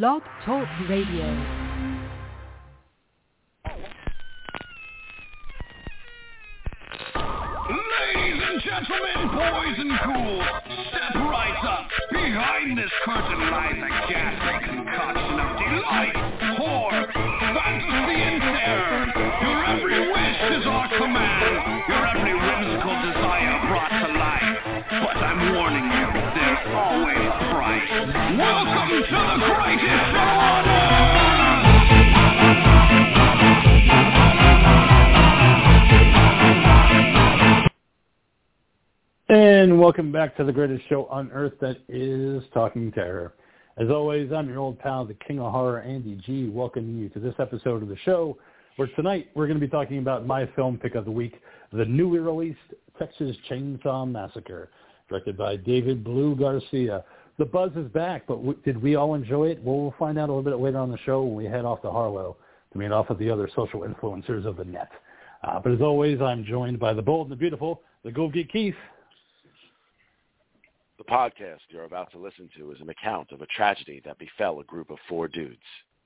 Blog Talk Radio. Ladies and gentlemen, boys and ghouls, step right up. Behind this curtain lies a ghastly concoction of delight, horror, fantasy, and terror. Your every wish is our command. Your every whimsical desire brought to life. But I'm warning you, price. Welcome to the greatest show on earth! And welcome back to the greatest show on earth that is Talking Terror. As always, I'm your old pal, the King of Horror, Andy G, welcoming you to this episode of the show, where tonight we're going to be talking about my film pick of the week, the newly released Texas Chainsaw Massacre, directed by David Blue Garcia. The buzz is back, but w- did we all enjoy it? Well, we'll find out a little bit later on the show when we head off to Harlow to meet off with the other social influencers of the net. Uh, but as always, I'm joined by the bold and the beautiful, the Gold Geek Keith. The podcast you're about to listen to is an account of a tragedy that befell a group of four dudes.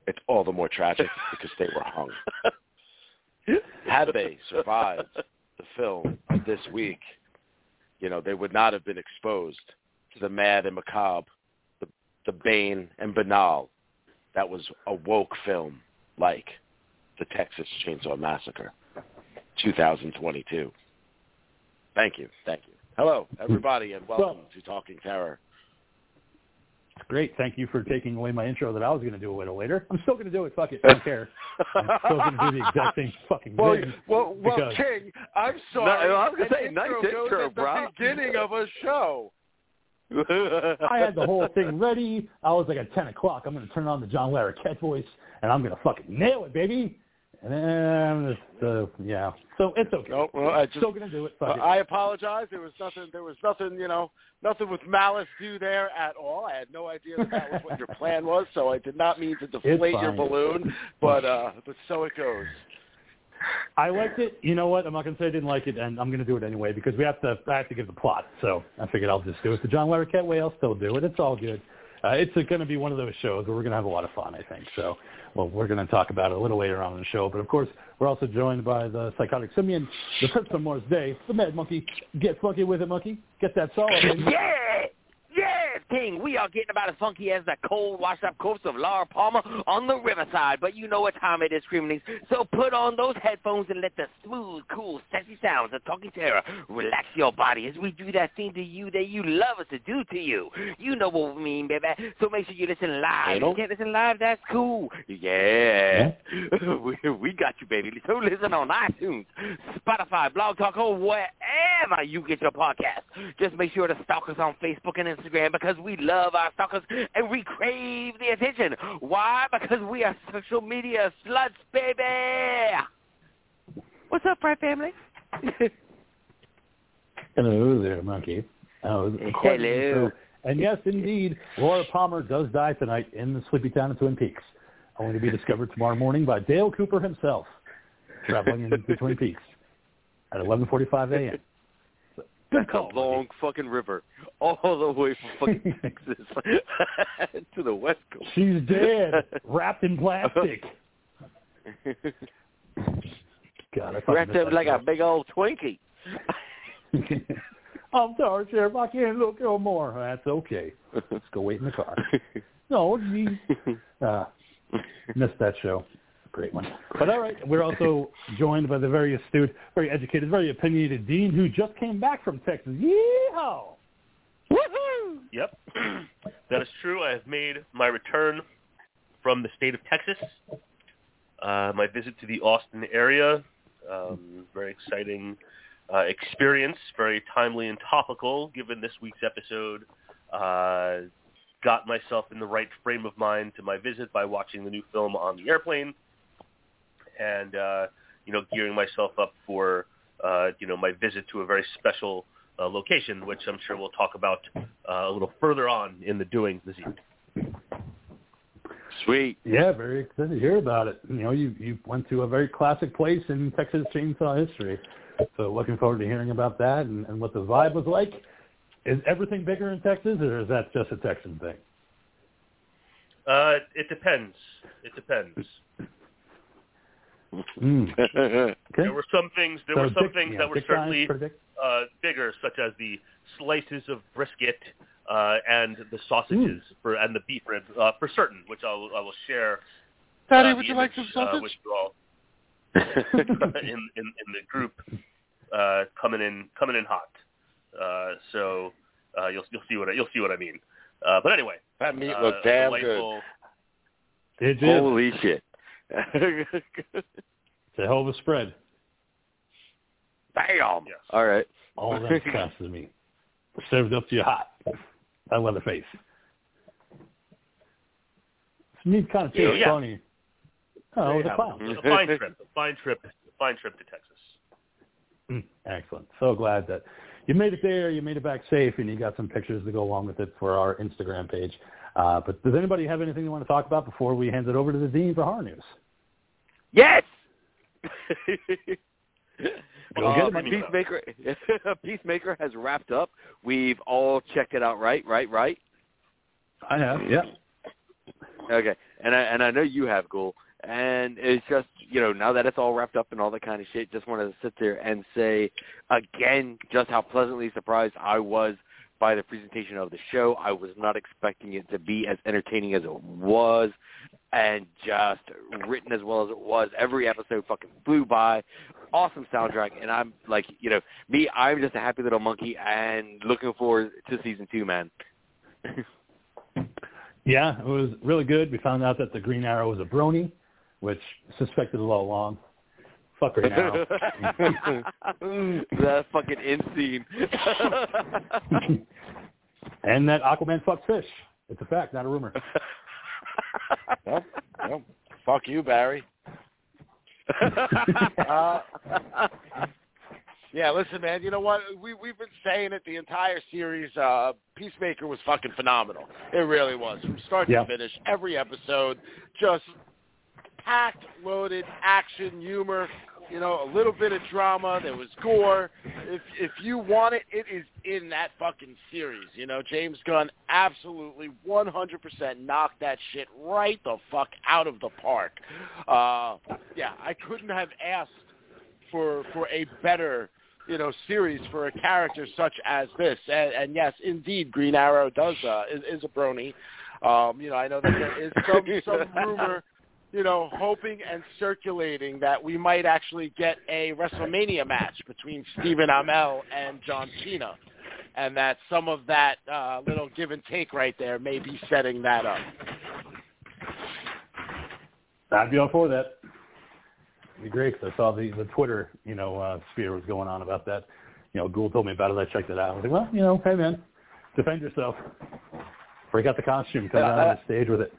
It's all the more tragic because they were hung. Had they survived the film of this week, you know, they would not have been exposed to the mad and macabre, the, the bane and banal that was a woke film like the Texas Chainsaw Massacre, 2022. Thank you. Thank you. Hello, everybody, and welcome Well- to Talking Terror. Great. Thank you for taking away my intro that I was going to do a little later. I'm still going to do it. Fuck it. I don't care. I'm still going to do the exact same fucking Well, thing. well, well, King, I'm sorry. No, I was gonna say, nice intro intro, goes at bro. the beginning of a show. I had the whole thing ready. I was like at 10 o'clock. I'm going to turn on the John Larroquette voice, and I'm going to fucking nail it, baby. And then, uh, yeah. So it's okay. No, well, I just, still going to do it. Fuck it. I apologize. There was nothing. There was nothing. You know, nothing with malice due there at all. I had no idea that that was what your plan was, so I did not mean to deflate your balloon. But uh, but so it goes. I liked it. You know what? I'm not to say I didn't like it, and I'm to do it anyway because we have to. I have to give the plot. So I figured I'll just do it the John Larroquette way. I'll still do it. It's all good. Uh, it's going to be one of those shows where we're going to have a lot of fun. I think so. Well, we're going to talk about it a little later on in the show, but of course we're also joined by the psychotic simian, the Prince of Mars Day, the Mad Monkey. Get funky with it, monkey. Get that solid. Yeah! Yeah, King, we are getting about as funky as the cold, washed-up corpse of Laura Palmer on the riverside, but you know what time it is, criminals. So put on those headphones and let the smooth, cool, sexy sounds of Talking Terror relax your body as we do that thing to you that you love us to do to you. You know what we mean, baby. So make sure you listen live. You can't listen live, that's cool. Yeah. we, we got you, baby. So listen on iTunes, Spotify, Blog Talk, or wherever you get your podcast. Just make sure to stalk us on Facebook and Instagram because we love our stalkers and we crave the attention. Why? Because we are social media sluts, baby. What's up, Fred family? Hello there, monkey. Oh, quite Hello. so. And yes, indeed, Laura Palmer does die tonight in the sleepy town of Twin Peaks, only to be discovered tomorrow morning by Dale Cooper himself, traveling in the Twin Peaks at 11:45 a.m. Good call, A long fucking river, all the way from fucking Texas to the west coast. She's dead, wrapped in plastic. God, I Wrapped up like a big old Twinkie. I'm sorry, Sheriff. I can't look no more. That's okay. Let's go wait in the car. No, gee. Uh, missed that show. Great one. But all right, we're also joined by the very astute, very educated, very opinionated Dean, who just came back from Texas. Yeehaw! Woohoo! Yep, that is true. I have made my return from the state of Texas. Uh, my visit to the Austin area, um, very exciting uh, experience, very timely and topical given this week's episode. Uh, got myself in the right frame of mind to my visit by watching the new film on the airplane, and uh, you know, gearing myself up for uh, you know my visit to a very special uh, location, which I'm sure we'll talk about uh, a little further on in the doing this evening. Sweet. Yeah, very excited to hear about it. You know, you you went to a very classic place in Texas chainsaw history. So looking forward to hearing about that and, and what the vibe was like. Is everything bigger in Texas, or is that just a Texan thing? Uh, it depends. It depends. Mm. Okay. There were some things. There So were some dick- things yeah, that were certainly uh, bigger, such as the slices of brisket uh, and the sausages for and the beef ribs uh, for certain, which I will, I will share. Daddy, uh, would the you like some image, uh, sausage? with you all in, in in the group uh, coming in coming in hot. Uh, so uh, you'll you'll see what I, you'll see what I mean. Uh, but anyway, that meat uh, looked damn good. It did. Holy shit. It's a hell of a spread. Damn. Yes. All right. All of that counts as meat. Served up to you hot. That Leatherface. This meat kind of tastes Yeah. funny. Oh, the Yeah, clown. a fine trip, a fine trip, a fine trip to Texas. Mm, Excellent. So glad that you made it there, you made it back safe, and you got some pictures to go along with it for our Instagram page. Uh, but does anybody have anything they want to talk about before we hand it over to the dean for horror news? Yes. Uh. Peacemaker, Peacemaker has wrapped up. We've all checked it out, right? Right? Right? I have. Yeah. Okay, and I and I know you have, Ghoul. And it's just you know now that it's all wrapped up and all that kind of shit, just wanted to sit there and say again just how pleasantly surprised I was by the presentation of the show. I was not expecting it to be as entertaining as it was, and just written as well as it was. Every episode fucking flew by. Awesome soundtrack, and I'm like, you know, me, I'm just a happy little monkey, and looking forward to season two, man. Yeah, it was really good. We found out that the Green Arrow was a brony, which suspected all along. Fuck Green Arrow. that fucking end scene. and that Aquaman fucks fish. It's a fact, not a rumor. Well, well, fuck you, Barry. Uh, yeah, listen, man. You know what? We we've been saying it the entire series. Uh, Peacemaker was fucking phenomenal. It really was, from start Yeah. to finish. Every episode, just packed, loaded, action, humor. You know, a little bit of drama. There was gore. If if you want it, it is in that fucking series. You know, James Gunn absolutely 100% knocked that shit right the fuck out of the park. Uh, yeah, I couldn't have asked for for a better you know series for a character such as this. And, and yes, indeed, Green Arrow does uh, is, is a brony. Um, you know, I know that there is some some rumor, you know, hoping and circulating that we might actually get a WrestleMania match between Stephen Amell and John Cena, and that some of that uh, little give and take right there may be setting that up. I'd be all for that. It'd be great 'cause I saw the the Twitter, you know, uh, sphere was going on about that. You know, Google told me about it. I checked it out. I was like, well, you know, hey man, defend yourself. Break out the costume, come out on the stage with it.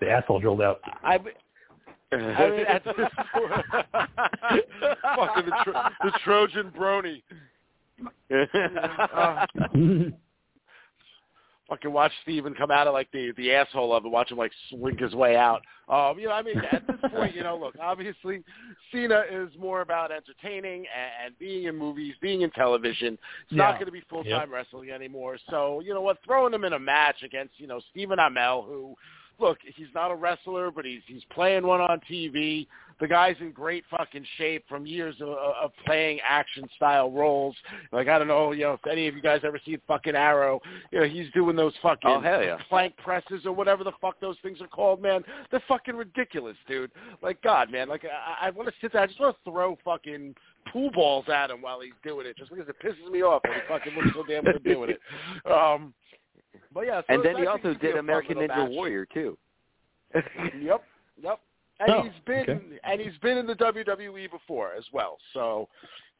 The asshole drilled out. I, I mean, at this point, fucking the, Tro- the Trojan brony. Uh, fucking watch Stephen come out of like the the asshole of it, watch him like slink his way out. Um, you know, I mean, at this point, you know, look, obviously, Cena is more about entertaining and, and being in movies, being in television. It's not going to be full time wrestling anymore. So, you know what, throwing him in a match against, you know, Stephen Amell, who look, he's not a wrestler, but he's he's playing one on TV. The guy's in great fucking shape from years of, of playing action style roles. Like I don't know, you know, if any of you guys ever see fucking Arrow, you know, he's doing those fucking Oh, hell yeah. plank presses or whatever the fuck those things are called, man. They're fucking ridiculous, dude. Like God, man. Like I, I want to sit there. I just want to throw fucking pool balls at him while he's doing it, just because it pisses me off when he fucking looks so damn good doing it. Um, but yeah, so and then he also it'd be a did American Ninja match. Warrior too. Yep, yep. And Oh, he's been okay. and he's been in the WWE before as well. So,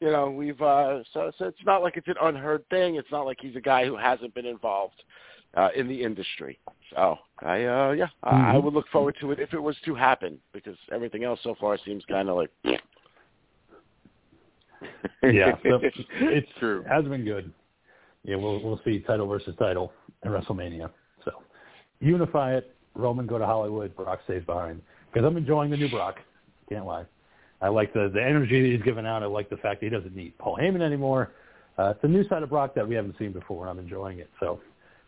you know, we've uh so so it's not like it's an unheard thing. It's not like he's a guy who hasn't been involved uh in the industry. So, I uh yeah, I, I Mhm. would look forward to it if it was to happen because everything else so far seems kind of like Yeah, so it's true. It has been good. Yeah, we'll we'll see title versus title in WrestleMania. So unify it. Roman go to Hollywood. Brock stays behind because I'm enjoying the new Brock. Can't lie. I like the the energy that he's giving out. I like the fact that he doesn't need Paul Heyman anymore. Uh, it's a new side of Brock that we haven't seen before, and I'm enjoying it. So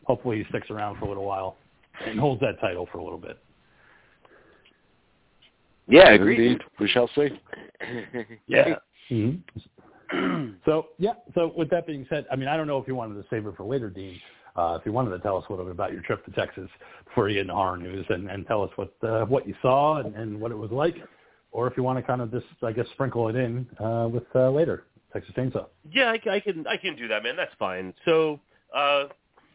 hopefully he sticks around for a little while. and holds that title for a little bit. Yeah, agreed. Indeed, we shall see. Yeah. Mm-hmm. so yeah. So with that being said, I mean, I don't know if you wanted to save it for later, Dean. Uh, if you wanted to tell us a little bit about your trip to Texas before you get into horror news, and, and tell us what uh, what you saw and, and what it was like, or if you want to kind of just, I guess, sprinkle it in uh, with uh, later Texas Chainsaw. Yeah, I, I can I can do that, man. That's fine. So uh,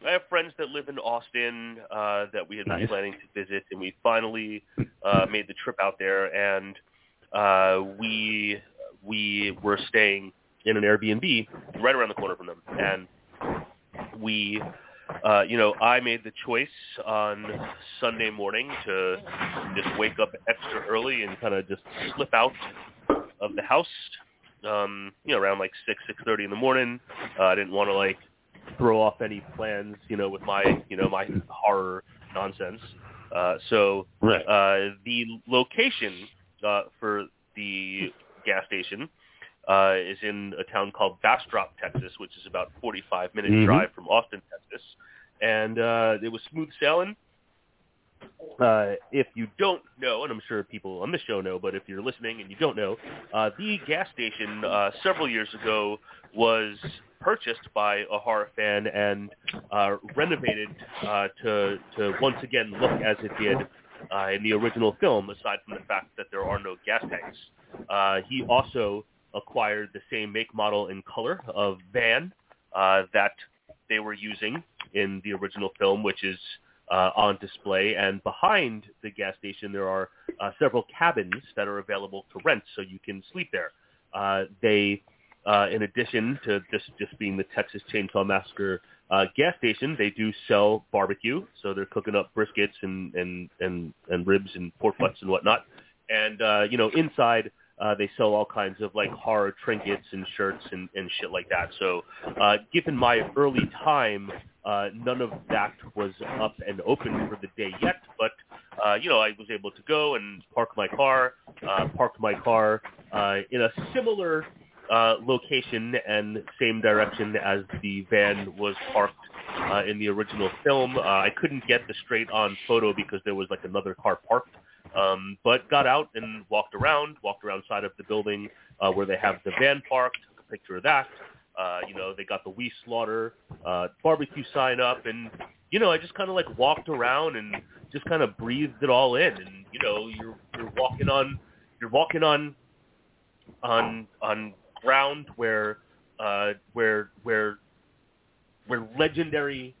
I have friends that live in Austin uh, that we had been Nice. planning to visit, and we finally uh, made the trip out there, and uh, we we were staying in an Airbnb right around the corner from them, and we. Uh, you know, I made the choice on Sunday morning to just wake up extra early and kind of just slip out of the house. Um, you know, around like six six thirty in the morning. Uh, I didn't want to like throw off any plans, you know, with my, you know, my horror nonsense. Uh, so Right. uh, the location uh, for the gas station uh, is in a town called Bastrop, Texas, which is about 45 minute Mhm. drive from Austin, Texas. And uh, it was smooth sailing. Uh, if you don't know, and I'm sure people on this show know, but if you're listening and you don't know, uh, the gas station uh, several years ago was purchased by a horror fan and uh, renovated uh, to to once again look as it did uh, in the original film. Aside from the fact that there are no gas tanks, uh, he also acquired the same make, model, and color of van uh, that they were using in the original film, which is uh, on display. And behind the gas station, there are uh, several cabins that are available to rent, so you can sleep there. Uh, they, uh, in addition to this just being the Texas Chainsaw Massacre uh, gas station, they do sell barbecue, so they're cooking up briskets and and and, and ribs and pork butts and whatnot. And uh, you know, inside uh, they sell all kinds of like horror trinkets and shirts and, and shit like that. So, uh, given my early time, uh, none of that was up and open for the day yet. But uh, you know, I was able to go and park my car, uh, parked my car uh, in a similar uh, location and same direction as the van was parked uh, in the original film. Uh, I couldn't get the straight on photo because there was like another car parked. Um, but got out and walked around, walked around side of the building uh, where they have the van parked, took a picture of that. Uh, you know, they got the We Slaughter uh, barbecue sign up, and you know, I just kind of like walked around and just kind of breathed it all in. And you know, you're you're walking on you're walking on on on ground where uh, where where where legendary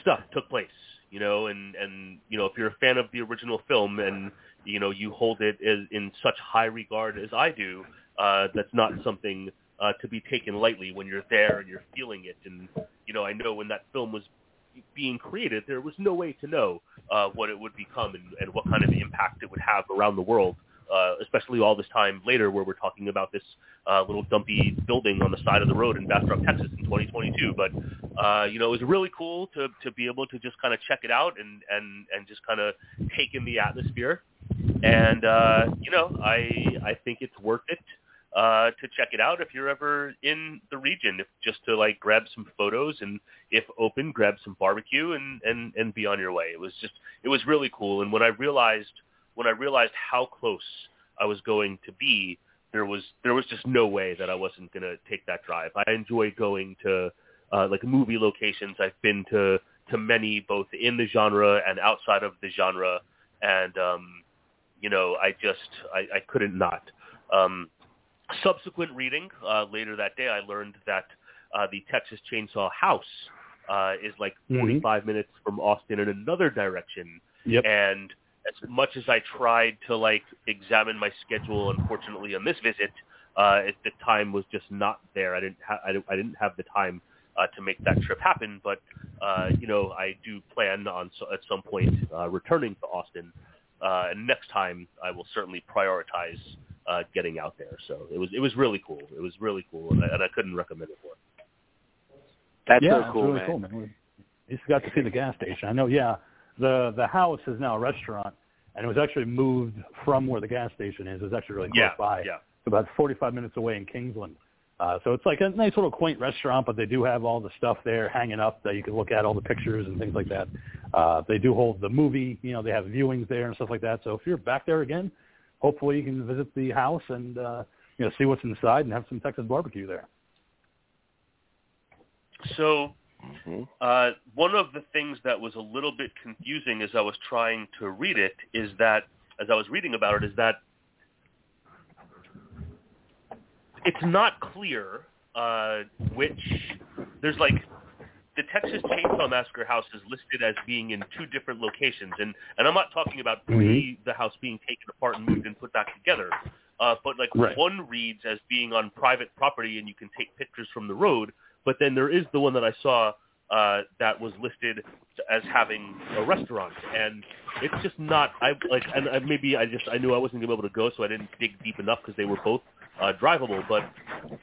stuff took place. You know, and and you know, if you're a fan of the original film and you know you hold it as, in such high regard as I do, uh, that's not something uh, to be taken lightly when you're there and you're feeling it. And you know, I know when that film was being created, there was no way to know uh, what it would become and, and what kind of impact it would have around the world. Uh, especially all this time later, where we're talking about this uh, little dumpy building on the side of the road in Bastrop, Texas, in 2022. But uh, you know, it was really cool to to be able to just kind of check it out and and and just kind of take in the atmosphere. And uh, you know, I I think it's worth it uh, to check it out if you're ever in the region, if just to like grab some photos and if open, grab some barbecue and and and be on your way. It was just it was really cool. And when I realized when I realized how close I was going to be, there was there was just no way that I wasn't going to take that drive. I enjoy going to uh, like movie locations. I've been to to many both in the genre and outside of the genre, and um, you know I just I, I couldn't not. Um, subsequent reading uh, later that day, I learned that uh, the Texas Chainsaw House uh, is like Mhm. 45 minutes from Austin in another direction, Yep. and as much as I tried to like examine my schedule, unfortunately on this visit, uh, it, the time was just not there. I didn't ha- I, didn't, I didn't have the time uh, to make that trip happen. But uh, you know, I do plan on so, at some point uh, returning to Austin, uh, and next time I will certainly prioritize uh, getting out there. So it was it was really cool. It was really cool, and I, and I couldn't recommend it more. That's yeah, so it's cool, really man. cool, man. We just got to see the gas station. I know. Yeah, the the house is now a restaurant, and it was actually moved from where the gas station is. It was actually really close Yeah, by. yeah. It's about 45 minutes away in Kingsland. Uh, so it's like a nice little quaint restaurant, but they do have all the stuff there hanging up that you can look at, all the pictures and things like that. Uh, they do hold the movie, you know, they have viewings there and stuff like that. So if you're back there again, hopefully you can visit the house and, uh, you know, see what's inside and have some Texas barbecue there. So hmm uh, one of the things that was a little bit confusing as I was trying to read it is that, as I was reading about it, is that it's not clear uh, which there's like the Texas Chainsaw Massacre house is listed as being in two different locations, and and I'm not talking about pre the house being taken apart and moved and put back together, uh, but like Right. one reads as being on private property and you can take pictures from the road, but then there is the one that I saw uh, that was listed as having a restaurant, and it's just not. I like, and I, maybe I just I knew I wasn't gonna be able to go, so I didn't dig deep enough because they were both uh, drivable. But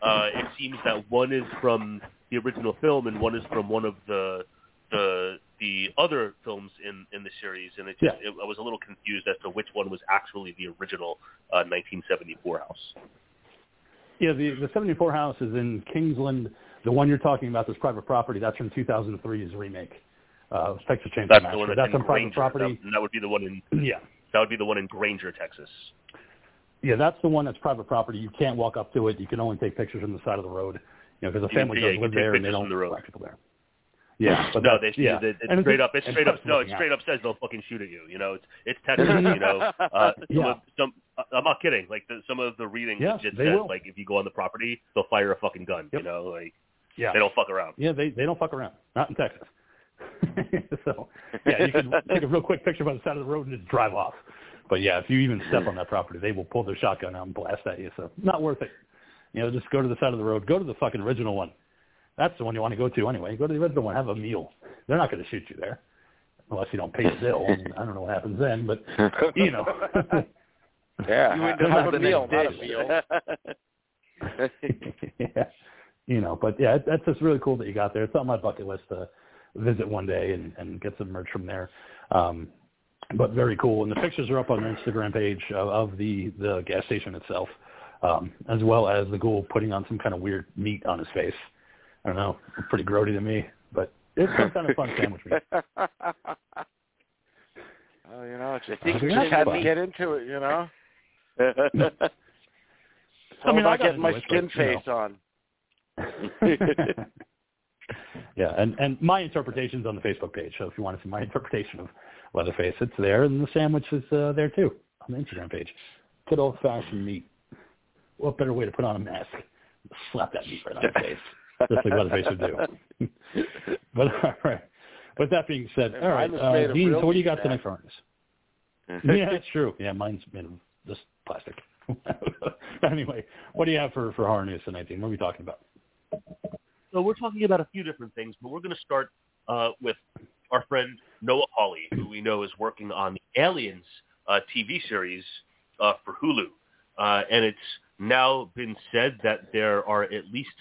uh, it seems that one is from the original film and one is from one of the the the other films in in the series, and it, just, Yeah. it I was a little confused as to which one was actually the original uh, 1974 house. Yeah, the the 74 house is in Kingsland. The one you're talking about, this private property, that's from 2003's remake. Uh, Texas Chainsaw That's Massacre. the one that's, that's on private Granger. property. That, that would be the one in Yeah. that would be the one in Granger, Texas. Yeah, that's the one that's private property. You can't walk up to it. You can only take pictures from the side of the road. You know, because the family yeah, does live there and they don't the road. people there. Yeah, but no, they, yeah. they, it's And straight up. It's straight up. No, it's straight up says they'll fucking shoot at you. You know, it's it's Texas. you know, uh, some Yeah. of, some. I'm not kidding. Like the, some of the reading Yeah, legit says will. like if you go on the property, they'll fire a fucking gun. Yep. You know, like Yeah, they don't fuck around. yeah, they they don't fuck around. Not in Texas. so yeah, you can take a real quick picture by the side of the road and just drive off. But yeah, if you even step on that property, they will pull their shotgun out and blast at you. So not worth it. You know, just go to the side of the road. Go to the fucking original one. That's the one you want to go to anyway. Go to the original one. Have a meal. They're not going to shoot you there unless you don't pay the bill. And I don't know what happens then, but you know. Yeah, You ha- end up have with a meal, not a meal. yeah. You know, but yeah, it- that's just really cool that you got there. It's on my bucket list to visit one day and, and get some merch from there. Um, but very cool. And the pictures are up on their Instagram page of, of the, the gas station itself, um, as well as the ghoul putting on some kind of weird meat on his face. I don't know, pretty grody to me, but it's some kind of fun sandwich meat. Oh, you know, just, think just had to get into it, you know. I All mean, I about got getting my skin but, you know. face on. yeah, and and my interpretation's on the Facebook page. So if you want to see my interpretation of Leatherface, it's there, and the sandwich is uh, there too on the Instagram page. Good old fashioned meat. What better way to put on a mask? Slap that meat right on your face, just like Leatherface would do. but all right. With that being said, all right, mine was made uh, Dean. So what do you got man. tonight for us? yeah, that's true. Yeah, mine's made of just plastic. anyway, what do you have for for horror news tonight, Dean? What are we talking about? So we're talking about a few different things, but we're going to start uh, with our friend Noah Hawley, who we know is working on the Aliens uh, TV series uh, for Hulu, uh, and it's now been said that there are at least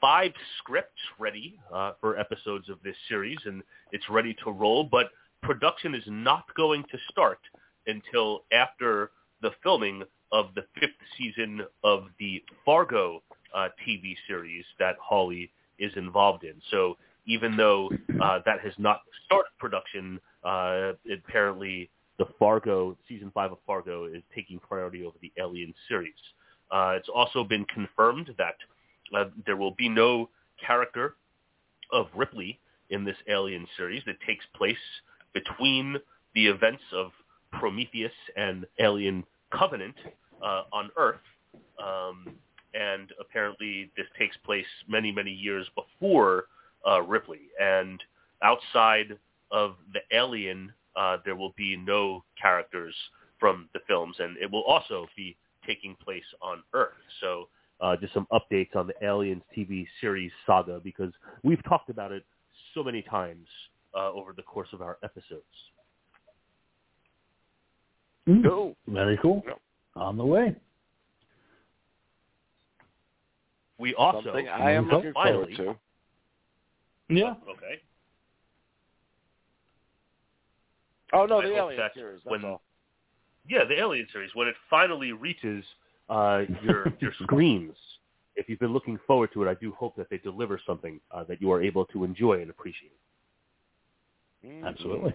five scripts ready uh, for episodes of this series, and it's ready to roll. But production is not going to start until after the filming of the fifth season of the Fargo uh, TV series that Hawley is involved in. So even though uh, that has not started production, uh, apparently the Fargo season five of Fargo is taking priority over the Alien series. Uh, it's also been confirmed that uh, there will be no character of Ripley in this Alien series that takes place between the events of Prometheus and Alien Covenant uh, on Earth. Um, and apparently this takes place many, many years before uh, Ripley. And outside of the Alien, uh, there will be no characters from the films, and it will also be taking place on Earth. So uh, just some updates on the Aliens TV series saga because we've talked about it so many times uh, over the course of our episodes. Cool. Very cool. Yep. On the way. We also Something I am looking Finally. forward Yeah. okay. to. Oh no, I the hope Alien that series. That's when- all. Yeah, the Alien series when it finally reaches uh, your your screens if you've been looking forward to it, I do hope that they deliver something uh, that you are able to enjoy and appreciate. Mm. Absolutely.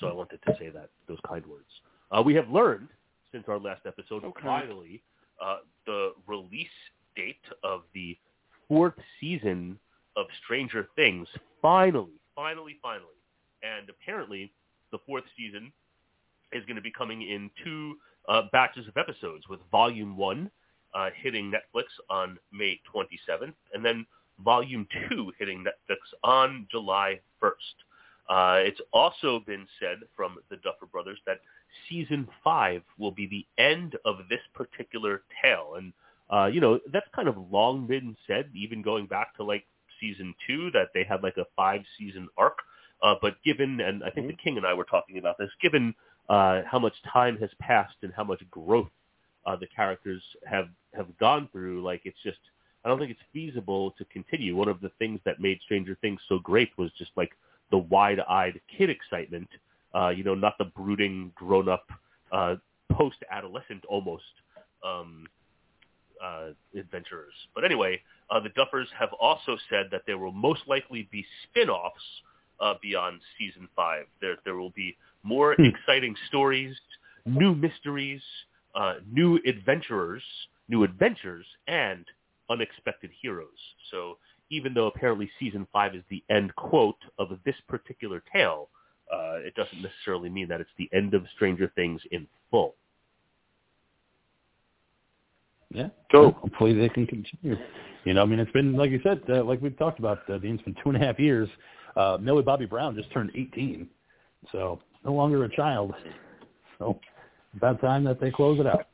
So I wanted to say that those kind words. Uh, we have learned since our last episode, Okay. finally, uh, the release date of the fourth season of Stranger Things. Finally, finally, finally, and apparently, the fourth season is going to be coming in two uh, batches of episodes, with Volume One uh, hitting Netflix on May 27th, and then Volume Two hitting Netflix on July 1st. Uh, it's also been said from the Duffer Brothers that season five will be the end of this particular tale, and uh, you know that's kind of long been said, even going back to like season two, that they had like a five season arc. Uh, but given, and I think the King and I were talking about this, given uh, how much time has passed and how much growth uh, the characters have have gone through, like it's just I don't think it's feasible to continue. One of the things that made Stranger Things so great was just like the wide-eyed kid excitement. Uh, you know, not the brooding, grown-up, uh, post-adolescent almost um, uh, adventurers. But anyway, uh, the Duffers have also said that there will most likely be spin-offs uh, beyond season five. There, there will be more exciting stories, new mysteries, uh, new adventurers, new adventures, and unexpected heroes. So even though apparently season five is the end quote of this particular tale, uh, it doesn't necessarily mean that it's the end of Stranger Things in full. Yeah. Cool. Hopefully they can continue. You know, I mean, it's been like you said, uh, like we've talked about, uh, Dean. It's been two and a half years. Uh, Millie Bobby Brown just turned 18, so no longer a child. So about time that they close it out.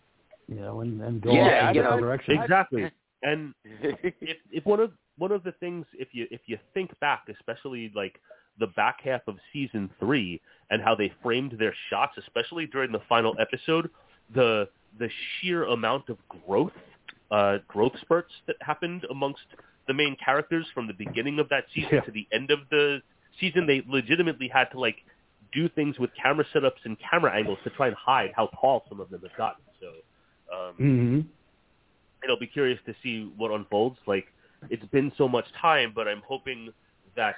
You know, and, and go Yeah, off in you a different direction. Exactly. And if, if one of one of the things, if you if you think back, especially like the back half of season three and how they framed their shots, especially during the final episode, the the sheer amount of growth, uh, growth spurts that happened amongst the main characters from the beginning of that season Yeah. to the end of the season, they legitimately had to like do things with camera setups and camera angles to try and hide how tall some of them have gotten. So. Um, hmm I'll be curious to see what unfolds. Like it's been so much time, but I'm hoping that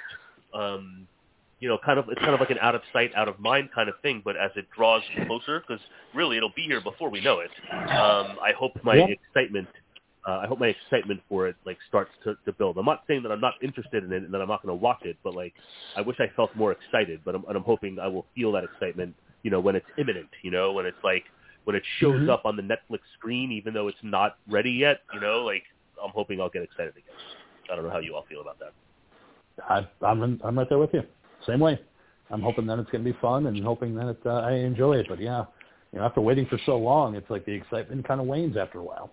um, you know, kind of it's kind of like an out of sight, out of mind kind of thing. But as it draws closer, because really it'll be here before we know it. Um, I hope my Yeah. excitement. Uh, I hope my excitement for it like starts to, to build. I'm not saying that I'm not interested in it and that I'm not going to watch it, but like I wish I felt more excited. But I'm, and I'm hoping I will feel that excitement, you know, when it's imminent. You know, when it's like when it shows Mhm. up on the Netflix screen, even though it's not ready yet. You know, like I'm hoping I'll get excited again. I don't know how you all feel about that. I, I'm I'm right there with you. Same way. I'm hoping that it's going to be fun and hoping that it, uh, I enjoy it. But yeah, you know, after waiting for so long, it's like the excitement kind of wanes after a while.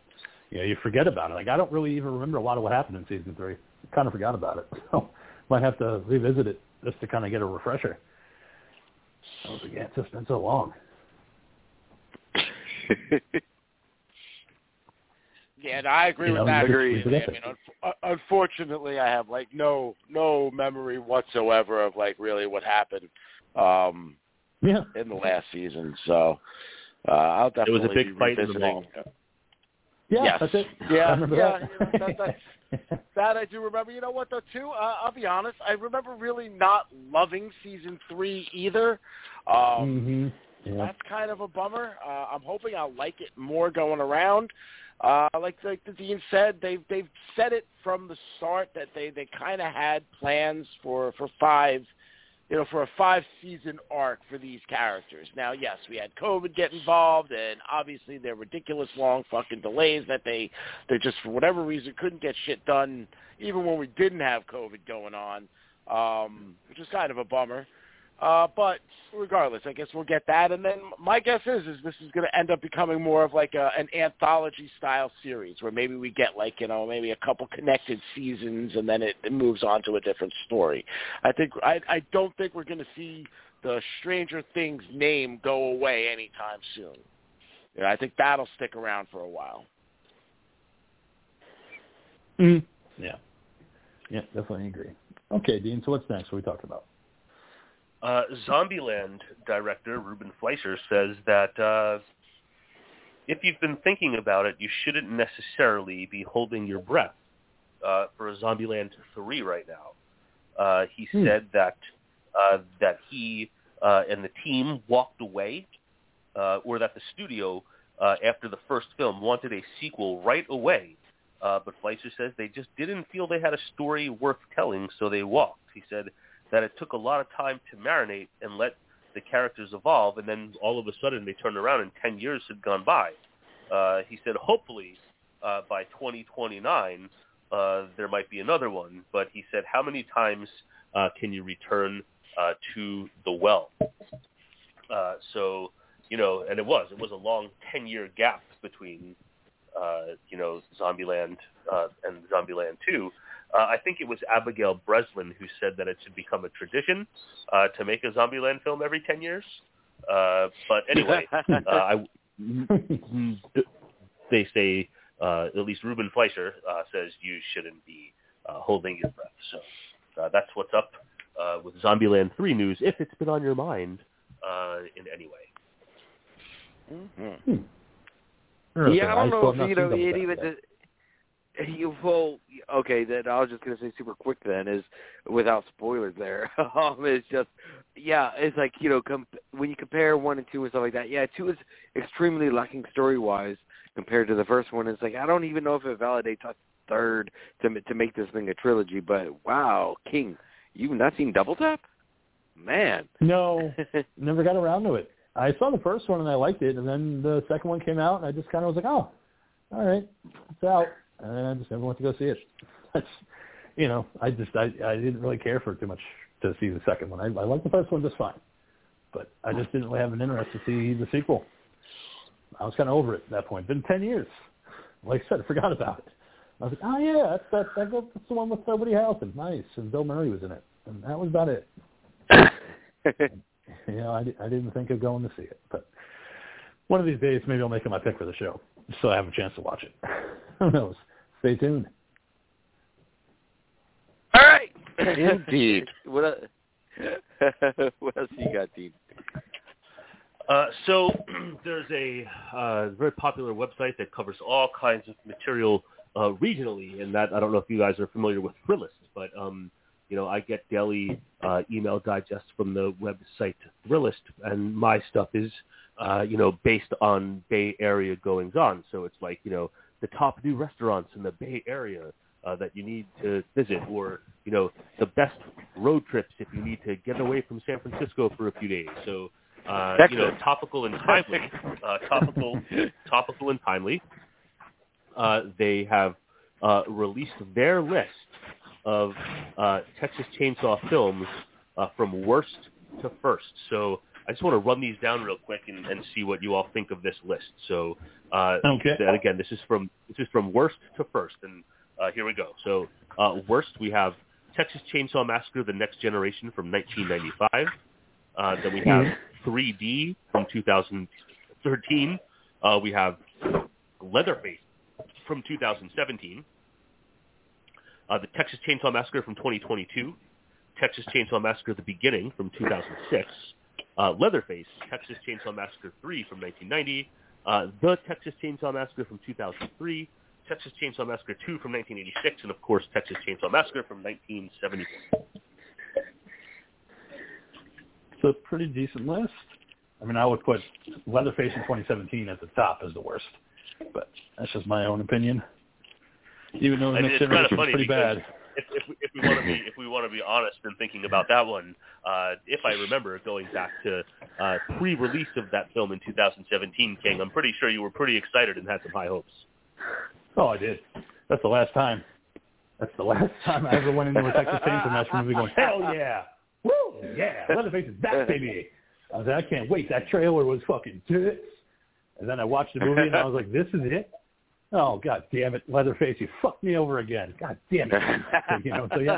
You know, you forget about it. Like I don't really even remember a lot of what happened in season three. I kind of forgot about it. So might have to revisit it just to kind of get a refresher. I was like, yeah, it's just been so long. yeah, and I agree You with know, that. we completely. forget- we I mean, un- unfortunately, I have like no no memory whatsoever of like really what happened um, Yeah. in the last season. So uh, I'll It was definitely a big be fight in the revisiting. Yeah, Yes. that's it. Yeah, I yeah, that. yeah, that- That I do remember. You know what though too? Uh, I'll be honest. I remember really not loving season three either. Um, hmm Yeah. That's kind of a bummer. Uh, I'm hoping I'll like it more going around. Uh, like like the dean said, they've they've said it from the start that they they kind of had plans for for five, you know, for a five season arc for these characters. Now, yes, we had COVID get involved, and obviously there were ridiculous long fucking delays that they they just for whatever reason couldn't get shit done, even when we didn't have COVID going on, um, which is kind of a bummer. Uh, but regardless, I guess we'll get that. And then my guess is, is this is going to end up becoming more of like a, an anthology style series where maybe we get like, you know, maybe a couple connected seasons and then it, it moves on to a different story. I think, I, I don't think we're going to see the Stranger Things name go away anytime soon. You know, I think that'll stick around for a while. Mhm. Yeah. Yeah, definitely agree. Okay, Dean. So what's next? What are we talking about? Uh, Zombieland director Ruben Fleischer says that uh, if you've been thinking about it, you shouldn't necessarily be holding your breath uh, for a Zombieland 3 right now. Uh, he Hmm. said that uh, that he uh, and the team walked away, uh, or that the studio, uh, after the first film, wanted a sequel right away. Uh, but Fleischer says they just didn't feel they had a story worth telling, so they walked. He said that it took a lot of time to marinate and let the characters evolve, and then all of a sudden they turned around and 10 years had gone by. Uh, he said hopefully uh, by 2029 uh, there might be another one, but he said how many times uh, can you return uh, to the well? Uh, so, you know, and it was. It was a long 10-year gap between, uh, you know, Zombieland uh, and Zombieland 2. Uh, I think it was Abigail Breslin who said that it should become a tradition uh, to make a Zombieland film every 10 years. Uh, but anyway, uh, I, they say, uh, at least Ruben Fleischer uh, says you shouldn't be uh, holding your breath. So uh, that's what's up uh, with Zombieland 3 news, if it's been on your mind uh, in any way. Mhm. Interesting. Yeah, I don't know have if you know Double it even. yet. You well, okay. Then I was just gonna say super quick. Then is without spoilers. There, um, it's just yeah. It's like you know, com- when you compare one and two and stuff like that. Yeah, two is extremely lacking story wise compared to the first one. It's like I don't even know if it validates a third to to make this thing a trilogy. But wow, King, you've not seen Double Tap, man. No, never got around to it. I saw the first one and I liked it, and then the second one came out, and I just kind of was like, oh, all right, it's out, and I just never went to go see it. That's, you know, I just I I didn't really care for it too much to see the second one. I, I liked the first one just fine, but I just didn't really have an interest to see the sequel. I was kind of over it at that point. Been ten years. Like I said, I forgot about it. I was like, oh yeah, that's that, that that's the one with uh, Woody Harrelson. Nice, and Bill Murray was in it, and that was about it. You know, I, I didn't think of going to see it, but one of these days maybe I'll make it my pick for the show, so I have a chance to watch it. Who knows? Stay tuned. All right. Indeed. what, else, what else you got, Dean? Uh, so there's a uh, very popular website that covers all kinds of material uh, regionally, and that I don't know if you guys are familiar with Thrillist, but um, you know I get daily uh, email digests from the website Thrillist, and my stuff is uh, you know based on Bay Area goings on. So it's like you know the top new restaurants in the Bay Area uh, that you need to visit, or you know the best road trips if you need to get away from San Francisco for a few days. So uh, you know, topical and timely, uh, topical, topical and timely. Uh, they have uh, released their list of uh, Texas Chainsaw films uh, from worst to first. So I just want to run these down real quick and, and see what you all think of this list. So uh, Okay. and again, this is from this is from worst to first, and uh, here we go. So uh, worst, we have Texas Chainsaw Massacre: The Next Generation from 1995. Uh, then we have 3D from 2013. Uh, we have Leatherface from 2017. Uh, the Texas Chainsaw Massacre from 2022. Texas Chainsaw Massacre: The Beginning from 2006. Uh, Leatherface, Texas Chainsaw Massacre 3 from 1990. Uh, the Texas Chainsaw Massacre from 2003. Texas Chainsaw Massacre 2 from 1986, and of course Texas Chainsaw Massacre from 1974. It's a pretty decent list. I mean, I would put Leatherface in 2017 at the top as the worst, but that's just my own opinion. Even though the next generation is pretty bad. If, if, we- if we want to be if we want to be honest in thinking about that one, uh, if I remember going back to uh, pre-release of that film in 2017, King, I'm pretty sure you were pretty excited and had some high hopes. Oh, I did. That's the last time. That's the last time I ever went into a Texas Chainsaw Massacre movie going, hell yeah, woo, yeah, Leatherface is back, baby. I was like, I can't wait. That trailer was fucking tits. And then I watched the movie and I was like, this is it. Oh god damn it, Leatherface, you fucked me over again. God damn it. you know, so yeah,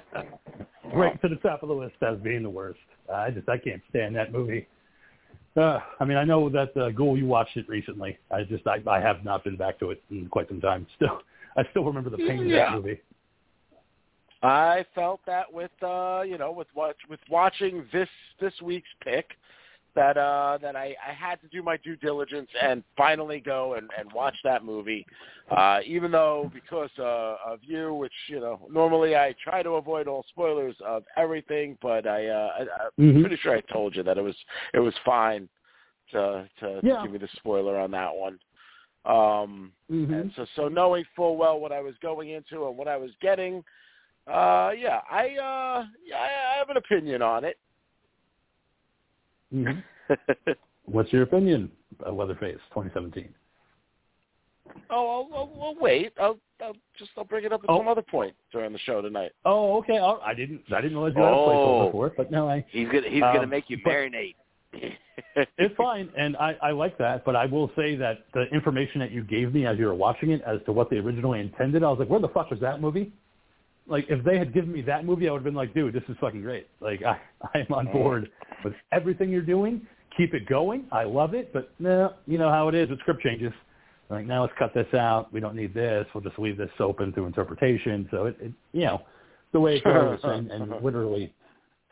right to the top of the list as being the worst. I just I can't stand that movie. Uh, I mean, I know that uh, Ghoul, you watched it recently. I just I, I have not been back to it in quite some time. Still, I still remember the pain of that movie. I felt that with uh, you know, with watch with watching this this week's pick. That uh that I, I had to do my due diligence and finally go and, and watch that movie. Uh even though because uh of you, which, you know, normally I try to avoid all spoilers of everything, but I uh I, I'm Mhm. pretty sure I told you that it was it was fine to to, Yeah. to give me the spoiler on that one. Um Mhm. and so so knowing full well what I was going into and what I was getting, uh yeah, I uh yeah, I, I have an opinion on it. Mhm. What's your opinion of Leatherface 2017? Oh, I'll, I'll, I'll wait. I'll, I'll just I'll bring it up at Oh. some other point during the show tonight. Oh, okay. Oh, I didn't. I didn't realize you had a Oh. placeholder for it, but no, I. He's gonna he's gonna Um, make you marinate. It's fine, and I, I like that. But I will say that the information that you gave me as you were watching it, as to what they originally intended, I was like, where the fuck was that movie? Like, if they had given me that movie, I would have been like, dude, this is fucking great. Like, I, I am on board with everything you're doing. Keep it going. I love it. But no, you know how it is with script changes. Like, now let's cut this out. We don't need this. We'll just leave this open through interpretation. So it, it you know, the way it goes, and, and uh-huh. literally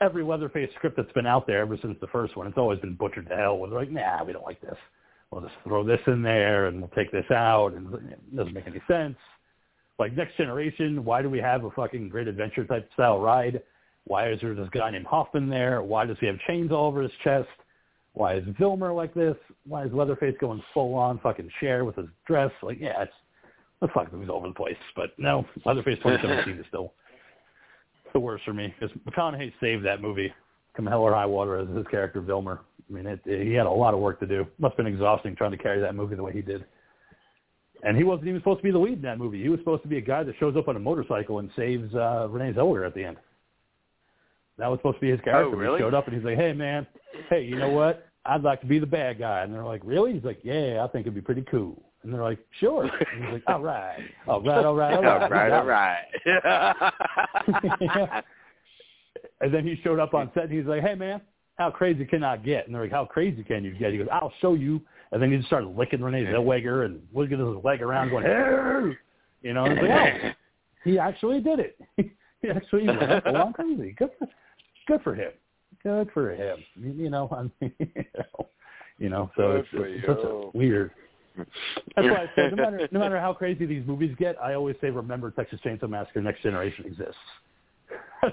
every Leatherface script that's been out there ever since the first one, it's always been butchered to hell. Where they're like, nah, we don't like this. We'll just throw this in there and we'll take this out, and it doesn't make any sense. Like Next Generation, why do we have a fucking Great Adventure type style ride? Why is there this guy named Hoffman there? Why does he have chains all over his chest? Why is Vilmer like this? Why is Leatherface going full on fucking Cher with his dress? Like, yeah, it's the fuck movies all over the place. But no, Leatherface 2017 is still the worst for me because McConaughey saved that movie, come hell or high water, as his character Vilmer. I mean, it, he had a lot of work to do. Must have been exhausting trying to carry that movie the way he did. And he wasn't even supposed to be the lead in that movie. He was supposed to be a guy that shows up on a motorcycle and saves uh, Renee Zellweger at the end. That was supposed to be his oh, character. Oh, really? He showed up and he's like, "Hey, man, hey, you know what? I'd like to be the bad guy." And they're like, "Really?" He's like, "Yeah, I think it'd be pretty cool." And they're like, "Sure." And he's like, "All right, all right, all right, all right, all right, all got it." right. And then he showed up on set and he's like, hey, man, how crazy can I get? And they're like, how crazy can you get? He goes, I'll show you. And then he just started licking Renee Zellweger and wiggling his leg around going, hey! You know, and it's like, oh, he actually did it. he actually went full on crazy. Good for, good for him. Good for him. You know, I mean, you know, you know so Good it's, it's such a weird. That's why I said no matter no matter how crazy these movies get, I always say remember Texas Chainsaw Massacre: Next Generation exists.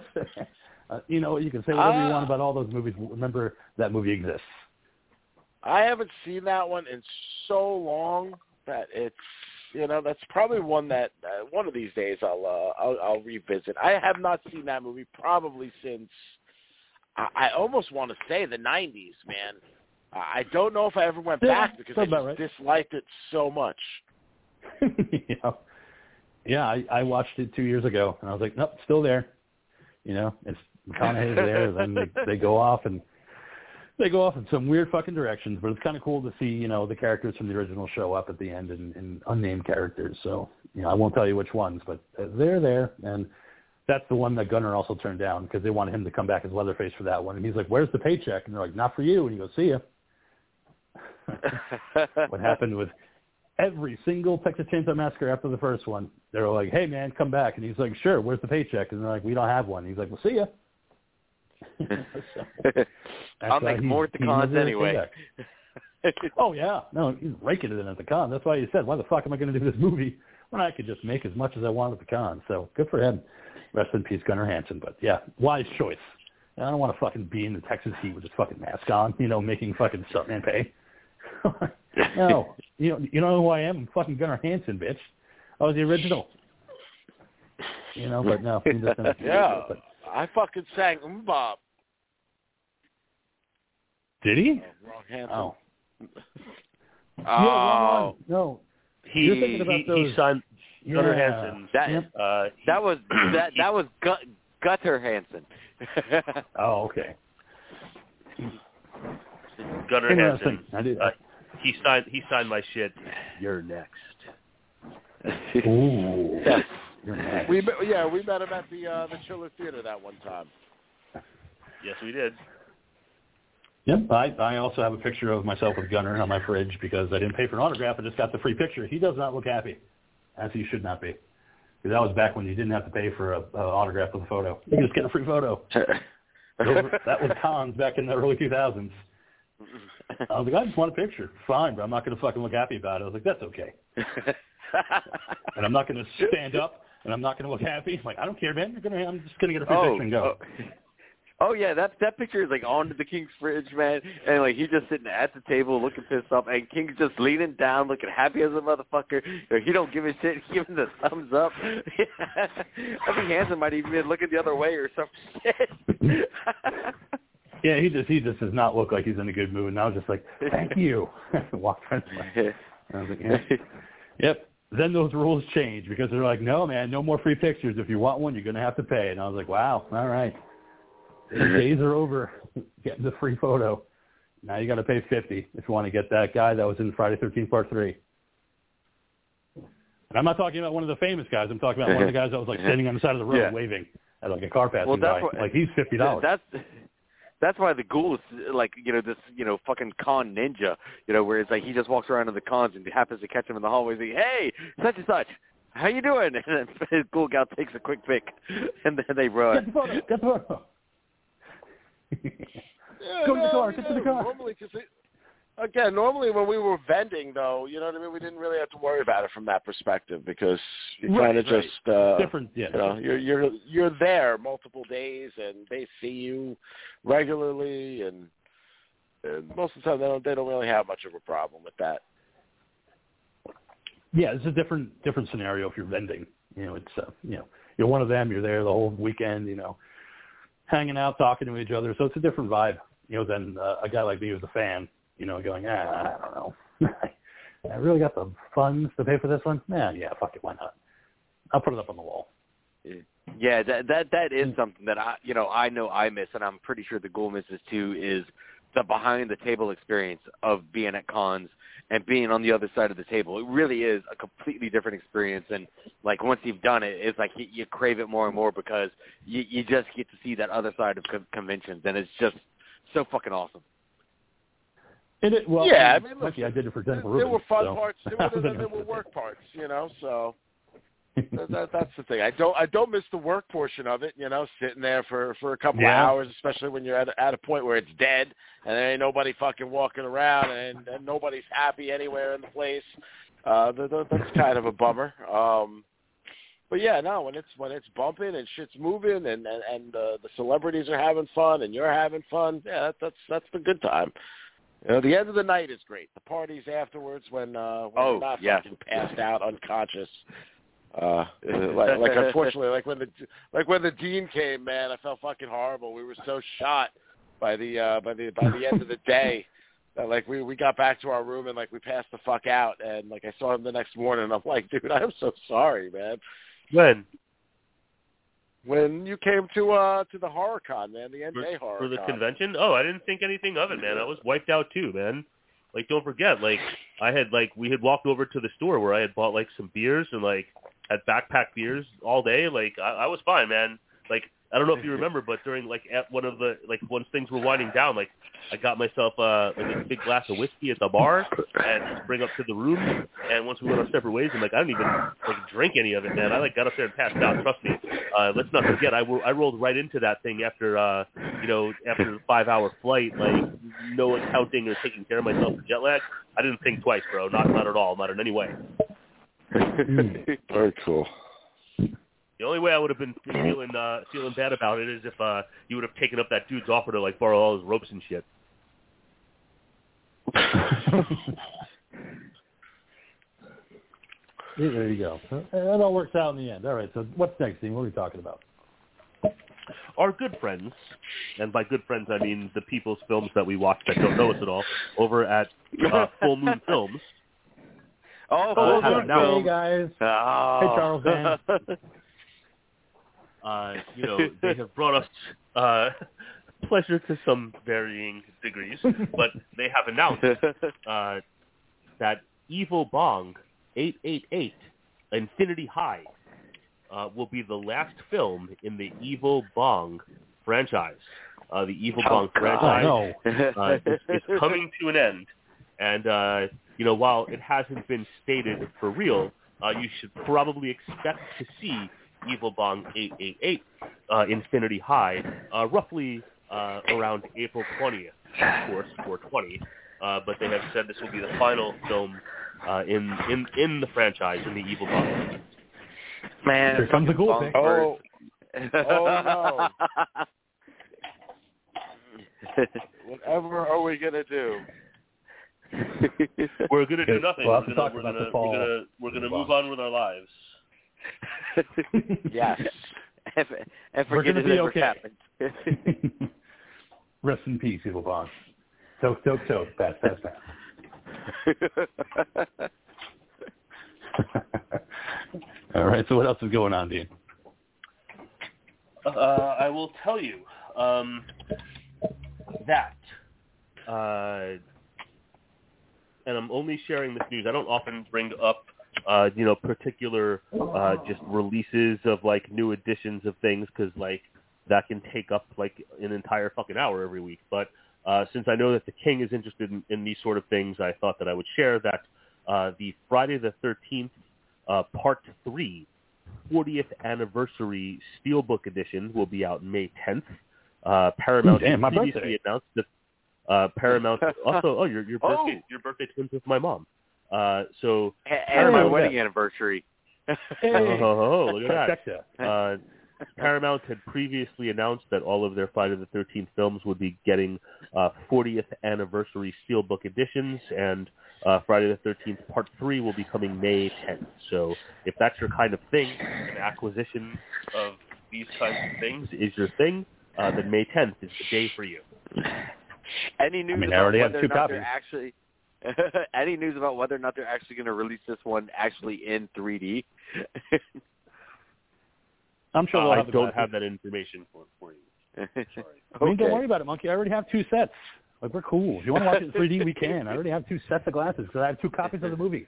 uh, you know, you can say whatever you Ah. want about all those movies. Remember that movie exists. I haven't seen that one in so long that it's you know that's probably one that uh, one of these days I'll, uh, I'll I'll revisit. I have not seen that movie probably since I, I almost want to say the '90s, man. I don't know if I ever went Yeah, back because I just right. disliked it so much. know, yeah, I, I watched it two years ago, and I was like, nope, still there. You know, it's McConaughey's there. Then they, they go off and they go off in some weird fucking directions, but it's kind of cool to see you know the characters from the original show up at the end and, and unnamed characters. So you know, I won't tell you which ones, but uh, they're there, and that's the one that Gunnar also turned down because they wanted him to come back as Leatherface for that one, and he's like, "Where's the paycheck?" And they're like, "Not for you," and he goes, "See ya." what happened with every single Texas Chainsaw Massacre after the first one. They were like, "Hey man, come back," and he's like, "Sure, where's the paycheck?" And they're like, "We don't have one." He's like, "Well, see ya." so, I'll make more at the he cons anyway. Oh yeah, no, he's raking it in at the con. That's why he said, "Why the fuck am I going to do this movie when I could just make as much as I wanted at the con?" So good for him. Rest in peace, Gunnar Hansen. But yeah, wise choice. I don't want to fucking be in the Texas heat with this fucking mask on, you know, making fucking stuntman pay. no, you know, you know who I am? I'm fucking Gunnar Hansen, bitch. I was the original. You know, but no, just didn't have to Yeah, it, but- I fucking sang MMMBop. Did he? Oh, wrong Hanson. Oh, Oh. No, He You're thinking about he, those- he signed Gunnar yeah. Hansen. that Yep. Uh, he- that was that that was Gut, Gutter Hansen. Oh, okay. Gunnar Interesting. Hansen. I did. Uh, he signed he signed my shit. You're next. Ooh. Yes. You're next. We yeah, we met him at the uh, the Chiller Theater that one time. Yes, we did. Yep. I, I also have a picture of myself with Gunnar on my fridge because I didn't pay for an autograph. I just got the free picture. He does not look happy, as he should not be. Because that was back when you didn't have to pay for a, a autograph with a photo. You just get a free photo. Were- that was cons back in the early 2000s. I was like, I just want a picture. Fine, but I'm not going to fucking look happy about it. I was like, that's okay. and I'm not going to stand up, and I'm not going to look happy. I'm like, I don't care, man. You're gonna, I'm just going to get a free oh, picture and go. Oh. Oh yeah, that that picture is like on the King's fridge, man, and like he's just sitting at the table looking pissed off, and King's just leaning down, looking happy as a motherfucker. He don't give a shit, he's giving the thumbs up. I think Hansen might even be looking the other way or some shit. yeah, he just he just does not look like he's in a good mood. And I was just like, thank you. Walk friends. I was like, yeah. yep. Then those rules change because they're like, no, man, no more free pictures. If you want one, you're going to have to pay. And I was like, wow, all right the days are over getting the free photo. Now you got to pay fifty if you want to get that guy that was in Friday Thirteenth Part Three. And I'm not talking about one of the famous guys. I'm talking about one of the guys that was like standing on the side of the road Yeah. waving at like a car passing Well, by. like he's fifty dollars. That's that's why the ghoul is like you know this you know fucking con ninja you know where it's like he just walks around in the cons and happens to catch him in the hallway and say hey such and such how you doing and then his ghoul gal takes a quick pic and then they Get run. the photo. Get the photo. Yeah, Go to the car, get to the car. Normally, cause it, again, normally when we were vending, though, you know what I mean. We didn't really have to worry about it from that perspective because you Right, kind of right. just, uh, Different. Yeah. you know, you're you're you're there multiple days, and they see you regularly, and, and most of the time they don't they don't really have much of a problem with that. Yeah, it's a different different scenario if you're vending. You know, it's uh, you know you're one of them. You're there the whole weekend. You know, hanging out, talking to each other. So it's a different vibe. You know, than uh, a guy like me who's a fan. You know, going, ah, I don't know. I really got the funds to pay for this one. Yeah, yeah, fuck it, why not? I'll put it up on the wall. Yeah, that that that is something that I you know I know I miss and I'm pretty sure the ghoul misses too is the behind the table experience of being at cons and being on the other side of the table. It really is a completely different experience and like once you've done it, it's like you, you crave it more and more because you you just get to see that other side of con- conventions and it's just so fucking awesome. And it, well, Yeah, I mean, mean, lucky I did it for There, Jennifer there Rubin, were fun so. parts. There were, there, there were work parts, you know. So that, that, that's the thing. I don't I don't miss the work portion of it. You know, sitting there for for a couple Yeah. of hours, especially when you're at a, at a point where it's dead and there ain't nobody fucking walking around and, and nobody's happy anywhere in the place. Uh, that, that, that's kind of a bummer. Um, but yeah, no, when it's when it's bumping and shit's moving and and, and uh, the celebrities are having fun and you're having fun, yeah, that, that's that's the good time. You know, the end of the night is great. The parties afterwards when uh when Oh, you're not yeah. fucking passed out unconscious. Uh like, like unfortunately like when the like when the dean came, man, I felt fucking horrible. We were so shot by the uh by the by the end of the day. That like we we got back to our room and like we passed the fuck out and like I saw him the next morning and I'm like, dude, I'm so sorry, man. When? When you came to uh to the horror con, man, the NJ horror for the con. convention? Oh, I didn't think anything of it, man. I was wiped out too, man. Like, don't forget, like, I had like we had walked over to the store where I had bought like some beers and like had backpack beers all day. Like, I, I was fine, man. Like, I don't know if you remember, but during like at one of the like once things were winding down, like I got myself uh like a big glass of whiskey at the bar and bring up to the room. And once we went our separate ways, I'm like, I didn't even like drink any of it, man. I like got up there and passed out. Trust me. Uh, let's not forget, I, I rolled right into that thing after uh you know after the five hour flight, like no accounting or taking care of myself for jet lag. I didn't think twice, bro. Not not at all. Not in any way. Very cool. The only way I would have been feeling uh, feeling bad about it is if uh, you would have taken up that dude's offer to like borrow all his ropes and shit. There you go. It all works out in the end. All right. So what's next, Dean? What are we talking about? Our good friends, and by good friends I mean the people's films that we watch that don't know us at all, over at uh, Full Moon Films. Oh, Uh, full have moon now- film. Hey guys. Oh. Hey, Charles Band. Uh, you know, they have brought us uh, pleasure to some varying degrees, but they have announced uh, that Evil Bong 888 Infinity High uh, will be the last film in the Evil Bong franchise. Uh, the Evil Oh, Bong God. franchise no. uh, is, is coming to an end. And, uh, you know, while it hasn't been stated for real, uh, you should probably expect to see Evil Bong 888 uh, Infinity High uh, roughly uh, around April 20th, of course, 420. Uh, but they have said this will be the final film uh, in in in the franchise in the Evil Bong. Man, Here comes the cool thing. Oh, Songbird. whatever are we gonna do? We're gonna do nothing. We'll we're, gonna we're gonna, we're gonna we're gonna move on with our lives. Yes. and, and We're forget gonna it be ever okay. happened. Rest in peace, Evil Bong. Toke, toke, toke. Pass, pass, pass. All right. So what else is going on, Dean? Uh, I will tell you um, that, uh, and I'm only sharing this news. I don't often bring up, uh, you know, particular uh, just releases of like new editions of things because like that can take up like an entire fucking hour every week. But uh, since I know that the King is interested in, in these sort of things, I thought that I would share that uh, the Friday the 13th uh, Part Three 40th anniversary Steelbook edition will be out May 10th. Uh, Paramount damn, previously birthday. announced that uh, Paramount also oh your your Oh. birthday your birthday twins with my mom. Uh, so and and my Hey. wedding anniversary. Hey. oh, look at that. Uh, Paramount had previously announced that all of their Friday the 13th films would be getting uh, 40th anniversary Steelbook editions, and uh, Friday the 13th Part 3 will be coming May 10th. So if that's your kind of thing, an acquisition of these kinds of things is your thing, uh, then May 10th is the day for you. Any news I mean, I about already have whether two or not they're copies. actually any news about whether or not they're actually going to release this one actually in 3D? I'm sure Uh, they'll I have don't have that information for, for you. Sorry. I mean, don't worry about it, Monkey. I already have two sets. Like we're cool. If you want to watch it in 3D, we can. I already have two sets of glasses because I have two copies of the movie.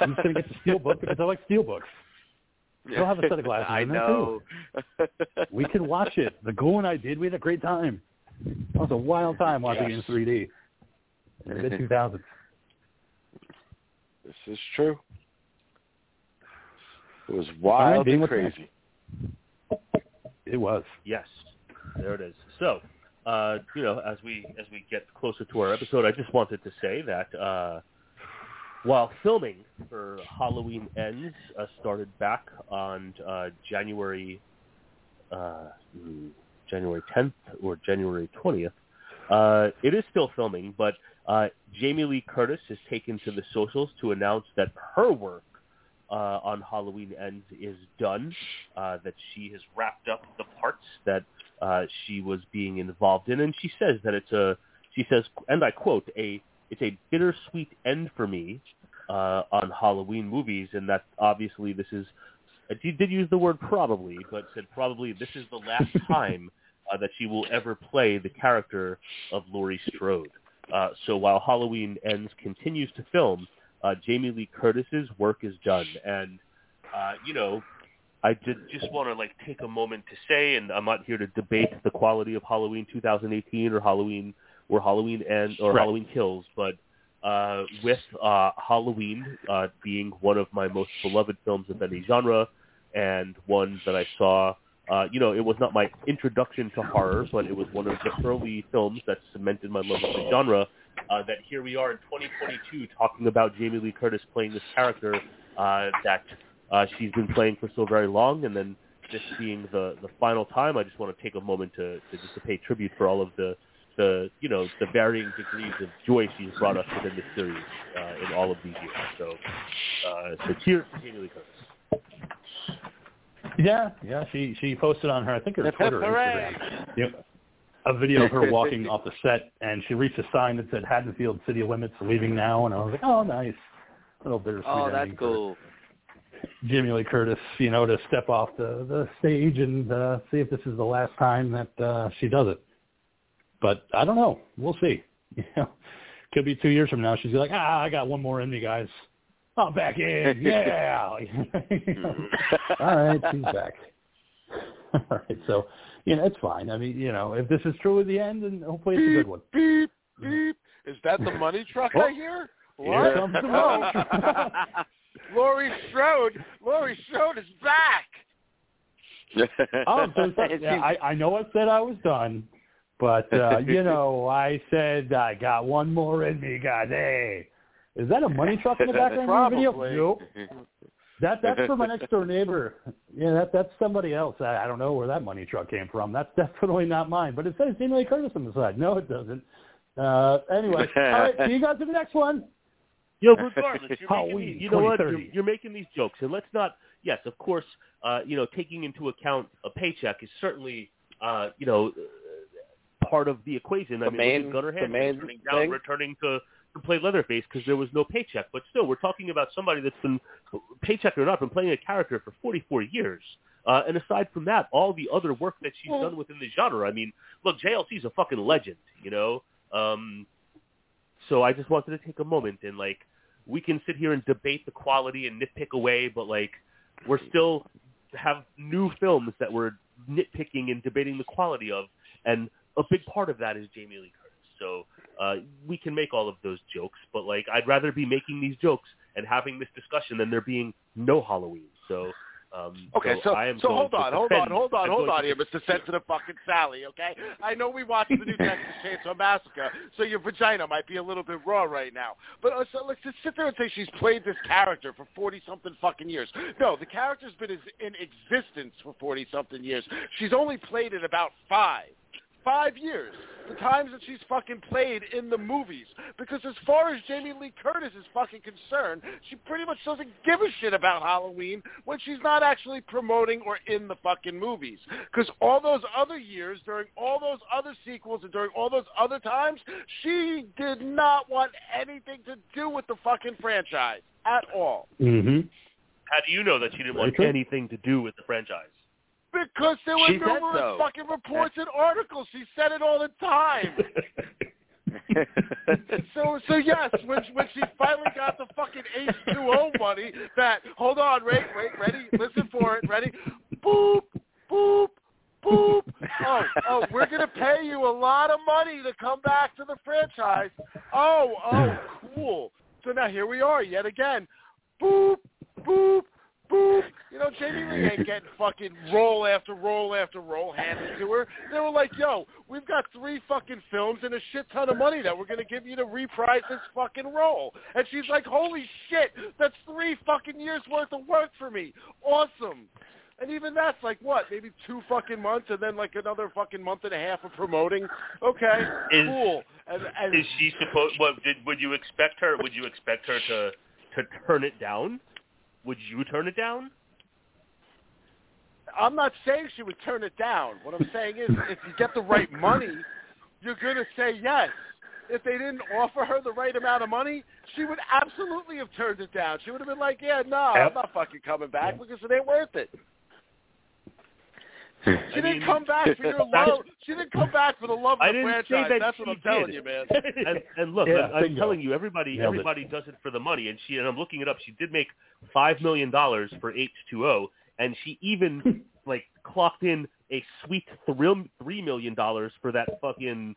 I'm just gonna get the steel book because I like steel books. They'll have a set of glasses I in there, know. We can watch it. The Ghoul and I did. We had a great time. That was a wild time watching Yes. it in 3D in the mid 2000s. This is true. It was wild Dean, and crazy. It was. Yes, there it is. So, uh, you know, as we as we get closer to our episode, I just wanted to say that uh, while filming for Halloween Ends uh, started back on uh, January uh, mm, January 10th or January 20th, uh, it is still filming, but uh, Jamie Lee Curtis has taken to the socials to announce that her work uh, on Halloween Ends is done, uh, that she has wrapped up the parts that uh, she was being involved in, and she says that it's a, she says, and I quote, a, it's a bittersweet end for me uh, on Halloween movies, and that obviously this is, she did use the word probably, but said probably this is the last time uh, that she will ever play the character of Laurie Strode. Uh, so while Halloween Ends continues to film, uh, Jamie Lee Curtis's work is done, and uh, you know, I did just want to like take a moment to say, and I'm not here to debate the quality of Halloween 2018 or Halloween or Halloween End or Right. Halloween Kills, but uh, with uh, Halloween uh, being one of my most beloved films of any genre, and one that I saw. Uh, you know, it was not my introduction to horror, but it was one of the early films that cemented my love of the genre. Uh, that here we are in 2022 talking about Jamie Lee Curtis playing this character uh, that uh, she's been playing for so very long, and then this being the the final time, I just want to take a moment to, to just to pay tribute for all of the the you know the varying degrees of joy she's brought us within this series uh, in all of these years. So, uh, so cheers to Jamie Lee Curtis. Yeah, yeah. She she posted on her, I think her Twitter or Instagram, yep, a video of her walking off the set, and she reached a sign that said Haddonfield City Limits leaving now, and I was like, oh, nice, a little bittersweet oh, that's cool. Jamie Lee Curtis, you know, to step off the the stage and uh, see if this is the last time that uh, she does it. But I don't know. We'll see. You know, could be two years from now. She's like, ah, I got one more in me, guys. I'm back in. Yeah. All right, she's back. All right, so you know it's fine. I mean, you know, if this is true at the end, then hopefully it's a good one. Beep, beep. Is that the money truck I hear? Here What? comes the money Laurie Strode. Laurie Strode is back. Oh, so it's yeah, I, I know I said I was done, But uh, you know, I said I got one more in me. God, hey, is that a money truck in the background of the video? Nope. That that's for my next door neighbor. Yeah, that that's somebody else. I, I don't know where that money truck came from. That's definitely not mine. But it says Jamie Lee Curtis on the side. No, it doesn't. Uh, anyway, all right. See you guys in the next one. You know, regardless, you're making Halloween these, you know what? You're, you're making these jokes, and let's not. Yes, of course. Uh, you know, taking into account a paycheck is certainly, uh, you know, uh, part of the equation. I The mean, main- look at Gunnar the Hansen main returning down, thing? returning to to play Leatherface because there was no paycheck. But still, we're talking about somebody that's been paycheck or not, been playing a character for 44 years. Uh, and aside from that, all the other work that she's done within the genre. I mean, look, JLC's a fucking legend, you know. Um, so I just wanted to take a moment and like we can sit here and debate the quality and nitpick away, but like we're still have new films that we're nitpicking and debating the quality of, and a big part of that is Jamie Lee Curtis. So uh, we can make all of those jokes, but like I'd rather be making these jokes and having this discussion than there being no Halloween. So um, Okay, so I am so hold on, hold on, hold on, I'm hold going on here, Mr. Sensitive fucking Sally. Okay, I know we watched the new Texas Chainsaw Massacre, so your vagina might be a little bit raw right now. But uh, so let's just sit there and say she's played this character for forty something fucking years. No, the character's been is- in existence for forty something years. She's only played it about five. Five years, the times that she's fucking played in the movies. Because as far as Jamie Lee Curtis is fucking concerned, she pretty much doesn't give a shit about Halloween when she's not actually promoting or in the fucking movies. Because all those other years, during all those other sequels and during all those other times, she did not want anything to do with the fucking franchise at all. Mm-hmm. How do you know that she didn't want anything to do with the franchise? Because there were She numerous so. fucking reports and articles. She said it all the time. So, so yes, when when she finally got the fucking H2O money, that hold on, wait, wait, ready, listen for it, ready, boop, boop, boop. Oh, oh, we're gonna pay you a lot of money to come back to the franchise. Oh, oh, cool. So now here we are yet again. Boop, boop, boop. You know, Jamie Lee ain't getting fucking role after role after role handed to her. They were like, yo, we've got three fucking films and a shit ton of money that we're going to give you to reprise this fucking role. And she's like, holy shit, that's three fucking years worth of work for me. Awesome. And even that's like what, maybe two fucking months, and then like another fucking month and a half of promoting. Okay, Is- cool. And, and Is she supposed? What did? Would you expect her? Would you expect her to to turn it down? Would you turn it down? I'm not saying she would turn it down. What I'm saying is, if you get the right money, you're going to say yes. If they didn't offer her the right amount of money, she would absolutely have turned it down. She would have been like, "Yeah, no, I'm not fucking coming back because it ain't worth it." She I didn't mean- come back for your love. She didn't come back for the love of I the didn't say franchise. that That's she what I'm telling you, man. And, and look, Yeah, I'm, I'm telling you, everybody Nailed it. everybody does it for the money. And she and I'm looking it up. She did make five million dollars for H2O, and she even like clocked in a sweet three three million dollars for that fucking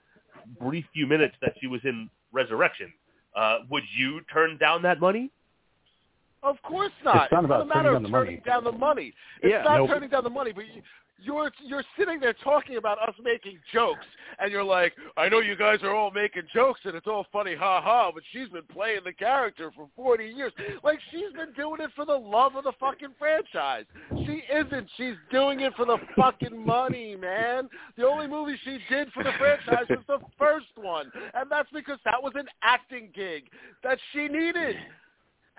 brief few minutes that she was in Resurrection. Uh, would you turn down that money? Of course not. It's not about a matter turning of down the turning money. down the money. It's Yeah. not Nope. turning down the money, but you, you're you're sitting there talking about us making jokes, and you're like, I know you guys are all making jokes, and it's all funny, ha ha. But she's been playing the character for 40 years. Like she's been doing it for the love of the fucking franchise. She isn't. She's doing it for the fucking money, man. The only movie she did for the franchise was the first one, and that's because that was an acting gig that she needed.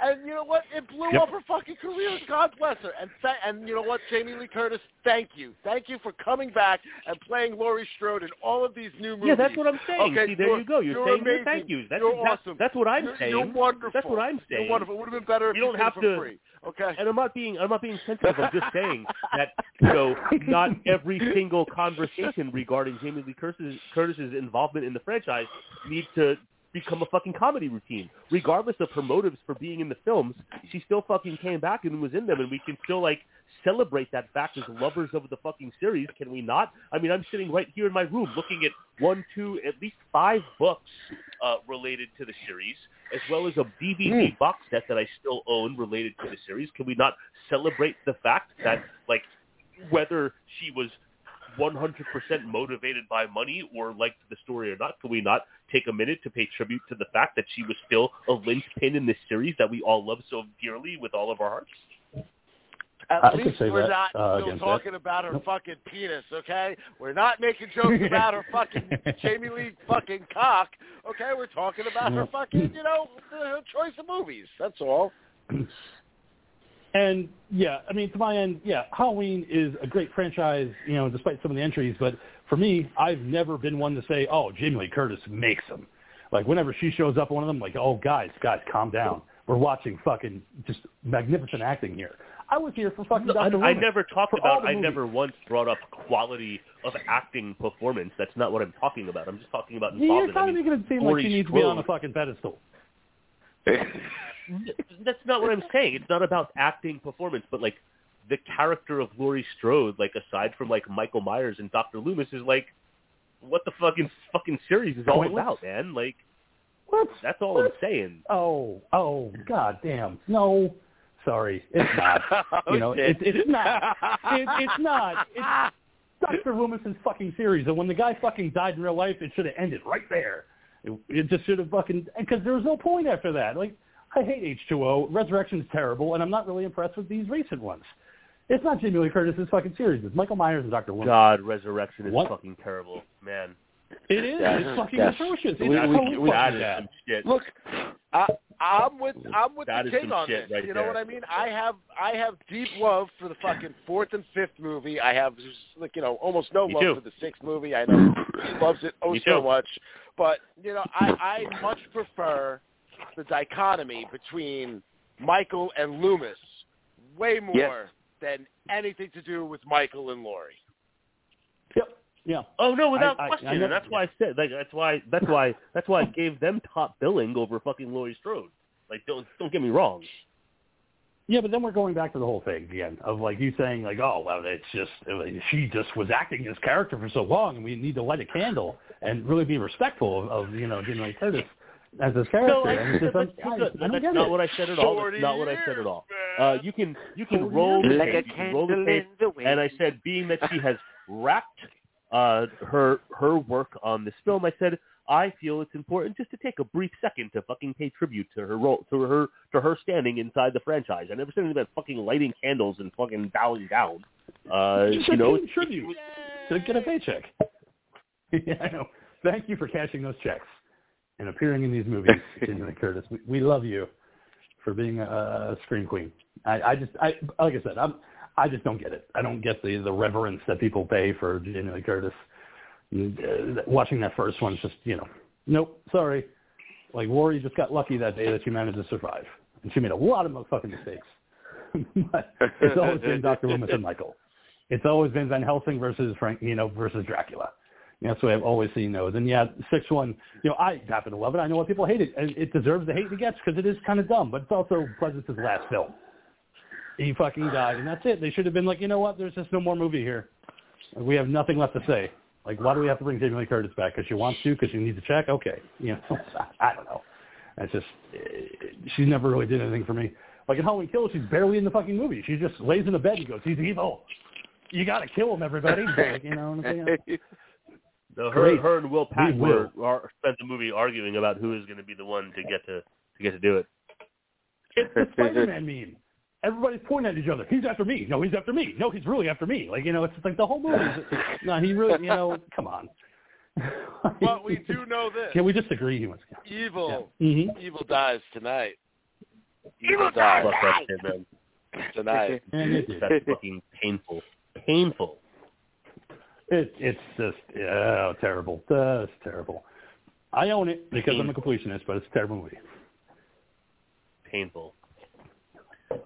And you know what? It blew Yep. up her fucking career. God bless her. And th- and you know what, Jamie Lee Curtis, thank you, thank you for coming back and playing Laurie Strode in all of these new movies. Yeah, that's what I'm saying. Okay, See, there you're- go. You're, you're saying amazing. thank you. That's You're that's, awesome. that's what I'm you're, saying. You're wonderful. That's what I'm saying. You're wonderful. It would have been better if You don't have to- free. Okay. And I'm not being I'm not being sensitive. I'm just saying that you know not every single conversation regarding Jamie Lee Curtis's, Curtis's involvement in the franchise needs to become a fucking comedy routine. Regardless of her motives for being in the films, she still fucking came back and was in them, and we can still like celebrate that fact as lovers of the fucking series. Can we not? I mean, I'm sitting right here in my room looking at one, two, at least five books uh, related to the series, as well as a DVD box set that I still own related to the series. Can we not celebrate the fact that, like, whether she was 100% motivated by money or liked the story or not, can we not take a minute to pay tribute to the fact that she was still a linchpin in this series that we all love so dearly with all of our hearts? At I could least say we're that, not uh, still against talking about her fucking penis, okay? We're not making jokes about her fucking Jamie Lee fucking cock, okay? We're talking about her fucking, you know, her choice of movies. That's all. And yeah, I mean, to my end, yeah, Halloween is a great franchise, you know, despite some of the entries. But for me, I've never been one to say, "Oh, Jamie Lee Curtis makes them." Like whenever she shows up, one of them, like, "Oh, guys, guys, calm down. We're watching fucking just magnificent acting here." I was here for fucking No, I, Dr. I never talked about. I movies. never once brought up quality of acting performance. That's not what I'm talking about. I'm just talking about Yeah, You're involvement. I kind of mean, making it seem like she needs to be on a fucking pedestal. That's not what I'm saying. It's not about acting performance, but like the character of Laurie Strode, like aside from like Michael Myers and Dr. Loomis, is like what the fucking fucking series is all about, man. Like What? that's all I'm saying. Oh, oh, god damn. No, sorry, it's not. you know, it, it's not. It, it's not. It's Dr. Loomis's fucking series, and when the guy fucking died in real life, it should have ended right there. It, it just should have fucking because there was no point after that. Like, I hate H2O. Resurrection's terrible, and I'm not really impressed with these recent ones. It's not Jamie Lee Curtis's fucking series. It's Michael Myers and Dr. Loomis. God, Resurrection is What? fucking terrible, man. It is. Yes, it's fucking yes. atrocious. It's We- That's, we- totally we- that fucking is bad. some shit. Look, I, I'm with I'm with That the king on this. right you know there. what I mean? I have I have deep love for the fucking fourth and fifth movie. I have like you know almost no Me love too. for the sixth movie. I know he loves it oh Me so too. much, but you know I I much prefer the dichotomy between Michael and Loomis way more Yes. than anything to do with Michael and Laurie. Yep. Yeah. Oh no, without I- I- question. I never- that's why I said like that's why that's why that's why I gave them top billing over fucking Laurie Strode. Like don't don't get me wrong. Yeah, but then we're going back to the whole thing again of like you saying like, oh well, it's just she just was acting this character for so long, and we need to light a candle and really be respectful of, of you know Jamie Lee Curtis as this character. No, I, and it's just, that's, I'm- that's, I, I don't that's not it. what I said at all. That's not what I said at all. Uh, you can you can 40 roll the Like a tape. You can roll the tape. in the wind. And I said, being that she has wrapped uh, her her work on this film, I said I feel it's important just to take a brief second to fucking pay tribute to her role, to her to her standing inside the franchise. I never said anything about fucking lighting candles and fucking bowing down. Uh, Just you know, tribute to get a paycheck. yeah, I know. Thank you for cashing those checks and appearing in these movies, Jamie Curtis. We, we love you for being a, a scream queen. I, I just, I like I said, I'm, I just don't get it. I don't get the the reverence that people pay for Jamie Lee Curtis. Uh, watching that first one's just, you know, nope, sorry. Like Laurie just got lucky that day that she managed to survive, and she made a lot of fucking mistakes. but it's always been Dr. Loomis and Michael. It's always been Van Helsing versus Frank, you know, versus Dracula. That's the way I've always seen those. And yeah, six one, you know, I happen to love it. I know what people hate it, and it deserves the hate it gets because it is kind of dumb. But it's also Pleasence's last film. He fucking died, and that's it. They should have been like, you know what? There's just no more movie here. We have nothing left to say. Like, why do we have to bring Jamie Lee Curtis back? Because she wants to? Because she needs a check? Okay, you know, I don't know. That's just eh, she never really did anything for me. Like in Halloween Kills, she's barely in the fucking movie. She just lays in a bed and goes, "He's evil. You got to kill him, everybody." Like, you know what I'm saying? No, her, her and Will Patton were, are, spent the movie arguing about who is going to be the one to get to to get to do it. It's the Spider-Man meme. Everybody's pointing at each other. He's after me. No, he's after me. No, he's really after me. Like you know, it's just like the whole movie. is- No, he really. You know, come on. But we do know this: Can we just agree he was? evil, hmm evil dies tonight. Evil Fuck dies. that shit, man. Tonight. And. That's fucking painful. Painful. It, it's just oh, terrible. That's terrible. I own it because I'm a completionist, but it's a terrible movie. Painful.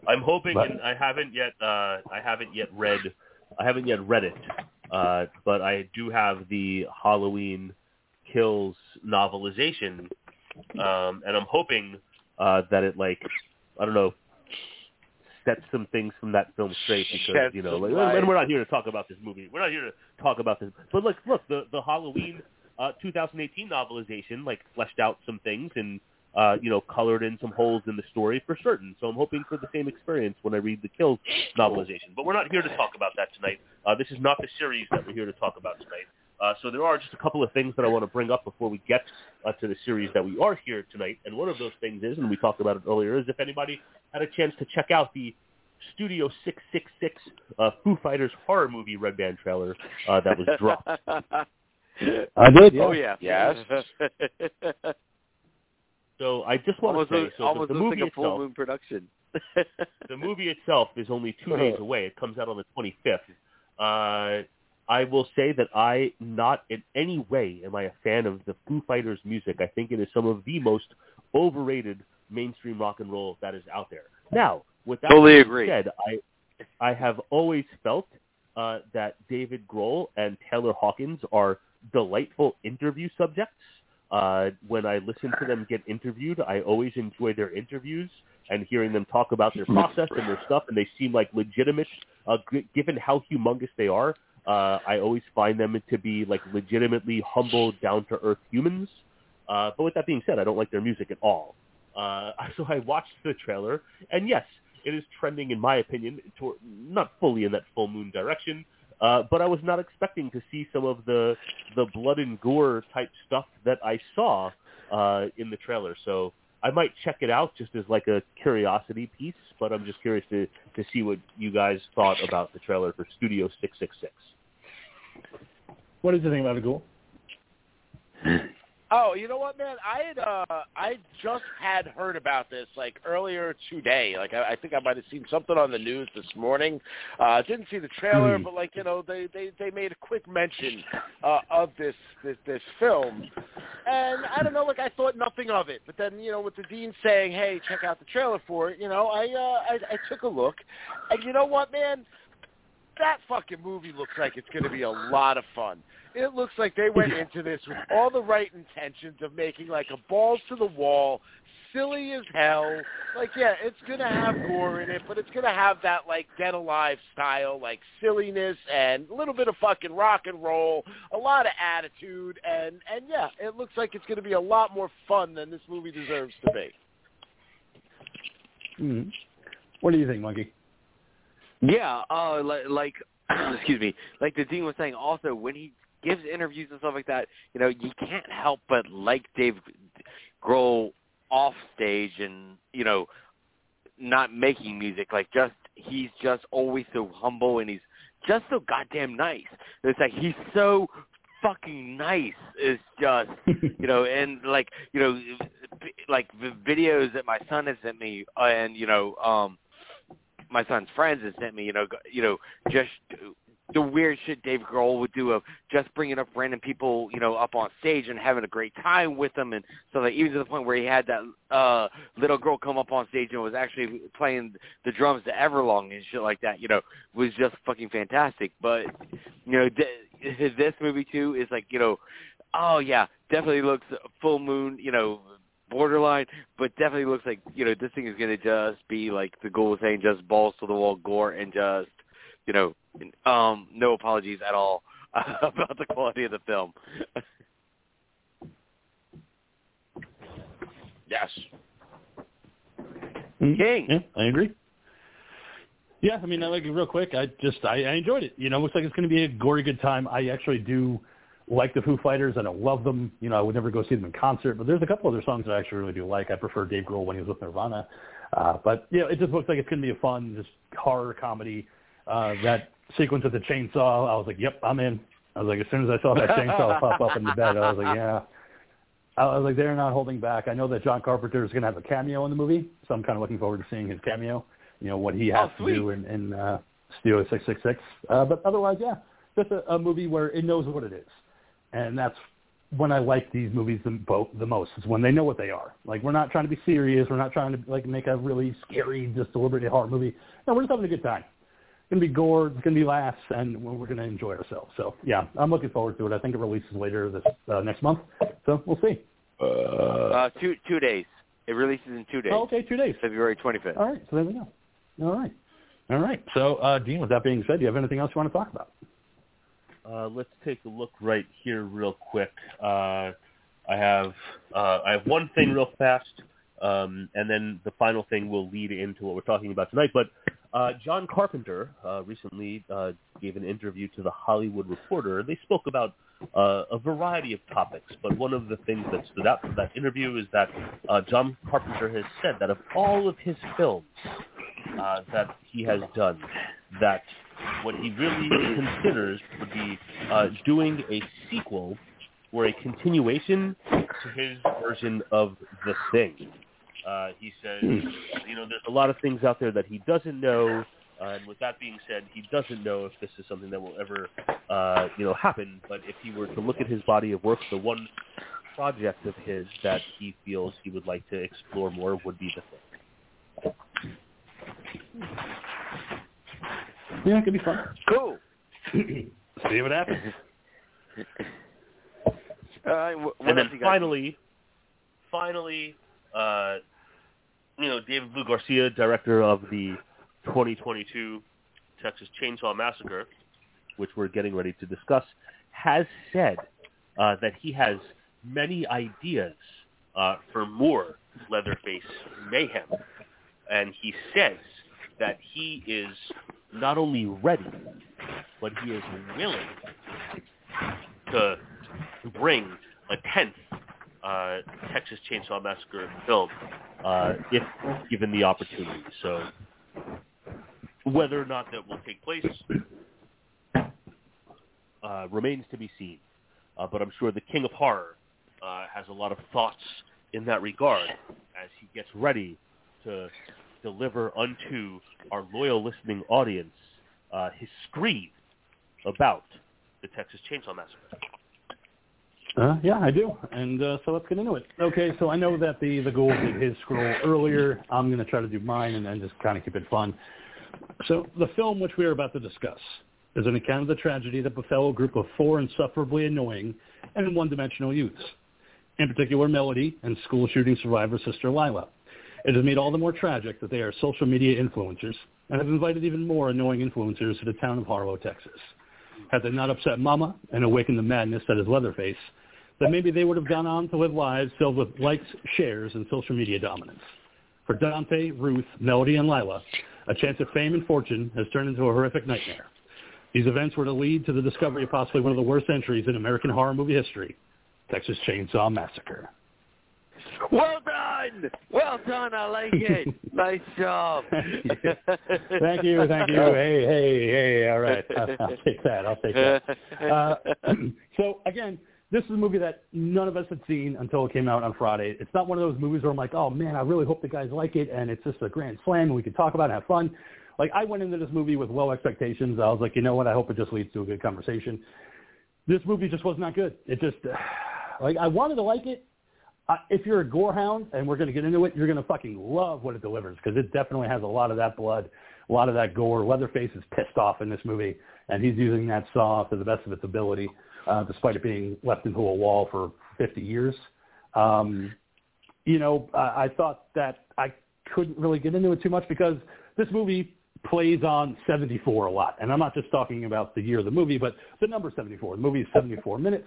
I'm hoping, But- and I haven't yet. Uh, I haven't yet read. I haven't yet read it, uh, but I do have the Halloween Kills novelization, um, and I'm hoping uh, that it like I don't know sets some things from that film straight because you know, like, and we're not here to talk about this movie. We're not here to talk about this. But look, look, the the Halloween uh, 2018 novelization like fleshed out some things and uh, you know, colored in some holes in the story for certain. So I'm hoping for the same experience when I read the Kills novelization. But we're not here to talk about that tonight. Uh, this is not the series that we're here to talk about tonight. Uh, so there are just a couple of things that I want to bring up before we get uh, to the series that we are here tonight. And one of those things is, and we talked about it earlier, is if anybody had a chance to check out the Studio 666 uh, Foo Fighters horror movie Red Band trailer uh, that was dropped. I did. Yeah. Oh yeah. Yes. So I just want almost to say, looks, so almost the, the movie like a full itself, moon production. the movie itself is only two days away. It comes out on the 25th. Uh, I will say that I not in any way am I a fan of the Foo Fighters music. I think it is some of the most overrated mainstream rock and roll that is out there. Now, with that Totally being agree. said, I I have always felt uh, that David Grohl and Taylor Hawkins are delightful interview subjects. Uh, when I listen to them get interviewed, I always enjoy their interviews and hearing them talk about their process and their stuff, and they seem like legitimate. Uh, g- given how humongous they are, uh, I always find them to be like legitimately humble, down-to-earth humans. Uh, but with that being said, I don't like their music at all. Uh, so I watched the trailer, and yes, it is trending, in my opinion, toward, not fully in that full moon direction. Uh, but I was not expecting to see some of the the blood and gore type stuff that I saw uh, in the trailer. So I might check it out just as like a curiosity piece. But I'm just curious to to see what you guys thought about the trailer for Studio 666. What did you think about it, Ghoul? Oh, you know what, man? I had uh I just had heard about this like earlier today. Like I, I think I might have seen something on the news this morning. Uh didn't see the trailer, Hmm. but like, you know, they they they made a quick mention uh of this this this film. And I don't know, like I thought nothing of it. But then, you know, with the dean saying, "Hey, check out the trailer for it," you know, I uh I I took a look. And you know what, man? That fucking movie looks like it's going to be a lot of fun. It looks like they went into this with all the right intentions of making like a balls to the wall, silly as hell. Like, yeah, it's going to have gore in it, but it's going to have that like Dead Alive style, like silliness and a little bit of fucking rock and roll, a lot of attitude, and and yeah, it looks like it's going to be a lot more fun than this movie deserves to be. Mm. What do you think, Monkey? Yeah, uh, like, like excuse me, like the dean was saying. Also, when he gives interviews and stuff like that, you know, you can't help but like Dave Grohl off stage and you know, not making music. Like, just he's just always so humble and he's just so goddamn nice. It's like he's so fucking nice. It's just you know, and like you know, like the videos that my son has sent me, and you know, um, my son's friends has sent me, you know, you know, just the weird shit Dave Grohl would do of just bringing up random people, you know, up on stage and having a great time with them, and so that even to the point where he had that uh little girl come up on stage and was actually playing the drums to Everlong and shit like that, you know, was just fucking fantastic. But you know, th- this movie too is like, you know, oh yeah, definitely looks full moon, you know, borderline, but definitely looks like you know this thing is gonna just be like the ghoul was saying, just balls to the wall gore and just you know, um, no apologies at all about the quality of the film. Yes. Mm. King. Yeah, I agree. Yeah, I mean, I like it real quick. I just I, I enjoyed it. You know, it looks like it's going to be a gory good time. I actually do like the Foo Fighters. I don't love them. You know, I would never go see them in concert, but there's a couple other songs that I actually really do like. I prefer Dave Grohl when he was with Nirvana. Uh, but yeah, it just looks like it's going to be a fun, just horror comedy. Uh, that sequence with the chainsaw, I was like, yep, I'm in. I was like, as soon as I saw that chainsaw pop up in the bed, I was like, yeah. I was like, they're not holding back. I know that John Carpenter is going to have a cameo in the movie, so I'm kind of looking forward to seeing his cameo. You know what he has Oh, to do in, in uh, Studio 666. Uh, but otherwise, yeah, just a, a movie where it knows what it is, and that's when I like these movies the, bo- the most. Is when they know what they are. Like we're not trying to be serious. We're not trying to like make a really scary, just deliberately horror movie. No, we're just having a good time. It's gonna be gore. It's gonna be laughs, and we're gonna enjoy ourselves. So yeah, I'm looking forward to it. I think it releases later this uh, next month. So we'll see. Uh, two two days. It releases in two days. Oh, okay, two days. February 25th. All right, so there we go. All right, all right. So, uh, Dean, with that being said, do you have anything else you want to talk about? Uh, let's take a look right here real quick. Uh, I have uh, I have one thing real fast, um, and then the final thing will lead into what we're talking about tonight. But uh, John Carpenter uh, recently uh, gave an interview to the Hollywood Reporter. They spoke about a variety of topics, but one of the things that stood out from that interview is that John Carpenter has said that of all of his films that he has done, that what he really considers would be uh, doing a sequel or a continuation to his version of The Thing. Uh, he says, you know, there's a lot of things out there that he doesn't know. Uh, and with that being said, he doesn't know if this is something that will ever, uh, you know, happen. But if he were to look at his body of work, the one project of his that he feels he would like to explore more would be the thing. Yeah, it could be fun. Cool. See what happens. All right, wh- what and then you got? finally, finally, uh, you know, David Blue Garcia, director of the 2022 Texas Chainsaw Massacre, which we're getting ready to discuss, has said uh, that he has many ideas uh, for more Leatherface mayhem, and he says that he is not only ready, but he is willing to bring a tenth uh, Texas Chainsaw Massacre film uh, if given the opportunity. So whether or not that will take place uh, remains to be seen. Uh, but I'm sure the King of Horror uh, has a lot of thoughts in that regard as he gets ready to deliver unto our loyal listening audience uh, his screed about the Texas Chainsaw Massacre. Uh, yeah, I do. And uh, so let's get into it. Okay, so I know that the the Ghoul did his scroll earlier. I'm going to try to do mine and then just kind of keep it fun. So the film which we are about to discuss is an account of the tragedy that befell a group of four insufferably annoying and one-dimensional youths, in particular Melody and school shooting survivor sister Lila. It is made all the more tragic that they are social media influencers and have invited even more annoying influencers to the town of Harlow, Texas. Had they not upset Mama and awakened the madness that is Leatherface, then maybe they would have gone on to live lives filled with likes, shares, and social media dominance. For Dante, Ruth, Melody, and Lila, a chance at fame and fortune has turned into a horrific nightmare. These events were to lead to the discovery of possibly one of the worst entries in American horror movie history, Texas Chainsaw Massacre. Well done. Well done. I like it. nice job. thank you, thank you. Hey, hey, hey. All right, I'll, I'll take that. I'll take that. Uh, so again, this is a movie that none of us had seen until it came out on Friday. It's not one of those movies where I'm like, oh man, I really hope the guys like it, and it's just a grand slam, and we can talk about it, and have fun. Like I went into this movie with low expectations. I was like, you know what? I hope it just leads to a good conversation. This movie just was not good. It just, like, I wanted to like it. Uh, if you're a gore hound, and we're going to get into it, you're going to fucking love what it delivers because it definitely has a lot of that blood, a lot of that gore. Leatherface is pissed off in this movie, and he's using that saw to the best of its ability, uh, despite it being left into a wall for 50 years. Um, you know, I, I thought that I couldn't really get into it too much because this movie plays on 74 a lot. And I'm not just talking about the year of the movie, but the number 74. The movie is 74 minutes.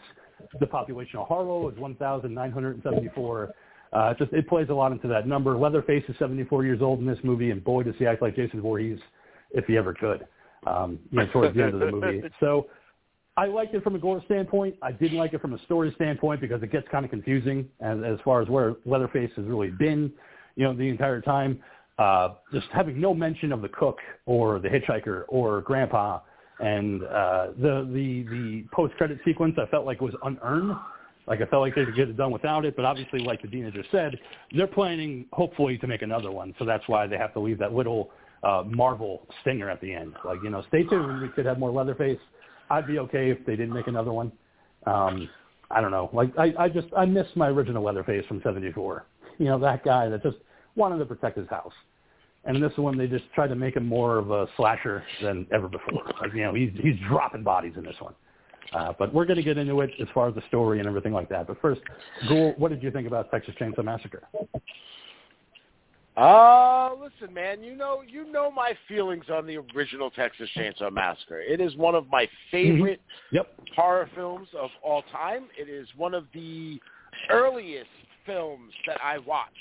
The population of Harlow is 1,974. Uh, just it plays a lot into that number. Leatherface is 74 years old in this movie, and boy, does he act like Jason Voorhees if he ever could. Um, you know, towards the end of the movie. So I liked it from a gore standpoint. I didn't like it from a story standpoint because it gets kind of confusing as, as far as where Leatherface has really been, you know, the entire time. Uh, just having no mention of the cook or the hitchhiker or grandpa and uh, the the the post credit sequence I felt like was unearned. Like I felt like they could get it done without it, but obviously, like the Dina just said, they're planning hopefully to make another one, so that's why they have to leave that little uh, Marvel stinger at the end. Like you know, stay tuned. We could have more Leatherface. I'd be okay if they didn't make another one. Um, I don't know. Like I, I just I miss my original Leatherface from '74. You know that guy that just wanted to protect his house. And in this one, they just tried to make him more of a slasher than ever before. Like, you know, he's he's dropping bodies in this one. Uh, but we're going to get into it as far as the story and everything like that. But first, Ghoul, what did you think about Texas Chainsaw Massacre? Uh, listen, man, you know, you know my feelings on the original Texas Chainsaw Massacre. It is one of my favorite Yep. horror films of all time. It is one of the earliest films that I watched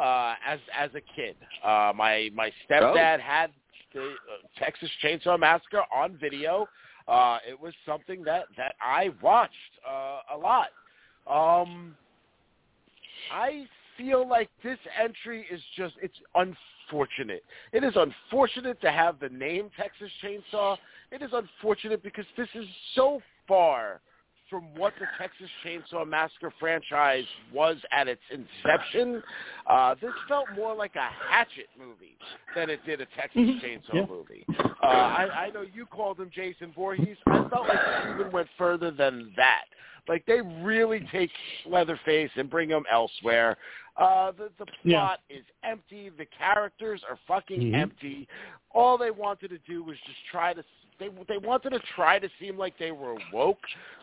uh, as as a kid. Uh, my my stepdad Oh. had the uh, Texas Chainsaw Massacre on video. Uh, it was something that that I watched uh, a lot. Um, I feel like this entry is just it's unfortunate. It is unfortunate to have the name Texas Chainsaw. It is unfortunate because this is so far from what the Texas Chainsaw Massacre franchise was at its inception. Uh, this felt more like a Hatchet movie than it did a Texas Chainsaw Yeah. movie. Uh, I, I know you called him Jason Voorhees. I felt like it even went further than that. Like they really take Leatherface and bring him elsewhere. Uh, the the Yeah. plot is empty. The characters are fucking Mhm. empty. All they wanted to do was just try to. They they wanted to try to seem like they were woke.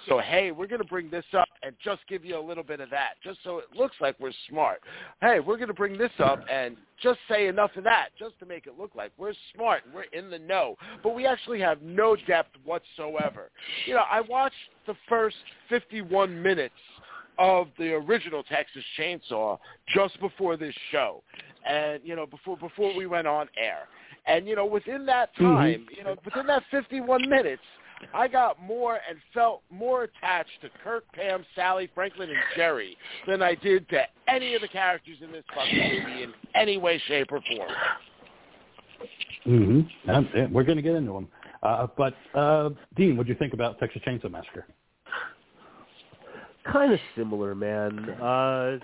So hey, we're gonna bring this up and just give you a little bit of that, just so it looks like we're smart. Hey, we're gonna bring this up and just say enough of that, just to make it look like we're smart and we're in the know. But we actually have no depth whatsoever. You know, I watched the first 51 minutes of the original Texas Chainsaw just before this show, and you know before before we went on air, and you know within that time, you know within that 51 minutes, I got more and felt more attached to Kirk, Pam, Sally, Franklin, and Jerry than I did to any of the characters in this fucking movie in any way, shape, or form. Mm-hmm. Yeah, we're going to get into them. Uh, but uh, Dean, what do you think about Texas Chainsaw Massacre? kind of similar, man. Uh,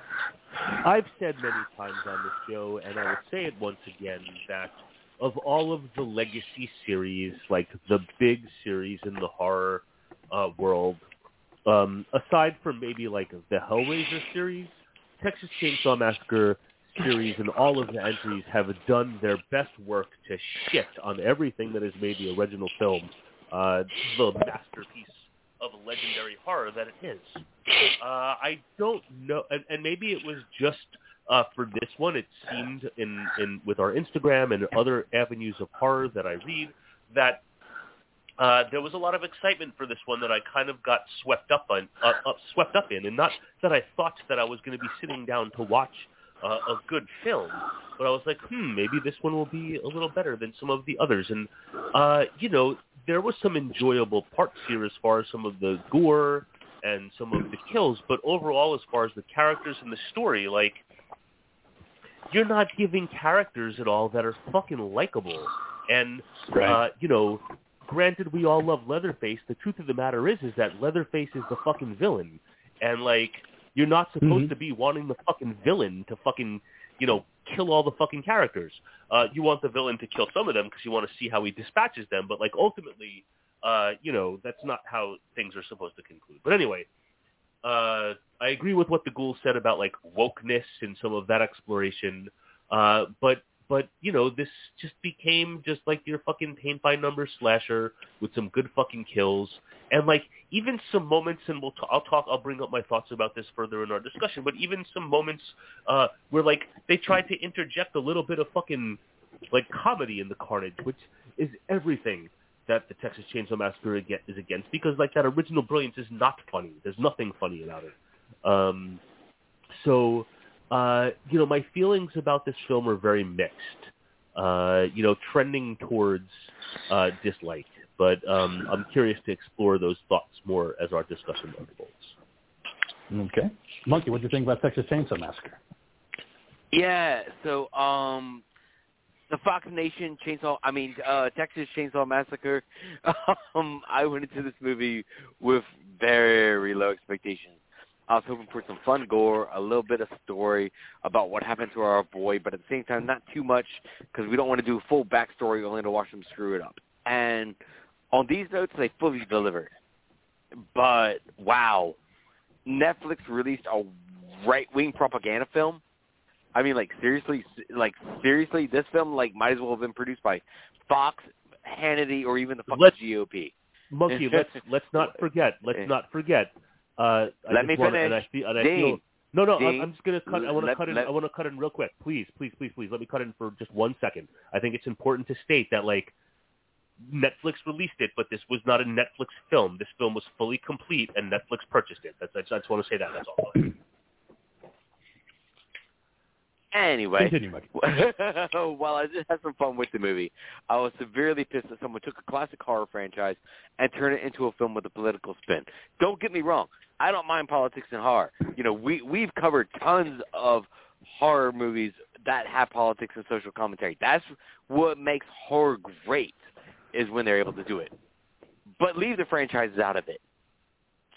I've said many times on this show, and I will say it once again, that of all of the legacy series, like the big series in the horror uh, world, um, aside from maybe like the Hellraiser series, Texas Chainsaw Massacre series and all of the entries have done their best work to shit on everything that has made the original film uh, the masterpiece of legendary horror that it is. Uh, I don't know, and, and maybe it was just uh, for this one. It seemed in, in with our Instagram and other avenues of horror that I read that uh, there was a lot of excitement for this one that I kind of got swept up on, uh, up, swept up in, and not that I thought that I was going to be sitting down to watch uh, a good film, but I was like, hmm, maybe this one will be a little better than some of the others, and uh, you know, there was some enjoyable parts here as far as some of the gore and some of the kills, but overall, as far as the characters and the story, like you're not giving characters at all that are fucking likable. And uh, you know, granted, we all love Leatherface. The truth of the matter is, is that Leatherface is the fucking villain, and like you're not supposed Mhm. to be wanting the fucking villain to fucking you know kill all the fucking characters. Uh, you want the villain to kill some of them because you want to see how he dispatches them, but like ultimately, uh, you know, that's not how things are supposed to conclude. But anyway, uh, I agree with what the ghoul said about like wokeness and some of that exploration. Uh, but but you know, this just became just like your fucking paint by number slasher with some good fucking kills and like even some moments, and we'll t- I'll talk, I'll bring up my thoughts about this further in our discussion. But even some moments uh, where like they tried to interject a little bit of fucking like comedy in the carnage, which is everything that the Texas Chainsaw Massacre ag- is against because like that original brilliance is not funny. There's nothing funny about it. Um, so uh, you know, my feelings about this film are very mixed. Uh, you know, trending towards uh, dislike, but um, I'm curious to explore those thoughts more as our discussion unfolds. Okay. Monkey, what do you think about Texas Chainsaw Massacre? Yeah, so um the Fox Nation Chainsaw I mean uh Texas Chainsaw Massacre um I went into this movie with very low expectations. I was hoping for some fun gore, a little bit of story about what happened to our boy, but at the same time not too much because we don't want to do a full backstory only to watch them screw it up. And on these notes they fully delivered. But wow. Netflix released a right-wing propaganda film I mean, like seriously, like seriously, this film like might as well have been produced by Fox, Hannity, or even the fucking Let's- GOP. Monkey, let's let's not forget. Let's not forget. Uh, I Let just me wanna, And I finish. feel, and I feel, no, no. I'm, Dean, I'm just gonna cut. I want to cut in. let- I want to cut in real quick. Please, please, please, please. Let me cut in for just one second. I think it's important to state that like Netflix released it, but this was not a Netflix film. This film was fully complete, and Netflix purchased it. That's, I just want to say that. That's all. Anyway, while I just had some fun with the movie, I was severely pissed that someone took a classic horror franchise and turned it into a film with a political spin. Don't get me wrong. I don't mind politics and horror. You know, we we've covered tons of horror movies that have politics and social commentary. That's what makes horror great is when they're able to do it. But leave the franchises out of it.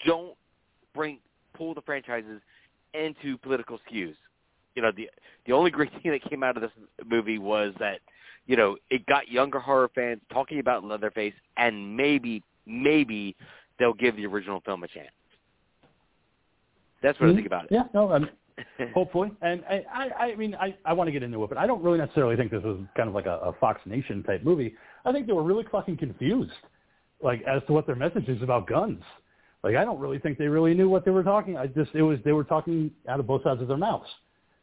Don't bring pull the franchises into political skews. You know, the the only great thing that came out of this movie was that, you know, it got younger horror fans talking about Leatherface and maybe maybe they'll give the original film a chance. That's what I Mhm. think about it. Yeah, no, mean, hopefully. And I, I, I mean, I, I want to get into it, but I don't really necessarily think this was kind of like a, a Fox Nation type movie. I think they were really fucking confused, like as to what their message is about guns. Like I don't really think they really knew what they were talking. I just it was they were talking out of both sides of their mouths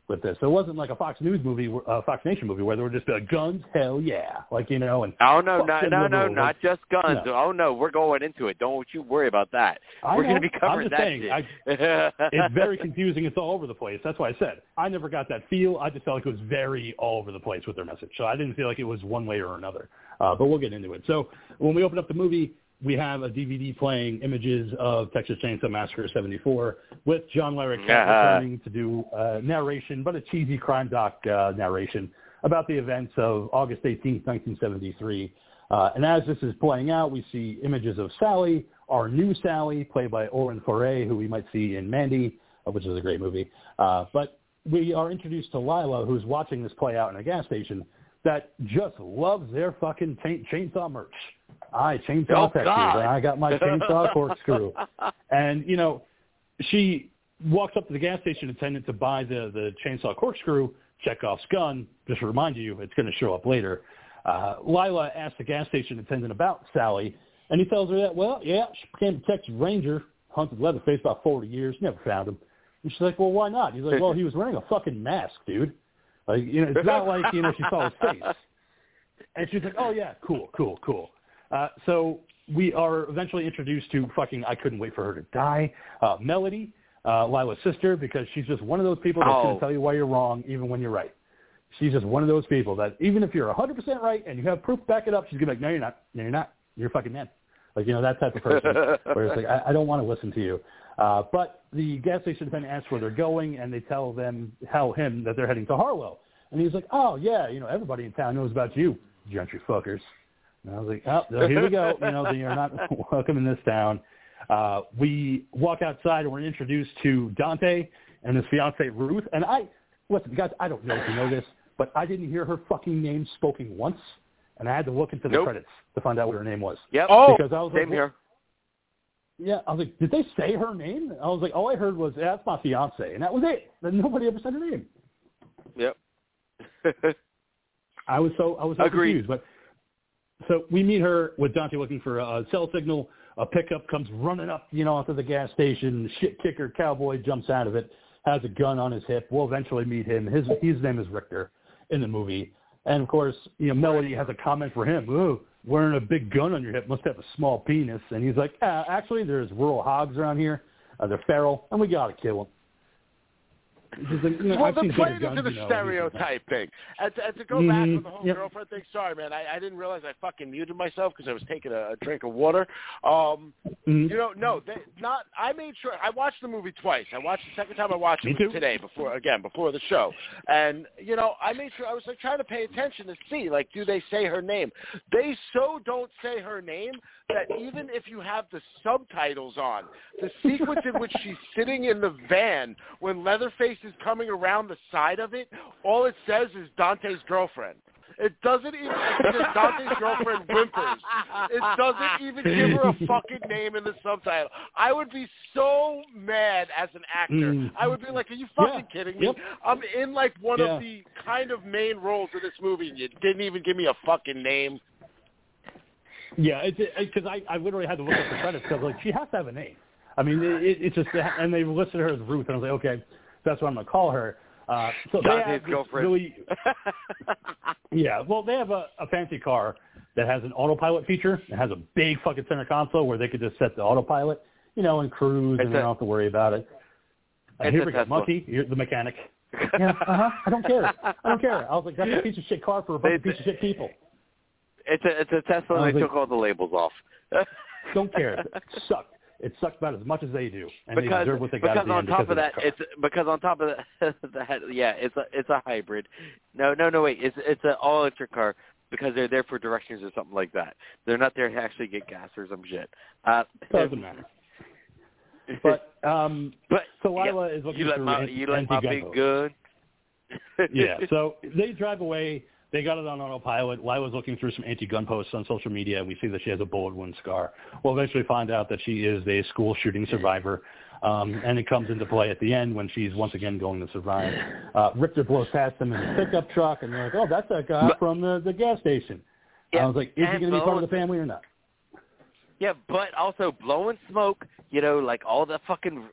with this. So it wasn't like a Fox News movie, uh, Fox Nation movie where they were just like guns, hell yeah, like you know. And Oh no, no, no, no, liberal, not just guns. No. Oh no, we're going into it. Don't you worry about that. I we're going to be covering that saying. I, it's very confusing. It's all over the place. That's why I said I never got that feel. I just felt like it was very all over the place with their message. So I didn't feel like it was one way or another. Uh, but we'll get into it. So when we open up the movie, we have a DVD playing images of Texas Chainsaw Massacre 74 with John Larroquette Uh-huh. returning to do uh, narration, but a cheesy crime doc uh, narration about the events of August 18th, 1973. Uh, and as this is playing out, we see images of Sally, our new Sally, played by Olwen Fouéré, who we might see in Mandy, uh, which is a great movie. Uh, but we are introduced to Lila, who's watching this play out in a gas station, that just loves their fucking chain- chainsaw merch. I chainsaw Oh, Texas, God. and I got my chainsaw corkscrew. And, you know, she walks up to the gas station attendant to buy the, the chainsaw corkscrew, Chekhov's gun. Just to remind you, it's going to show up later. Uh, Lila asks the gas station attendant about Sally, and he tells her that, well, yeah, she became a Texas Ranger, hunted Leatherface about 40 years, never found him. And she's like, well, why not? He's like, well, he was wearing a fucking mask, dude. Like, you know, it's not like, you know, she saw his face. And she's like, oh, yeah, cool, cool, cool. Uh, so we are eventually introduced to fucking I couldn't wait for her to die. Uh, Melody, uh, Lila's sister, because she's just one of those people that's going Oh. to tell you why you're wrong, even when you're right. She's just one of those people that even if you're 100% right and you have proof to back it up, she's going to be like, no, you're not. No, you're not. You're a fucking man. Like, you know, that type of person. where it's like, I, I don't want to listen to you. Uh, but the gas station attendant asks where they're going, and they tell them, tell him that they're heading to Harlow. And he's like, oh, yeah, you know, everybody in town knows about you, gentry fuckers. And I was like, oh, so here we go. You know, you're not welcome in this town. Uh, we walk outside and we're introduced to Dante and his fiancee Ruth. And I, listen, guys, I don't know if you know this, but I didn't hear her fucking name spoken once. And I had to look into the Nope. credits to find out what her name was. Yep. Oh, because I was Same like, here. Yeah, I was like, did they say her name? I was like, all I heard was, yeah, that's my fiance, and that was it. And nobody ever said her name. Yep. I was so I was so Agreed. confused. But so we meet her with Dante looking for a cell signal. A pickup comes running up, you know, onto the gas station. Shit kicker cowboy jumps out of it, has a gun on his hip. We'll eventually meet him. His his name is Richter in the movie, and of course, you know, Melody has a comment for him. Ooh, wearing a big gun on your hip must have a small penis. And he's like, ah, actually, there's rural hogs around here. Uh, they're feral, and we gotta kill them. Like, know, Well, I've the playing into the stereotype thing. And to, and to go back Mhm. with the whole Yep. girlfriend thing, sorry, man, I, I didn't realize I fucking muted myself because I was taking a, a drink of water. Um, Mhm. you know, no, they, not. I made sure I watched the movie twice. I watched the second time I watched it today before again before the show, and you know, I made sure I was like trying to pay attention to see like, do they say her name? They so don't say her name that even if you have the subtitles on, the sequence in which she's sitting in the van when Leatherface is coming around the side of it, all it says is Dante's girlfriend. It doesn't even Dante's girlfriend whimpers. It doesn't even give her a fucking name in the subtitle. I would be so mad as an actor. Mm. I would be like, "Are you fucking Yeah. kidding me? Yep. I'm in like one Yeah. of the kind of main roles of this movie, and you didn't even give me a fucking name." Yeah, it's because I, I literally had to look up the credits because like she has to have a name. I mean, it, it's just and they listed her as Ruth, and I was like, okay, that's what I'm gonna call her. Uh, so they Dante's have this girlfriend. really, yeah. Well, they have a, a fancy car that has an autopilot feature. It has a big fucking center console where they could just set the autopilot, you know, and cruise, It's and they don't have to worry about it. And here we go, Monkey, you're the mechanic. Yeah, uh-huh. I don't care. I don't care. I was like, that's a piece of shit car for a bunch of piece of shit people. It's a it's a Tesla. And They like- took all the labels off. Don't care. It sucked. It sucked about as much as they do, and they because deserve what they got because on top because of that, car. it's because on top of that, that yeah, it's a it's a hybrid. No, no, no, wait, it's it's an all electric car because they're there for directions or something like that. They're not there to actually get gas or some shit. Uh, doesn't matter. But um, but so yeah, Lila is looking you like my you like my big gun. yeah. So they drive away. They got it on autopilot. was looking through some anti-gun posts on social media, and we see that she has a bullet wound scar. We'll eventually find out that she is a school shooting survivor, um, and it comes into play at the end when she's once again going to survive. Uh, Richter blows past them in a pickup truck, and they're like, "Oh, that's that guy from the, the gas station." Yeah, I was like, "Is he going to be part of the family or not?" Yeah, but also blowing smoke, you know, like all the fucking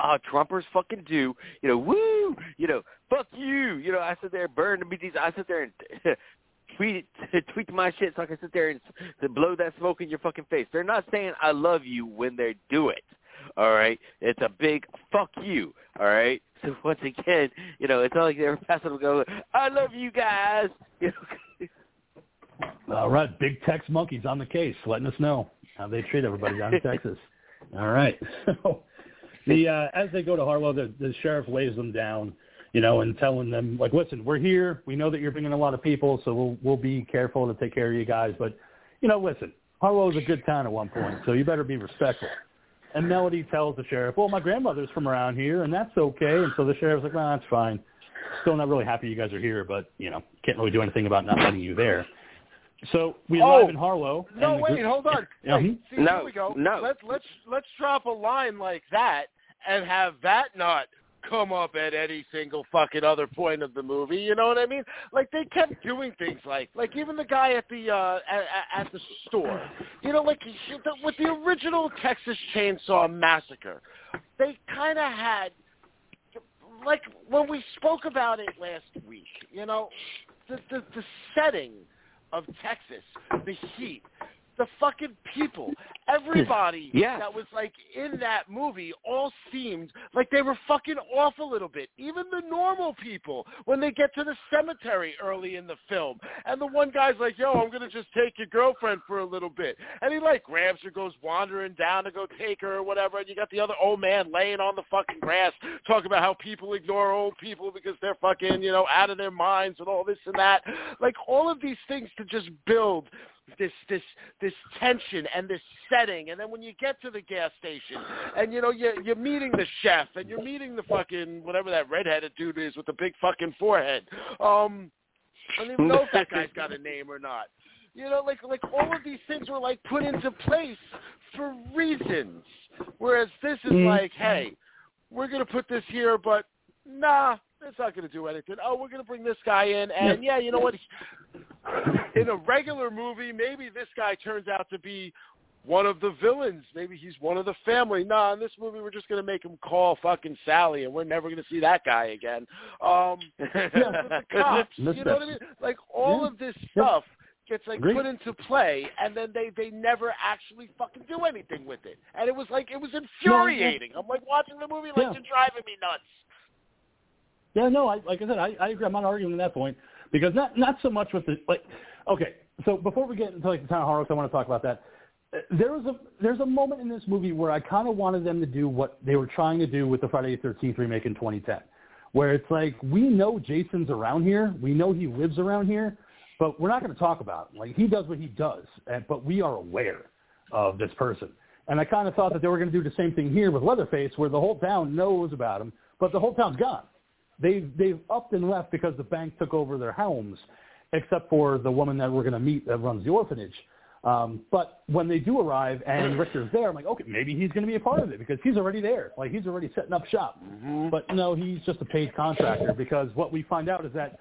uh, Trumpers fucking do, you know, woo, you know, fuck you, you know, I sit there burn the BTs, I sit there and tweet tweet my shit so I can sit there and blow that smoke in your fucking face. They're not saying I love you when they do it. All right, it's a big fuck you. All right. So once again, you know, it's not like they're passing them go, I love you guys. You know, All right, big Tex monkeys on the case, letting us know how they treat everybody down in Texas. All right. So the uh, as they go to Harlow, the, the sheriff lays them down, you know, and telling them like, listen, we're here. We know that you're bringing a lot of people, so we'll we'll be careful to take care of you guys. But you know, listen, Harlow Harlow's a good town at one point, so you better be respectful. And Melody tells the sheriff, well, my grandmother's from around here, and that's okay. And so the sheriff's like, well, that's fine. Still not really happy you guys are here, but you know, can't really do anything about not letting you there. So we Oh, arrive in Harlow. No, wait, group- hold on. Yeah, Wait, mhm. see, No, here we go. no. Let's let's let's drop a line like that and have that not come up at any single fucking other point of the movie. You know what I mean? Like they kept doing things like like even the guy at the uh at, at- the store. You know, like with the original Texas Chainsaw Massacre, they kind of had like when we spoke about it last week. You know, the the, the setting of Texas, the heat, the fucking people, everybody Yeah. that was like in that movie all seemed like they were fucking off a little bit. Even the normal people when they get to the cemetery early in the film, and the one guy's like, "Yo, I'm gonna just take your girlfriend for a little bit," and he like grabs her, goes wandering down to go take her or whatever, and you got the other old man laying on the fucking grass talking about how people ignore old people because they're fucking you know out of their minds and all this and that. Like all of these things to just build this this this tension and this setting. And then when you get to the gas station and you know you're you're meeting the chef and you're meeting the fucking whatever that redheaded dude is with the big fucking forehead um i don't even know if that guy's got a name or not. You know like like all of these things were like put into place for reasons. Whereas this is like hey we're going to put this here but nah it's not going to do anything oh we're going to bring this guy in and yeah you know what in a regular movie, maybe this guy turns out to be one of the villains. Maybe he's one of the family. Nah, in this movie, we're just gonna make him call fucking Sally, and we're never gonna see that guy again. Um, the cops, you know what I mean? Like all Yeah. of this Yeah. stuff gets like put into play, and then they they never actually fucking do anything with it. And it was like it was infuriating. I'm like watching the movie, like Yeah. you're driving me nuts. Yeah, no, I, like I said, I, I agree. I'm not arguing at that point because not not so much with the like. Okay, so before we get into like the town of horror, I want to talk about that. There was a there's a moment in this movie where I kind of wanted them to do what they were trying to do with the Friday the 13th remake in 2010, where it's like we know Jason's around here, we know he lives around here, but we're not going to talk about him. Like he does what he does, and, but we are aware of this person. And I kind of thought that they were going to do the same thing here with Leatherface, where the whole town knows about him, but the whole town's gone. They've they've upped and left because the bank took over their homes, except for the woman that we're going to meet that runs the orphanage. Um, but when they do arrive and Richter's there, I'm like, okay, maybe he's going to be a part of it because he's already there. Like he's already setting up shop. But no, he's just a paid contractor because what we find out is that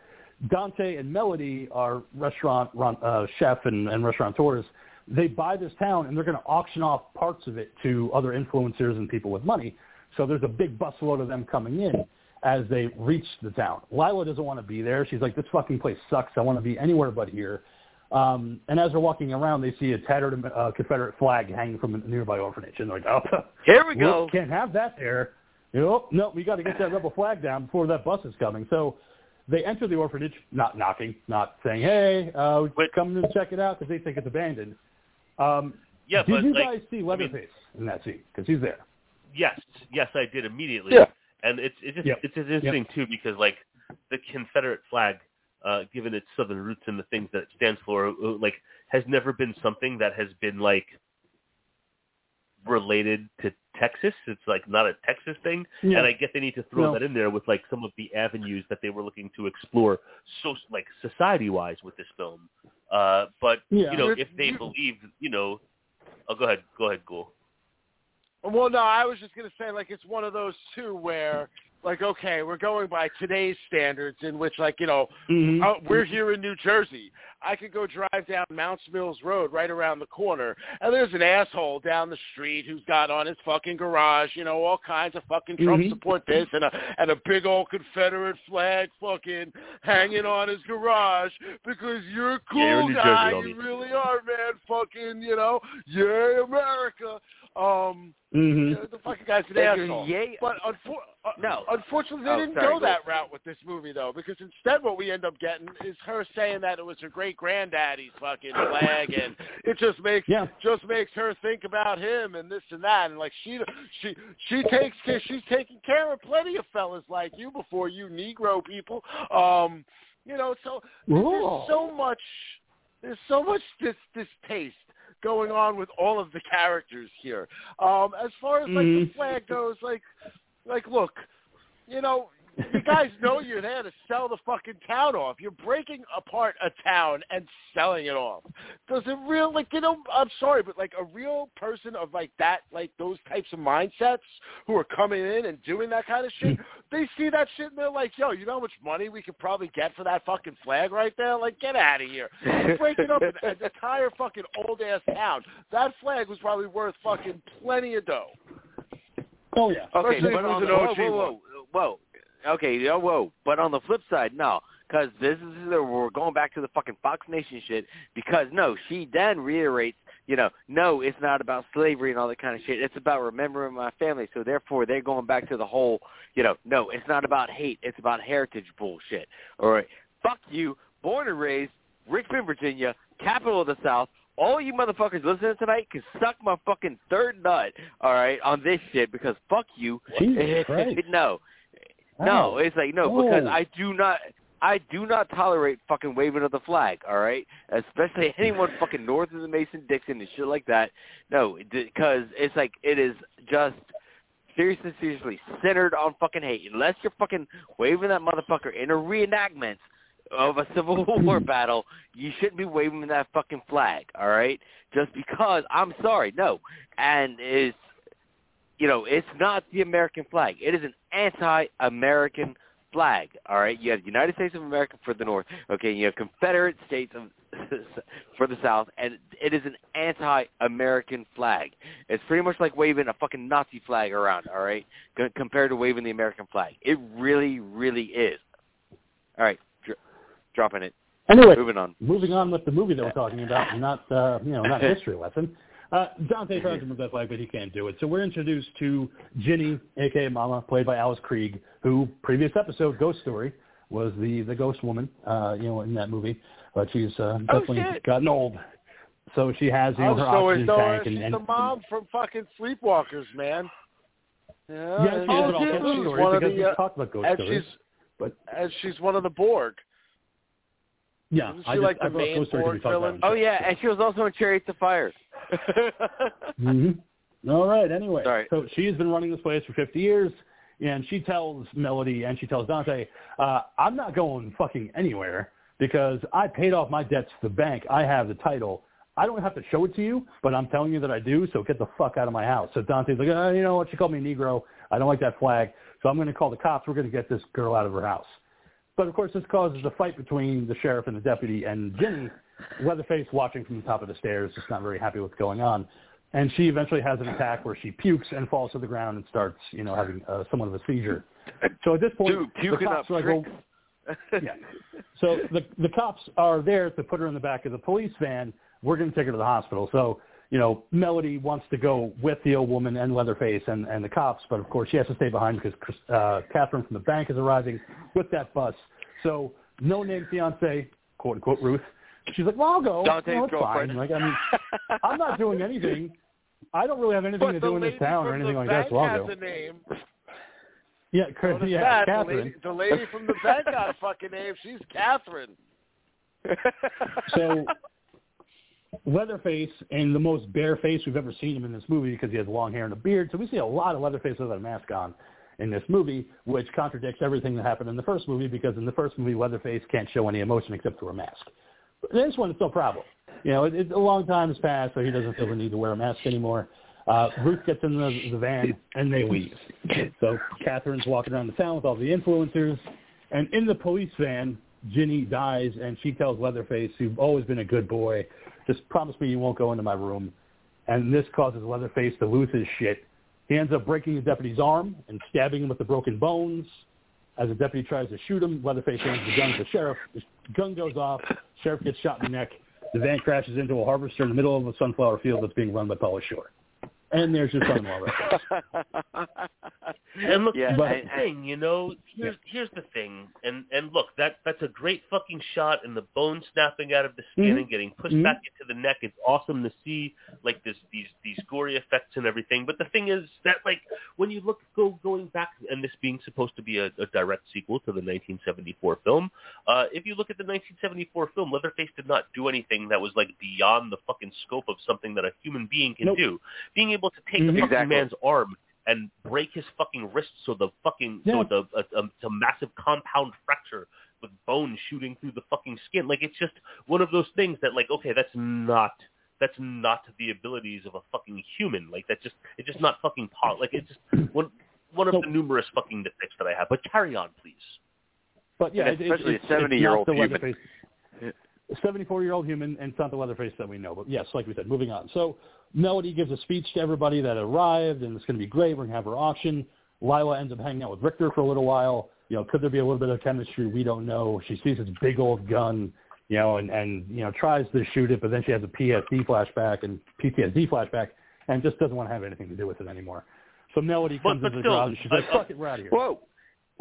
Dante and Melody are restaurant run, uh, chef and, and restaurateurs. They buy this town and they're going to auction off parts of it to other influencers and people with money. So there's a big busload of them coming in as they reach the town. Lila doesn't want to be there. She's like, this fucking place sucks. I want to be anywhere but here. Um, and as they're walking around, they see a tattered uh, Confederate flag hanging from a nearby orphanage, and they're like, "Oh, Here we go. can't have that there." you know, no, we got to get that rebel flag down before that bus is coming. So they enter the orphanage, not knocking, not saying, hey, uh, But- come and check it out because they think it's abandoned. Um, Yeah, did but you like, guys see Leatherface in that scene? Because he's there. yes, yes, I did immediately. Yeah. And it's it's just Yep. it's just interesting too because like the Confederate flag, uh, given its southern roots and the things that it stands for, uh, like has never been something that has been like related to Texas. It's like not a Texas thing, Yeah. and I get they need to throw No. that in there with like some of the avenues that they were looking to explore, so like society wise with this film. Uh, but Yeah. you know, if they believe, you know, oh, go ahead, go ahead, Ghoul. Well, no, I was just going to say, like, it's one of those, too, where, like, okay, we're going by today's standards in which, like, you know, Mm-hmm. uh, we're here in New Jersey. I could go drive down Mounts Mills Road right around the corner, and there's an asshole down the street who's got on his fucking garage, you know, all kinds of fucking Trump Mhm. support this and a and a big old Confederate flag fucking hanging on his garage because you're a cool Yeah, you're New Jersey, guy. you really are, man. Fucking, you know, yeah, America. Um, Mm-hmm. yeah, the fucking guy's an Thank you, asshole. yay. But unfor- uh, No. unfortunately, they Oh, didn't sorry, go go that route with this movie, though, because instead what we end up getting is her saying that it was her great granddaddy's fucking flag, and it just makes Yeah. just makes her think about him and this and that, and like she she she takes care, she's taking care of plenty of fellas like you before you Negro people, um, you know, so Whoa. there's so much there's so much dis distaste going on with all of the characters here. Um, as far as like the Mhm. flag goes, like like look, you know, you guys know you're there to sell the fucking town off. You're breaking apart a town and selling it off. Does it real like you know? I'm sorry, but like a real person of like that, like those types of mindsets who are coming in and doing that kind of shit, they see that shit and they're like, "Yo, you know how much money we could probably get for that fucking flag right there? Like, get out of here! You're breaking up an, an entire fucking old ass town. That flag was probably worth fucking plenty of dough." Oh yeah. Okay, Especially but on an the, whoa, OG whoa, whoa, whoa. Okay, yeah, whoa. But on the flip side, no, because this is we're going back to the fucking Fox Nation shit. Because no, she then reiterates, you know, no, it's not about slavery and all that kind of shit. It's about remembering my family. So therefore, they're going back to the whole, you know, no, it's not about hate. It's about heritage bullshit. All right, fuck you. Born and raised, Richmond, Virginia, capital of the South. All you motherfuckers listening tonight can suck my fucking third nut, all right, on this shit because fuck you. Jesus Christ. no, no, it's like no because. I do not. I do not tolerate fucking waving of the flag, all right? Especially anyone fucking north of the Mason-Dixon and shit like that. No, because it's like it is just seriously, seriously centered on fucking hate. Unless you're fucking waving that motherfucker in a reenactment of a Civil War battle, you shouldn't be waving that fucking flag, all right? Just because I'm sorry, no, and it's you know, it's not the American flag. It is an anti-American flag. All right, you have the United States of America for the North. Okay, you have Confederate States of, for the South, and it is an anti-American flag. It's pretty much like waving a fucking Nazi flag around. All right, c- compared to waving the American flag, it really, really is. All right, dr- dropping it. Anyway, Moving on. moving on with the movie that we're talking about, not uh, you know, not history lesson. Uh, Dante tries to move that flag, but he can't do it. So we're introduced to Ginny, aka Mama, played by Alice Krige, who previous episode Ghost Story was the the ghost woman, uh, you know, in that movie. But she's uh, definitely shit. gotten old. So she has you know Oh, her so oxygen so tank she's and, and the mom from fucking Sleepwalkers, man. Yeah, yeah, she and is, but I'll she's tell the story one of the, uh, talked about ghost and stories. she's But and she's one of the Borg. Yeah, Isn't I just, like the brought main ghost story Borg because we talked about villain? Oh yeah, and she was also in Chariots of Fire. Mm-hmm. All right. Anyway, Sorry. so she's been running this place for 50 years, and she tells Melody and she tells Dante, uh, "I'm not going fucking anywhere because I paid off my debts to the bank. I have the title. I don't have to show it to you, but I'm telling you that I do. So get the fuck out of my house." So Dante's like, uh, "You know what? She called me a Negro. I don't like that flag. So I'm going to call the cops. We're going to get this girl out of her house." But of course, this causes a fight between the sheriff and the deputy, and Ginny, Leatherface, watching from the top of the stairs, just not very happy with what's going on. And she eventually has an attack where she pukes and falls to the ground and starts, you know, having uh, somewhat of a seizure. So at this point, Dude, the cops are like, well, yeah. So the the cops are there to put her in the back of the police van. We're going to take her to the hospital. So you know, Melody wants to go with the old woman and Leatherface and, and the cops, but of course she has to stay behind because uh, Catherine from the bank is arriving with that bus. So no name fiance, quote unquote Ruth. She's like, well, I'll go. Dante's no, it's girlfriend. fine. Like, I mean, I'm not doing anything. I don't really have anything But to do in this town or anything like that, so I'll go. a name. Yeah, Chris, Notice yeah, that. The Catherine. lady, the lady from the bank got a fucking name. She's Catherine. So Leatherface and the most bare face we've ever seen him in this movie because he has long hair and a beard. So we see a lot of Leatherface without a mask on in this movie, which contradicts everything that happened in the first movie because in the first movie Leatherface can't show any emotion except through a mask. This one, it's no problem. You know, it, it, a long time has passed, so he doesn't feel the need to wear a mask anymore. Uh, Ruth gets in the, the van and they leave. So Catherine's walking around the town with all the influencers, and in the police van, Ginny dies, and she tells Leatherface, "You've always been a good boy. Just promise me you won't go into my room." And this causes Leatherface to lose his shit. He ends up breaking the deputy's arm and stabbing him with the broken bones. As the deputy tries to shoot him, Leatherface hands the gun to the sheriff. The gun goes off. Sheriff gets shot in the neck. The van crashes into a harvester in the middle of a sunflower field that's being run by Paula Shore. And there's your son-in-law right there. And look, Yeah, that's I- the thing, you know. Here's here's the thing, and and look, that that's a great fucking shot, and the bone snapping out of the skin Mhm. and getting pushed Mhm. back into the neck. It's awesome to see, like this these these gory effects and everything. But the thing is that like when you look go going back, and this being supposed to be a, a direct sequel to the 1974 film, uh, if you look at the 1974 film, Leatherface did not do anything that was like beyond the fucking scope of something that a human being can Nope. do. Being able to take Mhm. the fucking Exactly. man's arm and break his fucking wrist so the fucking Yeah. so the a, a, it's a massive compound fracture with bone shooting through the fucking skin. Like it's just one of those things that like okay, that's not that's not the abilities of a fucking human. Like that's just it's just not fucking po- like it's just one one of Nope. the numerous fucking defects that I have. But carry on, please. But yeah, And it- it- especially a it's, it's not 70-year-old the human. Leatherface. A 74-year-old human, and it's not the Leatherface that we know. But yes, like we said, moving on. So Melody gives a speech to everybody that arrived, and it's going to be great. We're going to have her auction. Lila ends up hanging out with Richter for a little while. You know, could there be a little bit of chemistry? We don't know. She sees this big old gun, you know, and and you know tries to shoot it, but then she has a PSD flashback and PTSD flashback, and just doesn't want to have anything to do with it anymore. So Melody comes but into the still, garage and she's like, I- I- "Fuck it, we're out of here." Whoa.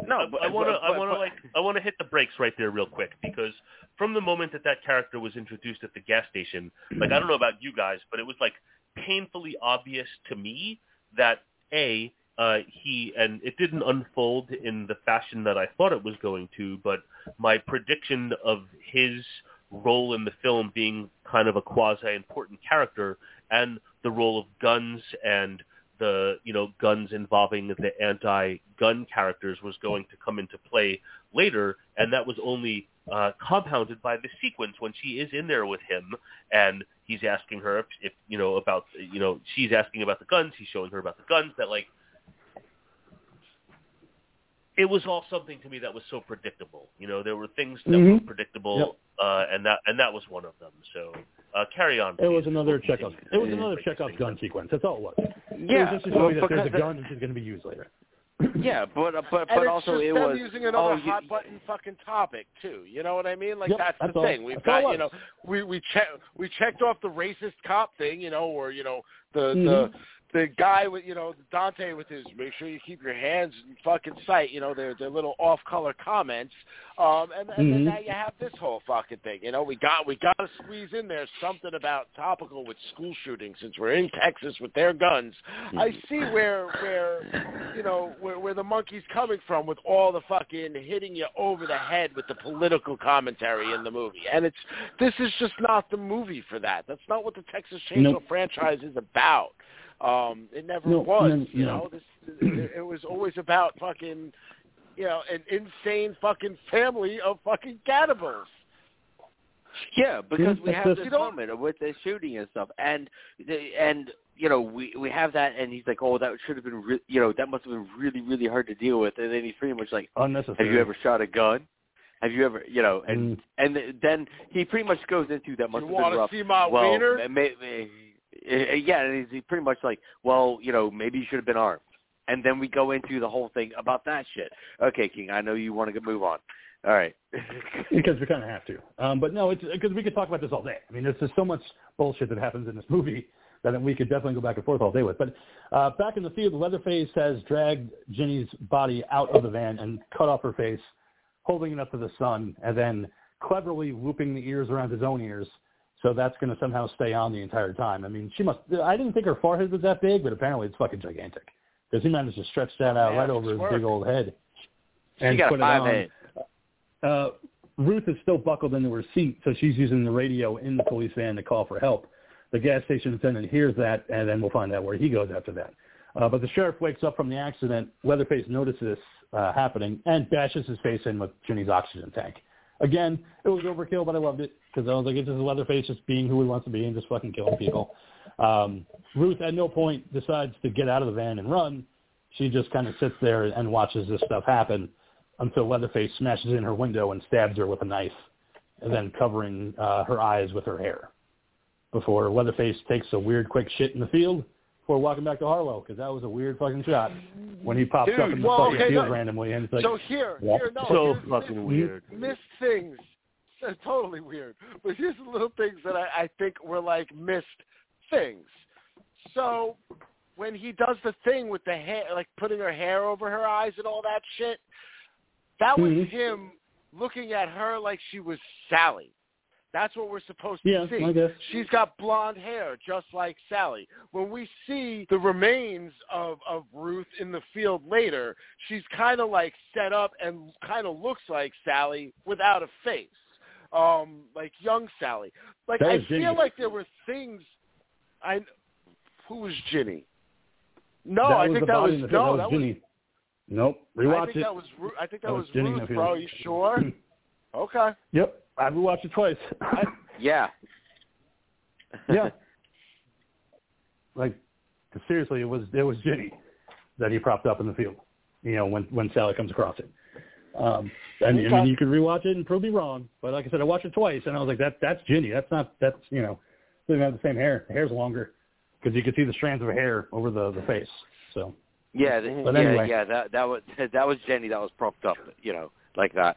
No, but I want to I want to like I want to hit the brakes right there real quick because from the moment that that character was introduced at the gas station, like I don't know about you guys, but it was like painfully obvious to me that a uh, he and it didn't unfold in the fashion that I thought it was going to, but my prediction of his role in the film being kind of a quasi important character and the role of guns and the you know guns involving the anti-gun characters was going to come into play later, and that was only uh, compounded by the sequence when she is in there with him, and he's asking her if, if you know about you know she's asking about the guns, he's showing her about the guns. That like it was all something to me that was so predictable. You know, there were things that were Mhm. predictable, Yep. uh, and that and that was one of them. So uh, carry on. It was another We'll Chekhov. It was another Break this gun sequence. That's all it was. It Yeah, was just to show you that there's a gun which is going to be used later. Yeah, but uh, but And but also it was using another oh, you- hot button fucking topic too. You know what I mean? Like Yep, that's, that's the all. thing. We've That's got you know we we check we checked off the racist cop thing. You know, or you know the Mhm. the the guy with you know Dante with his make sure you keep your hands in fucking sight. You know their their little off color comments. Um, and, and Mhm. then now you have this whole fucking thing. You know we got we got to squeeze in there something about topical with school shootings since we're in Texas with their guns. I see where where you know where where the monkey's coming from with all the fucking hitting you over the head with the political commentary in the movie, and it's this is just not the movie for that. That's not what the Texas Chainsaw Nope. franchise is about. Um, it never No, was. no, you no. know, this it, it was always about fucking you know an insane fucking family of fucking cannibals. Yeah, because we have this You don't- moment with the shooting and stuff, and the, and you know we we have that, and he's like, oh, that should have been, re- you know, that must have been really really hard to deal with, and then he's pretty much like, Unnecessary. have you ever shot a gun? Have you ever, you know, and Mm. and then he pretty much goes into that must You have been want rough. to see my well, wiener? ma- ma- ma- uh, yeah, and he's pretty much like, well, you know, maybe you should have been armed. And then we go into the whole thing about that shit. Okay, King, I know you want to move on. All right. because we kind of have to. Um, but no, it's because we could talk about this all day. I mean, there's just so much bullshit that happens in this movie that we could definitely go back and forth all day with. But uh, back in the field, Leatherface has dragged Ginny's body out of the van and cut off her face, holding it up to the sun, and then cleverly looping the ears around his own ears. So that's going to somehow stay on the entire time. I mean, she must. I didn't think her forehead was that big, but apparently it's fucking gigantic because he managed to stretch that out Yeah, right over his it's big old head. She and got put a it on. Uh, Ruth is still buckled into her seat, so she's using the radio in the police van to call for help. The gas station attendant hears that, and then we'll find out where he goes after that. Uh, but the sheriff wakes up from the accident. Leatherface notices this uh, happening and bashes his face in with Ginny's oxygen tank. Again, it was overkill, but I loved it because I was like, it's just Leatherface just being who he wants to be and just fucking killing people. Um, Ruth at no point decides to get out of the van and run. She just kind of sits there and watches this stuff happen until Leatherface smashes in her window and stabs her with a knife, and then covering uh, her eyes with her hair. Before Leatherface takes a weird quick shit in the field before walking back to Harlow, because that was a weird fucking shot when he pops up in the well, fucking okay, field no. randomly and it's like, so here, Yep. here, no, so here's fucking missed, weird. missed things. So totally weird. But here's the little things that I, I think were like missed things. So when he does the thing with the hair, like putting her hair over her eyes and all that shit, that was Mhm. him looking at her like she was Sally. That's what we're supposed to yeah, see. I guess. She's got blonde hair, just like Sally. When we see the remains of, of Ruth in the field later, she's kind of like set up and kind of looks like Sally without a face, um, like young Sally. Like I Ginny. feel like there were things. I who was Ginny? No, that I was think that was in the field. no, that was that was. Ginny. Nope. I Rewatch think it. that was. I think that, That was, was Ginny in Ruth, the bro. field. You sure? okay. Yep. I rewatched it twice. Yeah. yeah. Like seriously, it was it was Ginny that he propped up in the field. You know, when when Sally comes across it. Um, and I mean, you could rewatch it and prove me wrong, but like I said, I watched it twice, and I was like, that that's Ginny. That's not that's you know, they have the same hair. The hair's longer because you could see the strands of hair over the the face. So Yeah, But yeah, anyway. yeah. That that was that was Ginny. That was propped up, you know, like that.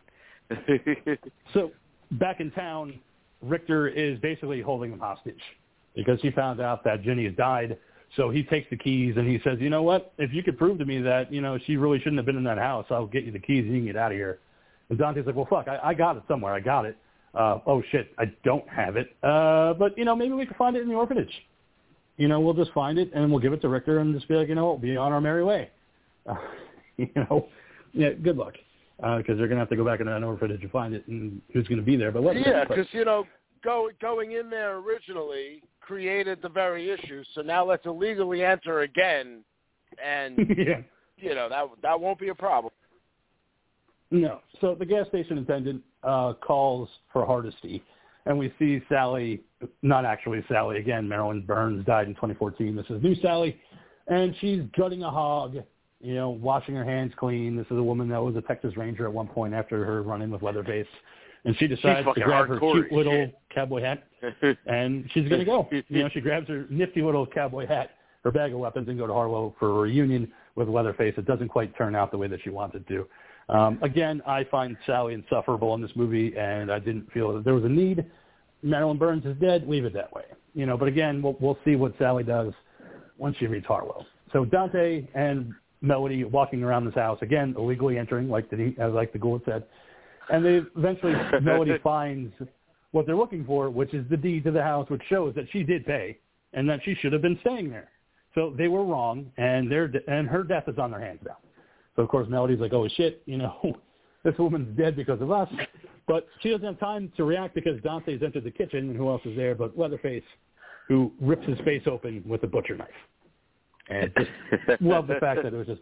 So back in town, Richter is basically holding him hostage because he found out that Ginny has died. So he takes the keys and he says, you know what? If you could prove to me that, you know, she really shouldn't have been in that house, I'll get you the keys and you can get out of here. And Dante's like, well, fuck, I, I got it somewhere. I got it. Uh, oh, shit, I don't have it. Uh, but, you know, maybe we can find it in the orphanage. You know, we'll just find it and we'll give it to Richter and just be like, you know, we'll be on our merry way. Uh, you know, yeah, good luck because they're going to have to go back into that orphanage and find it and who's going to be there. But let Yeah, because you know, go, going in there originally created the very issue. So now let's illegally enter again, and yeah. you know that that won't be a problem. No. So the gas station attendant uh, calls for Hardesty, and we see Sally, not actually Sally again. Marilyn Burns died in 2014. This is new Sally, and she's gutting a hog. You know, washing her hands clean. This is a woman that was a Texas Ranger at one point after her run-in with Leatherface, and she decides to fucking grab her cute little shit. Cowboy hat and she's going to go. you know, she grabs her nifty little cowboy hat, her bag of weapons, and go to Harlow for a reunion with Leatherface. It doesn't quite turn out the way that she wants it to. Um, again, I find Sally insufferable in this movie, and I didn't feel that there was a need. Marilyn Burns is dead. Leave it that way. You know, but again, we'll, we'll see what Sally does once she meets Harlow. So Dante and Melody walking around this house again, illegally entering, like the like the ghoul said, and they eventually Melody finds what they're looking for, which is the deed to the house, which shows that she did pay and that she should have been staying there. So they were wrong, and their and her death is on their hands now. So of course Melody's like, oh shit, you know, this woman's dead because of us. But she doesn't have time to react because Dante's entered the kitchen, and who else is there but Leatherface, who rips his face open with a butcher knife. And just love the fact that it was just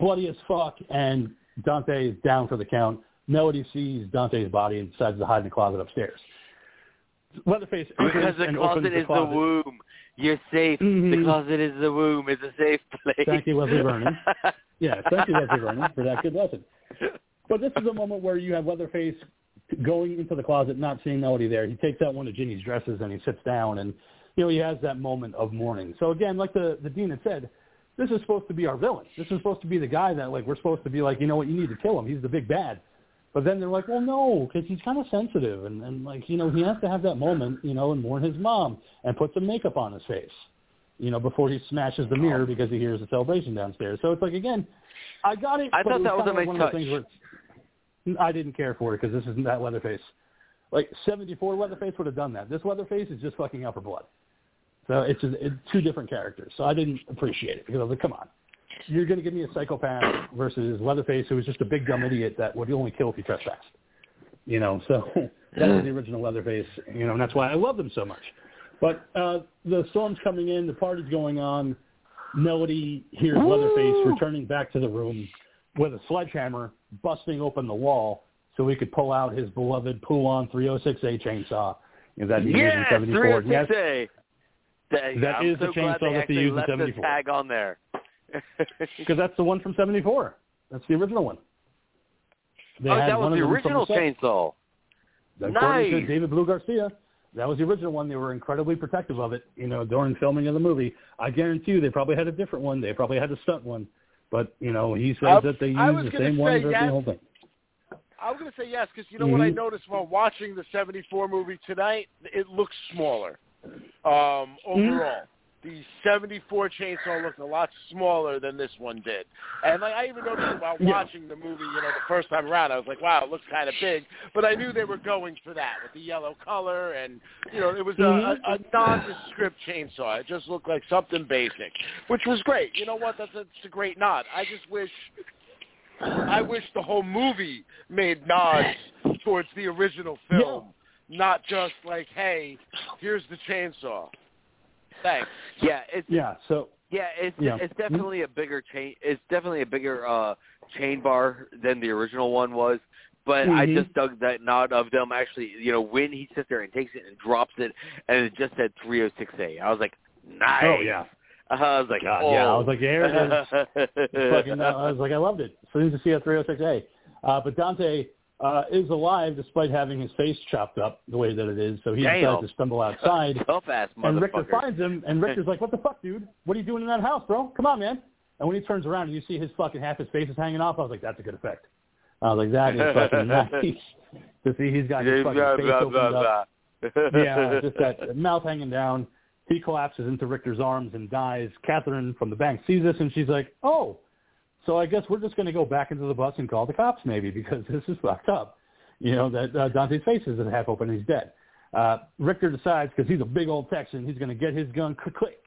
bloody as fuck, and Dante is down for the count. Melody sees Dante's body and decides to hide in the closet upstairs. Leatherface because the closet is the closet. the womb. You're safe. The Mhm. closet is the womb. It's a safe place. Thank you, Leslie Vernon. Yeah, thank you, Leslie Vernon, for that good lesson. But this is a moment where you have Leatherface going into the closet, not seeing Melody there. He takes out one of Ginny's dresses and he sits down, and you know he has that moment of mourning. So again, like the the dean had said, this is supposed to be our villain. This is supposed to be the guy that like we're supposed to be like, you know what, you need to kill him. He's the big bad. But then they're like, well, no, because he's kind of sensitive, and and like you know he has to have that moment, you know, and mourn his mom and put some makeup on his face. you know, before he smashes the mirror oh. because he hears the celebration downstairs. So it's like again, I got it. I thought it that was a nice one of touch. things where I didn't care for it because this isn't that Leatherface. Like '74 Leatherface would have done that. This Leatherface is just fucking out for blood. So it's just it's two different characters. So I didn't appreciate it because I was like, come on, you're going to give me a psychopath versus Leatherface who was just a big dumb idiot that would only kill if you trespassed. You know, so that was the original Leatherface. You know, and that's why I love them so much. But uh, the storm's coming in, the party's going on. Melody hears Leatherface returning back to the room with a sledgehammer, busting open the wall so he could pull out his beloved Poulan 306A chainsaw you know, that he used in 74. Yes, 306A. That, That I'm is the so glad chainsaw that they used in 74. tag on there. Because that's the one from 74. That's the original one. They oh, that was the original chainsaw. According to Nice. David Blue Garcia, that was the original one. They were incredibly protective of it, you know, during filming of the movie. I guarantee you they probably had a different one. They probably had a stunt one. But, you know, he says I- that they used the same one yes. the whole thing. I was going to say yes because you know what I Mhm. noticed while watching the '74 movie tonight? It looks smaller um, overall. The '74 chainsaw looked a lot smaller than this one did, and like I even noticed while Yeah. watching the movie. You know, the first time around, I was like, "Wow, it looks kind of big," but I knew they were going for that with the yellow color, and you know, it was a, a, mm-hmm. a nondescript chainsaw. It just looked like something basic, which was great. You know what? That's a, it's a great nod. I just wish I wish the whole movie made nods towards the original film, not just like, hey, here's the chainsaw. Thanks. Yeah, it's Yeah, so yeah, it's Yeah. it's definitely a bigger chain. It's definitely a bigger uh chain bar than the original one was. But I Mhm. just dug that nod of them actually, you know, when he sits there and takes it and drops it, and it just said 306A. I was like, nice. Oh, yeah. Uh, I was like, God, oh. yeah, I was like, there it is. fucking, uh, I was like, I loved it. So soon as you see a 306A. Uh, but Dante uh, is alive despite having his face chopped up the way that it is. So he Damn. decides to stumble outside. And Richter finds him, and Richter's like, "What the fuck, dude? What are you doing in that house, bro? Come on, man!" And when he turns around and you see his fucking half his face is hanging off, I was like, "That's a good effect." I was like, "That is fucking nice." to see he's got his fucking face opened up. yeah, just that mouth hanging down. He collapses into Richter's arms and dies. Catherine from the bank sees this, and she's like, "Oh, so I guess we're just going to go back into the bus and call the cops, maybe, because this is fucked up." You know that uh, Dante's face is half open and he's dead. Uh, Richter decides because he's a big old Texan, he's going to get his gun. Click, click.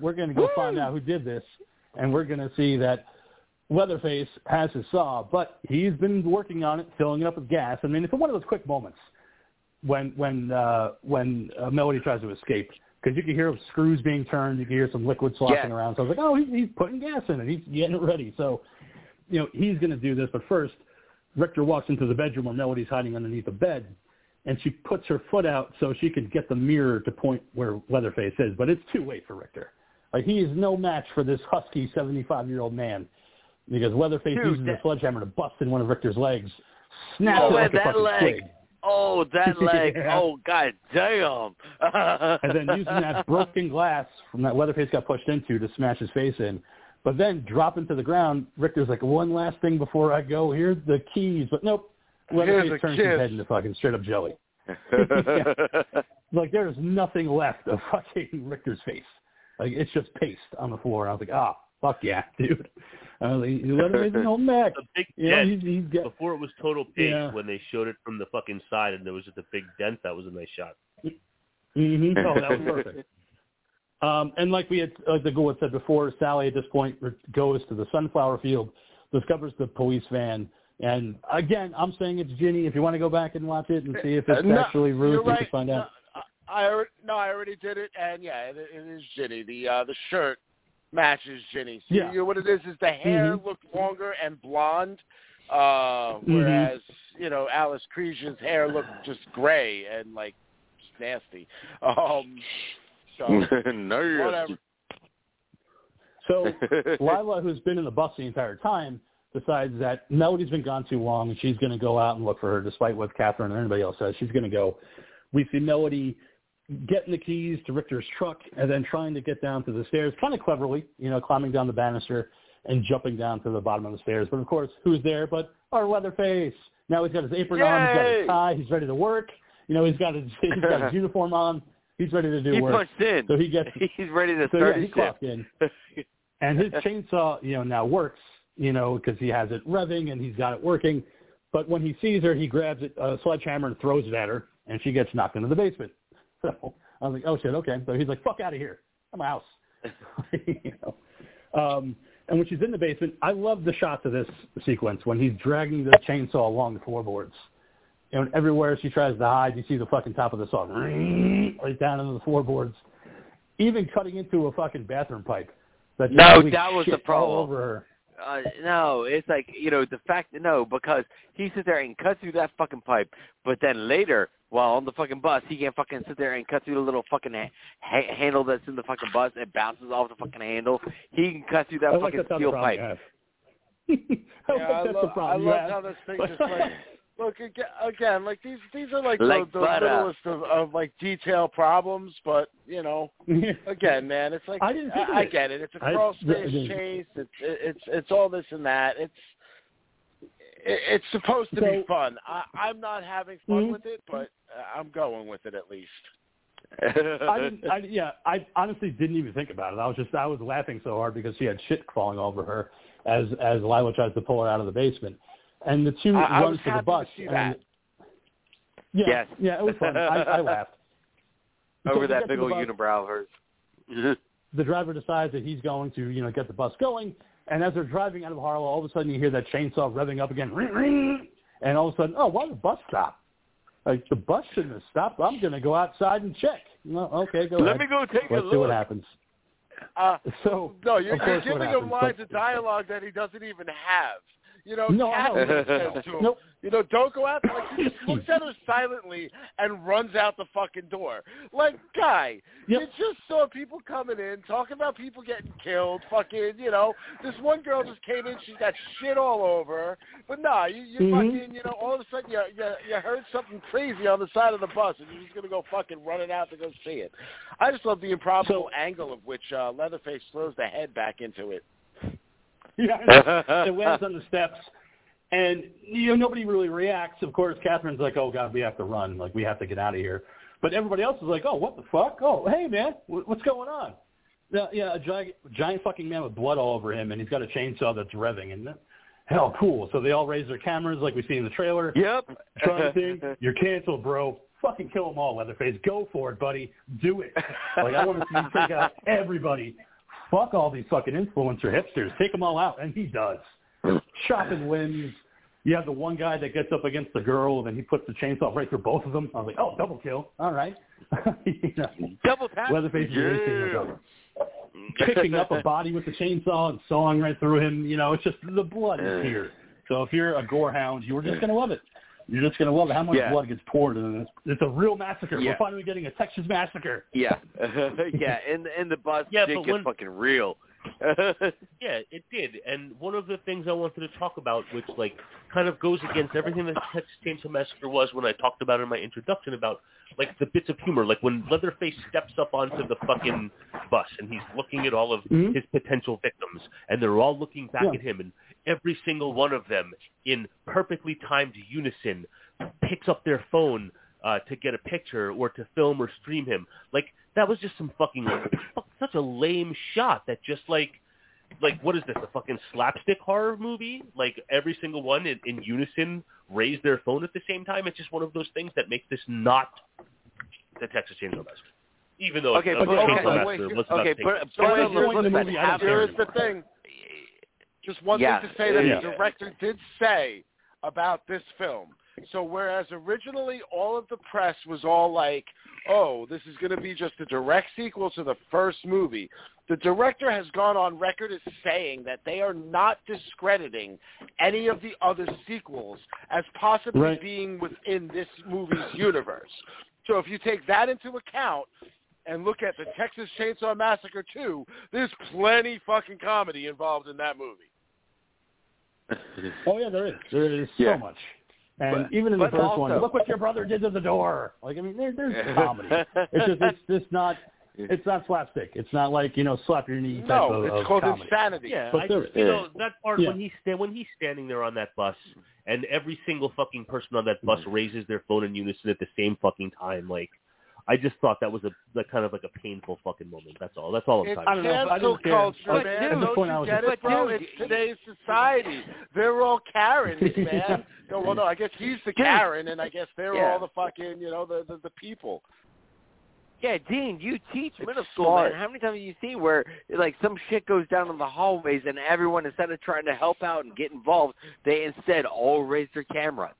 We're going to go find out who did this, and we're going to see that Leatherface has his saw, but he's been working on it, filling it up with gas. I mean, it's one of those quick moments when when uh, when uh, Melody tries to escape because you can hear screws being turned, you can hear some liquid sloshing Yeah. around. So I was like, oh, he's, he's putting gas in it, he's getting it ready. So you know, he's going to do this, but first, Richter walks into the bedroom where Melody's hiding underneath the bed, and she puts her foot out so she can get the mirror to point where Leatherface is. But it's too late for Richter. Like he is no match for this husky seventy-five-year-old man because Leatherface Dude, uses that- a sledgehammer to bust in one of Richter's legs, snaps Oh, it like that fucking leg. twig. Oh, that leg. Yeah. Oh, god damn. and then using that broken glass from that Leatherface got pushed into to smash his face in. But then dropping to the ground, Richter's like, one last thing before I go. Here's the keys. But nope. Leatherface turns his head into fucking straight up jelly. Like there's nothing left of fucking Richter's face. Like it's just paste on the floor. I was like, ah, fuck yeah, dude. I was like, Leatherface is holding back. A big You know, dent he's, he's got, before it was total paste Yeah. when they showed it from the fucking side and there was just a big dent. That was a nice shot. hmm Oh, that was perfect. Um, and like we had, like the Ghoul had said before, Sally at this point goes to the sunflower field, discovers the police van, and again, I'm saying it's Ginny. If you want to go back and watch it and see if it's Uh, no, actually you're Ruth, you right. can find out. No, I, I no, I already did it, and yeah, it, it is Ginny. The uh, the shirt matches Ginny. See, Yeah. you know what it is is the hair Mhm. looked longer and blonde, uh, Mhm. whereas you know Alice Krige's hair looked just gray and like just nasty. Um, so no, whatever. So Lila, who's been in the bus the entire time, decides that Melody's been gone too long, and she's going to go out and look for her, despite what Catherine and anybody else says. She's going to go. We see Melody getting the keys to Richter's truck and then trying to get down to the stairs, kind of cleverly, you know, climbing down the banister and jumping down to the bottom of the stairs. But of course, who's there but our Leatherface? Now he's got his apron on, he's got his tie, he's ready to work. You know, he's got his he's got his uniform on. He's ready to do he work. punched in. So he gets He's ready to so start yeah, he his clocked in, and his chainsaw, you know, now works, you know, because he has it revving and he's got it working. But when he sees her, he grabs it, a sledgehammer and throws it at her, and she gets knocked into the basement. So I was like, oh shit, okay. So he's like, fuck out of here, my house. you know. Um, and when she's in the basement, I love the shots of this sequence when he's dragging the chainsaw along the floorboards. And everywhere she tries to hide, you see the fucking top of the saw right down into the floorboards. Even cutting into a fucking bathroom pipe. That No, that was the all problem. over her. Uh, no, it's like you know the fact that no, because he sits there and cuts through that fucking pipe, but then later, while on the fucking bus, he can't fucking sit there and cut through the little fucking ha- ha- handle that's in the fucking bus and bounces off the fucking handle. He can cut through that I like fucking that's the steel problem pipe. I Yeah, I that's the love, I problem you love how this thing just like look again, again like these these are like, Like the, the butter. littlest of, of like detail problems, but you know, again, man, it's like I didn't think of I, get it. It's a crawl yeah, space it is. chase. It's it's it's all this and that. It's it, it's supposed to be fun. I, I'm not having fun Mhm. with it, but uh, I'm going with it at least. I didn't, I, yeah, I honestly didn't even think about it. I was just, I was laughing so hard because she had shit falling over her as as Lila tries to pull her out of the basement, and the two I- I run was to the happy to bus. see and, that. Yeah, Yes. yeah, it was fun. I, I laughed. Over we that big old bus. unibrow of hers. The driver decides that he's going to, you know, get the bus going, and as they're driving out of Harlow, all of a sudden you hear that chainsaw revving up again, ring, ring, and all of a sudden, oh, why the bus stop? Like the bus shouldn't have stopped. I'm going to go outside and check. Well, okay, go Let ahead. me go take Let's a see what happens. Uh, So no, you're, you're giving him lines but- of dialogue that he doesn't even have. You know, No. Catherine says to him, Nope. you know, don't go out. Like he just looks at her silently and runs out the fucking door. Like, guy, Yep. you just saw people coming in talking about people getting killed. Fucking, you know, this one girl just came in. She's got shit all over her. But nah, you, you Mhm. fucking, you know, all of a sudden you, you you heard something crazy on the side of the bus, and you're just gonna go fucking running out to go see it. I just love the improbable angle of which uh, Leatherface throws the head back into it. Yeah, it lands on the steps, and you know nobody really reacts. Of course, Catherine's like, "Oh God, we have to run. Like we have to get out of here." But everybody else is like, "Oh, what the fuck? Oh, hey man, wh- what's going on?" Yeah, yeah, a giant, giant fucking man with blood all over him, and he's got a chainsaw that's revving, and hell, cool. So they all raise their cameras like we see in the trailer. Yep. Think, you're canceled, bro. Fucking kill them all, Leatherface. Go for it, buddy. Do it. Like I want to see you take out everybody. Fuck all these fucking influencer hipsters. Take them all out, and he does. Chopping wins. You have the one guy that gets up against the girl, and then he puts the chainsaw right through both of them. I was like, oh, double kill. All right. you know, Double tap. Leatherface is racing Yeah. Picking up a body with the chainsaw and sawing right through him. You know, it's just the blood is here. So if you're a gore hound, you're just gonna love it. You're just gonna love it. How much Yeah. blood gets poured in this? It's a real massacre. Yeah. We're finally getting a Texas massacre. Yeah, yeah, and and the bus Yeah, did get when- fucking real. Yeah, it did. And one of the things I wanted to talk about, which like kind of goes against everything that Texas Chainsaw Massacre was when I talked about it in my introduction about like the bits of humor, like when Leatherface steps up onto the fucking bus and he's looking at all of Mhm. his potential victims, and they're all looking back Yeah. at him, and every single one of them, in perfectly timed unison, picks up their phone uh, to get a picture or to film or stream him. Like that was just some fucking such a lame shot that just like like what is this a fucking slapstick horror movie? Like every single one in, in unison raise their phone at the same time? It's just one of those things that makes this not the texas chainsaw massacre. Even though Okay, it's, but uh, okay, Chainsaw but Massacre wait, okay, taking- but So but at wait, this point in the movie, I don't after- care Here's the thing. Just one Yeah. thing to say that Yeah. the director did say about this film. So whereas originally all of the press was all like, "Oh, this is going to be just a direct sequel to the first movie," the director has gone on record as saying that they are not discrediting any of the other sequels as possibly Right. being within this movie's universe. So if you take that into account and look at the Texas Chainsaw Massacre 2, there's plenty fucking comedy involved in that movie. Oh yeah, there is. There is Yeah. so much. And But- even in the but first one, look what your brother did to the door. Like I mean, there, there's comedy. It's just it's just not it's not slapstick. It's not like you know slap your knee type No, of, it's of called comedy. insanity. Yeah, But I there- just, you know that part Yeah. when he's sta- when he's standing there on that bus, and every single fucking person on that bus mm-hmm. raises their phone in unison at the same fucking time. Like, I just thought that was a like kind of like a painful fucking moment. That's all. That's all I'm It's trying to say. I cancel didn't care. culture, But man. at this Don't point, I you was get just- it, bro? But It's today's society. They're all Karens, man. no, well, no, I guess he's the Karen, and I guess they're Yeah. all the fucking, you know, the the, the people. Yeah, Dean, you teach It's middle school, smart. man. How many times have you seen where like some shit goes down in the hallways and everyone instead of trying to help out and get involved, they instead all raise their camera.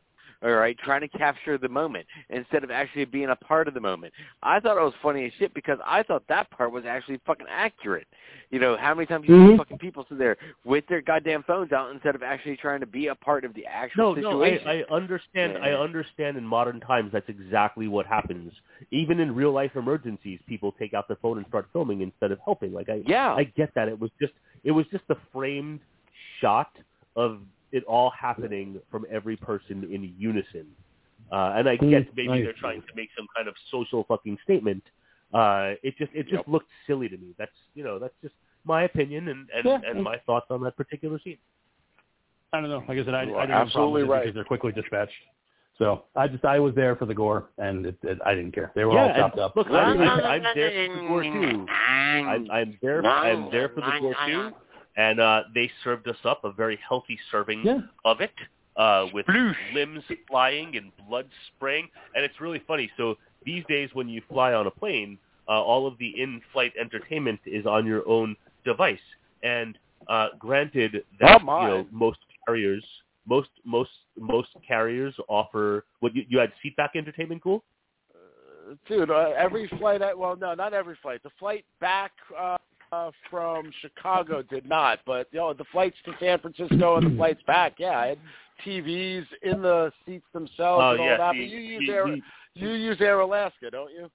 All right, trying to capture the moment instead of actually being a part of the moment. I thought it was funny as shit because I thought that part was actually fucking accurate. You know, how many times you see Mhm. fucking people sit there with their goddamn phones out instead of actually trying to be a part of the No, actual no, I, situation? I understand. I understand. In modern times, that's exactly what happens. Even in real life emergencies, people take out their phone and start filming instead of helping. Like I, yeah. I get that. It was just, it was just the framed shot of it all happening from every person in unison. Uh, and I guess Mm, maybe they're trying to make some kind of social fucking statement. Uh, it just, it just Yep. looked silly to me. That's, you know, that's just my opinion and and, Yeah. and my thoughts on that particular scene. I don't know. Like I said, I, You I are didn't have a problem with absolutely right. because they're quickly dispatched. So I just I was there for the gore, and it, it, I didn't care. They were all chopped up. look, I'm, I'm, I'm there for the gore too. I'm, I'm there. I'm there for the gore too. And uh, they served us up a very healthy serving Yeah. of it, uh, with limbs flying and blood spraying. And it's really funny. So these days, when you fly on a plane, uh, all of the in-flight entertainment is on your own device. And uh, granted that Not you know most carriers, most most most carriers offer what you, you had seatback entertainment, cool. Dude, uh, every flight, I, well, no, not every flight. The flight back uh, uh, from Chicago did not, but you know, the flights to San Francisco and the flights back, yeah, I had TVs in the seats themselves Oh and all yeah, that. see, but you use you- Air, you- you use Air Alaska, don't you?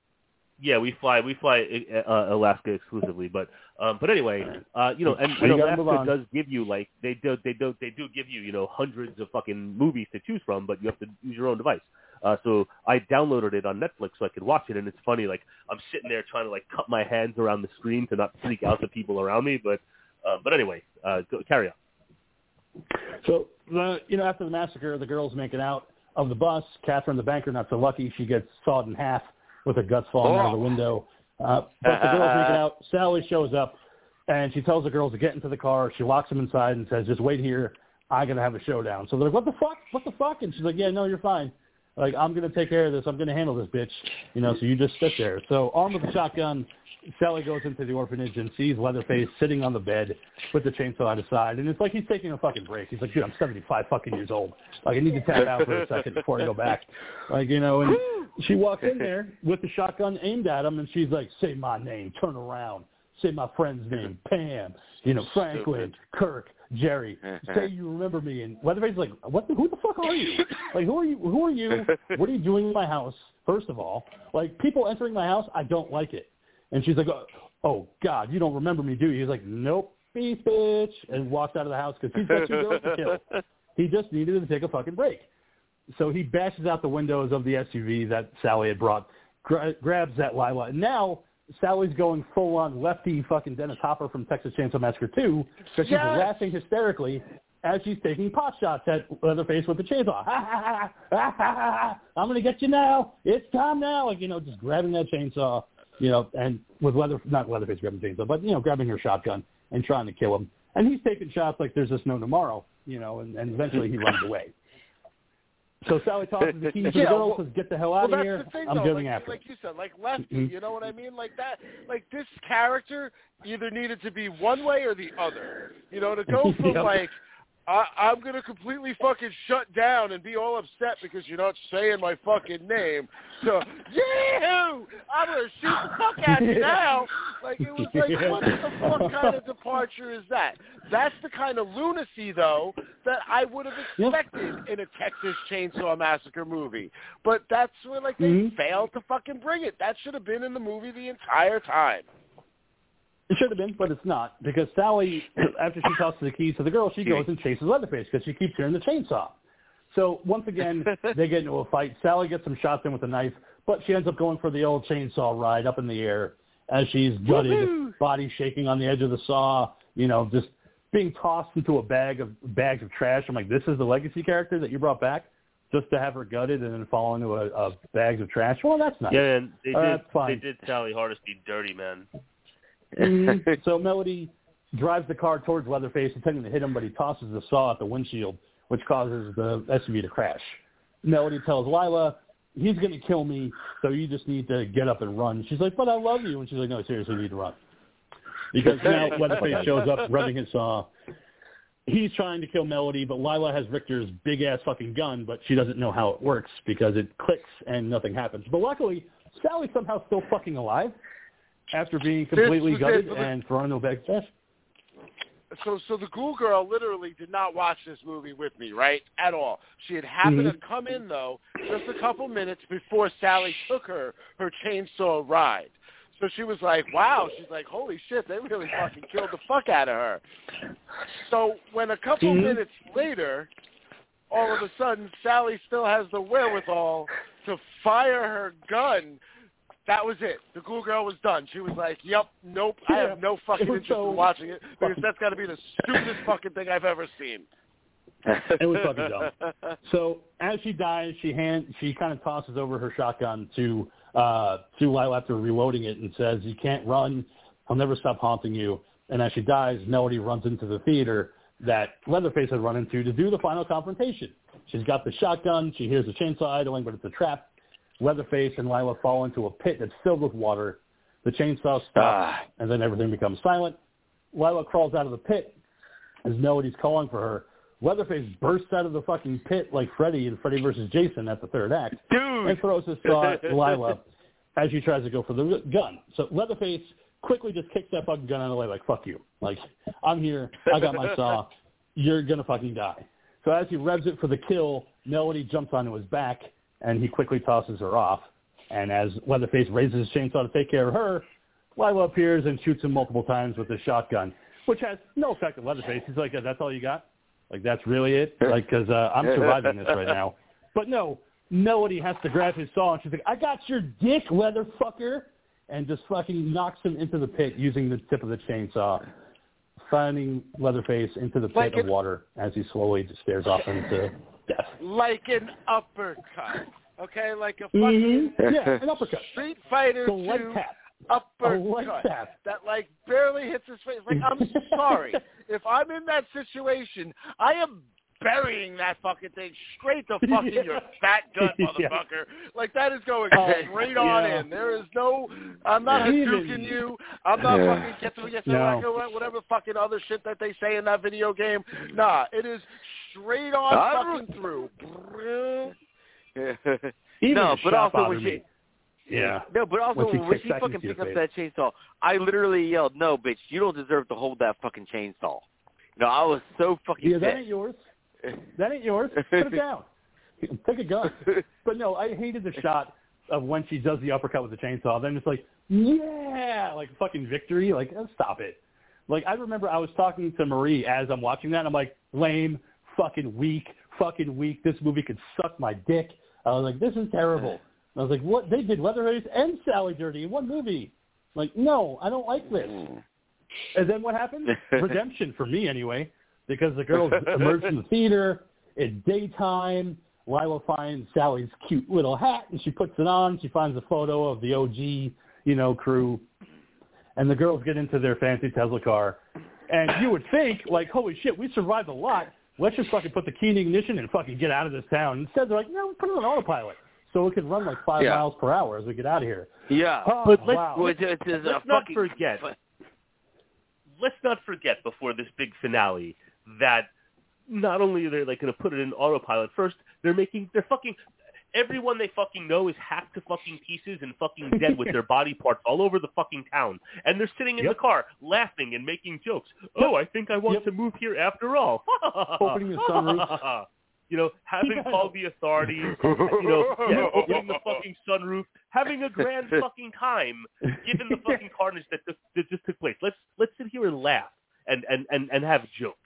Yeah, we fly we fly uh, Alaska exclusively, but um, but anyway, uh, you know, and, and Alaska does give you like they do they do they do give you you know hundreds of fucking movies to choose from, but you have to use your own device. Uh, so I downloaded it on Netflix so I could watch it, and it's funny like I'm sitting there trying to like cut my hands around the screen to not freak out the people around me, but uh, but anyway, uh, go, carry on. So, the, you know, after the massacre, the girls making out of the bus. Catherine, the banker, not so lucky. She gets sawed in half with her guts falling out of the window. Uh, but the girls making out. Sally shows up, and she tells the girls to get into the car. She locks them inside and says, just wait here. I'm going to have a showdown. So they're like, what the fuck? What the fuck? And she's like, yeah, no, you're fine. Like, I'm going to take care of this. I'm going to handle this, bitch. You know, so you just sit there. So armed with a shotgun, Sally goes into the orphanage and sees Leatherface sitting on the bed with the chainsaw at his side. And it's like he's taking a fucking break. He's like, dude, I'm 75 fucking years old. Like, I need to tap out for a second before I go back. Like, you know, and she walks in there with the shotgun aimed at him, and she's like, say my name, turn around. Say my friend's name, Pam, you know, Franklin, Kirk, Jerry. Say you remember me. And Leatherface is like, what? The, who the fuck are you? Like, who are you? Who are you? What are you doing in my house? First of all, like people entering my house, I don't like it. And she's like, oh, oh God, you don't remember me, do you? He's like, nope, peace, bitch, and walks out of the house because he's got two girls to kill. He just needed to take a fucking break. So he bashes out the windows of the SUV that Sally had brought, gra- grabs that Lila, and now Sally's going full on lefty fucking Dennis Hopper from Texas Chainsaw Massacre 2 because she's Yes! laughing hysterically as she's taking pot shots at Leatherface with the chainsaw. Ha, ha, ha. I'm gonna get you now. It's time now. Like you know, just grabbing that chainsaw, you know, and with Leather not Leatherface grabbing the chainsaw, but you know, grabbing her shotgun and trying to kill him. And he's taking shots like there's just no tomorrow, you know, and, and eventually he runs away. So Sally tosses the keys to the Yeah, girls, well- says, "Get the hell out well, of here! thing, I'm though. like, after." like you said, like Lefty. Mhm. You know what I mean? Like that. Like this character either needed to be one way or the other. You know, to go from Yep. like. I, I'm gonna completely fucking shut down and be all upset because you're not saying my fucking name. So, yeah, I'm gonna shoot the fuck at you now. Like it was like, what the fuck kind of departure is that? That's the kind of lunacy, though, that I would have expected in a Texas Chainsaw Massacre movie. But that's where like they Mhm. failed to fucking bring it. That should have been in the movie the entire time. It should have been, but it's not because Sally, after she tosses the keys to the girl, she goes and chases Leatherface because she keeps hearing the chainsaw. So once again, they get into a fight. Sally gets some shots in with a knife, but she ends up going for the old chainsaw ride up in the air as she's gutted, Woohoo! body shaking on the edge of the saw. You know, just being tossed into a bag of bags of trash. I'm like, this is the legacy character that you brought back. just to have her gutted and then fall into a, a bags of trash. Well, that's nice. Yeah, and they Uh, did. that's fine. They did Sally Hardesty dirty, man. Mhm. so Melody drives the car towards Leatherface, intending to hit him, but he tosses the saw at the windshield, which causes the SUV to crash. Melody tells Lila, he's going to kill me, so you just need to get up and run. She's like, but I love you. And she's like, no, seriously, you need to run. Because now Leatherface shows up, rubbing his saw. He's trying to kill Melody, but Lila has Richter's big-ass fucking gun, but she doesn't know how it works because it clicks and nothing happens. But luckily, Sally's somehow still fucking alive after being completely it, gutted the- and thrown bag of trash. so so the Ghoul Girl literally did not watch this movie with me, right? At all. She had happened Mm-hmm. to come in though just a couple minutes before Sally took her her chainsaw ride. So she was like, "Wow!" She's like, "Holy shit! They really fucking killed the fuck out of her." So when a couple Mhm. minutes later, all of a sudden Sally still has the wherewithal to fire her gun. That was it. The Ghoul Girl was done. She was like, "Yep, nope, I have no fucking interest so in watching it because that's got to be the stupidest fucking thing I've ever seen." It was fucking dumb. So as she dies, she hand she kind of tosses over her shotgun to uh, to Lila after reloading it and says, "You can't run. I'll never stop haunting you." And as she dies, Melody runs into the theater that Leatherface had run into to do the final confrontation. She's got the shotgun. She hears the chainsaw idling, but it's a trap. Leatherface and Lila fall into a pit that's filled with water. The chainsaw stops, Ah. and then everything becomes silent. Lila crawls out of the pit as Melody's calling for her. Leatherface bursts out of the fucking pit like Freddy in Freddy versus Jason at the third act and throws his saw at Lila as she tries to go for the gun. So Leatherface quickly just kicks that fucking gun out of the way like, fuck you. Like, I'm here. I got my saw. You're going to fucking die. So as he revs it for the kill, Melody jumps onto his back, and he quickly tosses her off. And as Leatherface raises his chainsaw to take care of her, Lila appears and shoots him multiple times with his shotgun, which has no effect on Leatherface. He's like, that's all you got? Like, that's really it? Like, because uh, I'm surviving this right now. But no, Melody has to grab his saw, and she's like, I got your dick, leatherfucker, and just fucking knocks him into the pit using the tip of the chainsaw, finding Leatherface into the pit Like of water as he slowly stares off into death. like an uppercut. Okay, like a fucking mm-hmm. Yeah, an uppercut. Street Fighter So light 2 tap. uppercut tap. that like barely hits his face. Like I'm sorry, if I'm in that situation, I am burying that fucking thing straight to fucking Yeah. your fat gut, Yeah. motherfucker. Like that is going Oh, straight on yeah. in. There is no, I'm not Even- Hadouken you. I'm not Yeah. fucking get to yes, No. whatever fucking other shit that they say in that video game. Nah, it is straight on I fucking through. Even no, the but also when she, me. Yeah. no, but also When she when she fucking into picked up face. that chainsaw, I literally yelled, "No, bitch, you don't deserve to hold that fucking chainsaw." No, I was so fucking Yeah, that pissed. ain't yours. That ain't yours. Put it down. Take a gun. But no, I hated the shot of when she does the uppercut with the chainsaw. Then it's like, yeah, like fucking victory. Like, stop it. Like I remember I was talking to Marie as I'm watching that. And I'm like, lame, fucking weak, fucking weak. This movie could suck my dick. I was like, this is terrible. I was like, what? They did Leatherface and Sally dirty in one movie. Like, no, I don't like this. Mm. And then what happened? Redemption for me anyway, because the girls emerge from the theater. It's daytime. Lila finds Sally's cute little hat and she puts it on. She finds a photo of the OG, you know, crew. And the girls get into their fancy Tesla car. And you would think, like, holy shit, we survived a lot. Let's just fucking put the key in the ignition and fucking get out of this town. Instead, they're like, no, put it on autopilot. So it can run like five Yeah. miles per hour as we get out of here. Yeah, Oh, But let's- wow. Well, it's, it's, it's Let's not fucking, forget. let's not forget before this big finale that not only are they like going to put it in autopilot first, they're making they're fucking everyone they fucking know is hacked to fucking pieces and fucking dead with their body parts all over the fucking town, and they're sitting in Yep. the car laughing and making jokes. Oh, I think I want Yep. to move here after all. Opening the sunroof. You know, having called the authorities, you know, yeah, opening the fucking sunroof, having a grand fucking time, given the fucking carnage that just, that just took place. Let's let's sit here and laugh and and and, and have jokes.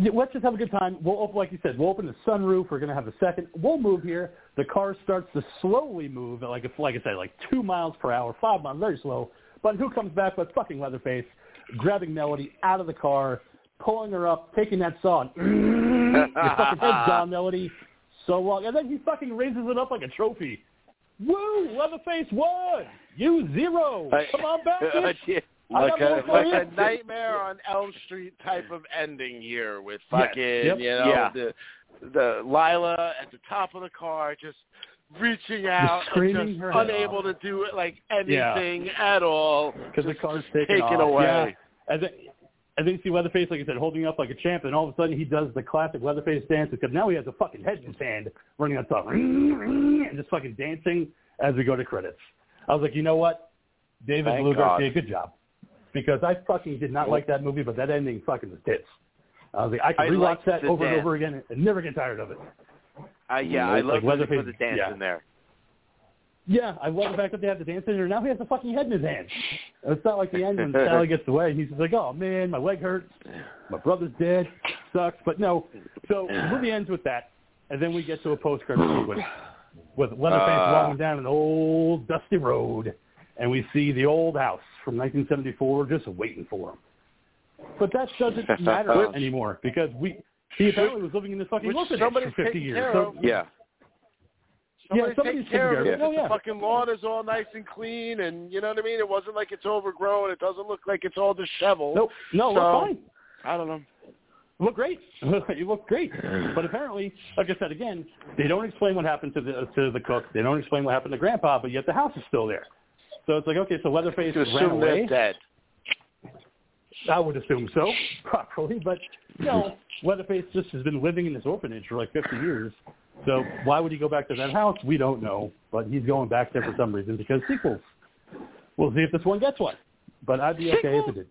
Yeah, let's just have a good time. We'll open, like you said, we'll open the sunroof. We're gonna have a second. We'll move here. The car starts to slowly move, at like if, like I said, like two miles per hour, five miles, very slow. But who comes back but fucking Leatherface, grabbing Melody out of the car, pulling her up, taking that saw, and your fucking head's gone, Melody. so long, and then he fucking raises it up like a trophy. Woo! Leatherface won. You zero. Come on back, bitch. Like a, like a Nightmare on Elm Street type of ending here with fucking, Yep. you know, Yeah. the the Lila at the top of the car just reaching out screaming just her unable off. to do it like anything at all. because the car's taken, taken away. Yeah. And then, and then you see Leatherface, like I said, holding up like a champ, and all of a sudden he does the classic Leatherface dance, except now he has a fucking head in his hand, running on top, and just fucking dancing as we go to credits. I was like, you know what, David Thank God. Garcia, good job, because I fucking did not like that movie, but that ending fucking was tits. I was like, I could rewatch that over and over again and never get tired of it. Uh, yeah, Like I love Leatherface- put the dance yeah. in there. Yeah, I love the fact that they have the dance in there. Now he has the fucking head in his hand. It's not like the end when Sally gets away. He's just like, oh man, my leg hurts. My brother's dead. Sucks. But no. So the movie ends with that, and then we get to a post credit sequence with Leatherface Uh. walking down an old dusty road, and we see the old house from 1974 just waiting for him. But that doesn't matter uh, anymore because we he apparently was living in this fucking Which orphanage for 50 years. care So of. Yeah. Somebody's somebody's taking care of it. care. Oh, yeah. The fucking lawn is all nice and clean, and you know what I mean. It wasn't like it's overgrown. It doesn't look like it's all disheveled. Nope. No, So- fine. I don't know. You look great. you look great. But apparently, like I said again, they don't explain what happened to the to the cook. They don't explain what happened to Grandpa, but yet the house is still there. So it's like, okay, so Leatherface To ran away. dead. I would assume so, properly. But no, Leatherface just has been living in this orphanage for like 50 years. So why would he go back to that house? We don't know. But he's going back there for some reason because sequels. We'll see if this one gets one. But I'd be okay if it did.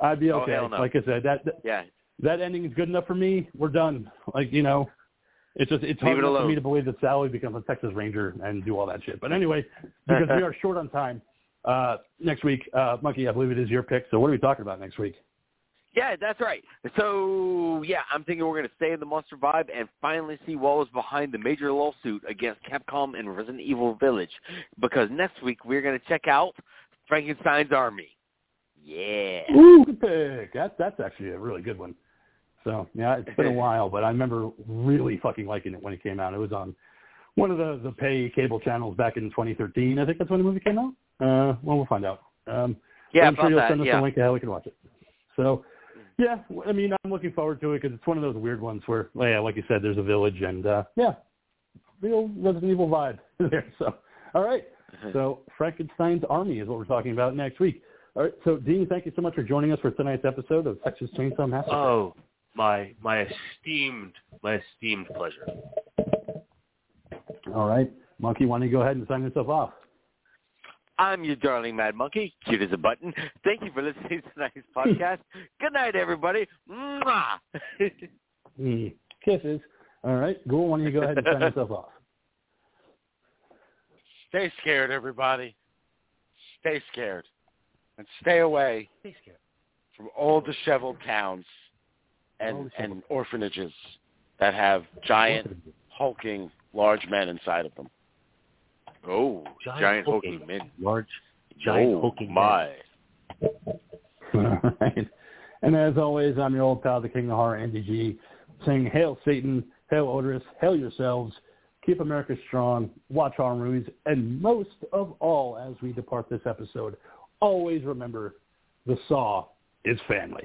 I'd be Oh, okay. hell no. Like I said, that, that Yeah. that ending is good enough for me. We're done. Like you know, it's just it's hard it for me to believe that Sally becomes a Texas Ranger and do all that shit. But anyway, because we are short on time, uh, next week, uh, Monkey, I believe it is your pick. So what are we talking about next week? Yeah, that's right. So, yeah, I'm thinking we're going to stay in the monster vibe and finally see what was behind the major lawsuit against Capcom and Resident Evil Village. Because next week we're going to check out Frankenstein's Army. Yeah. Ooh, good pick. That's that's actually a really good one. So yeah, it's been a while, but I remember really fucking liking it when it came out. It was on one of the the pay cable channels back in 2013. I think that's when the movie came out. Uh, well, we'll find out. Um, Yeah, I'm sure you'll that, send us yeah. a link to how we can watch it. So, yeah, I mean, I'm looking forward to it because it's one of those weird ones where, yeah, like you said, there's a village and, uh, yeah, real Resident Evil vibe there. So, all right. So, Frankenstein's Army is what we're talking about next week. All right. So, Dean, thank you so much for joining us for tonight's episode of Texas Chainsaw Massacre. Oh, my my esteemed my esteemed pleasure. all right. Monkey, why don't you go ahead and sign yourself off? I'm your darling Mad Monkey, cute as a button. Thank you for listening to tonight's podcast. Good night, everybody. Mwah. Mm, kisses. All right. Go. Why don't you go ahead and sign yourself off? Stay scared, everybody. Stay scared. And stay away Stay scared. from all disheveled towns All and, disheveled. and orphanages that have giant, hulking, large men inside of them. Oh, Giant giant, hulking hulking men. Large, giant oh, hulking my. All right. And as always, I'm your old pal, the King of Horror, Andy G, saying, Hail Satan, Hail Odorous, Hail yourselves, keep America strong, watch horror movies, and most of all, as we depart this episode, always remember the Saw is family.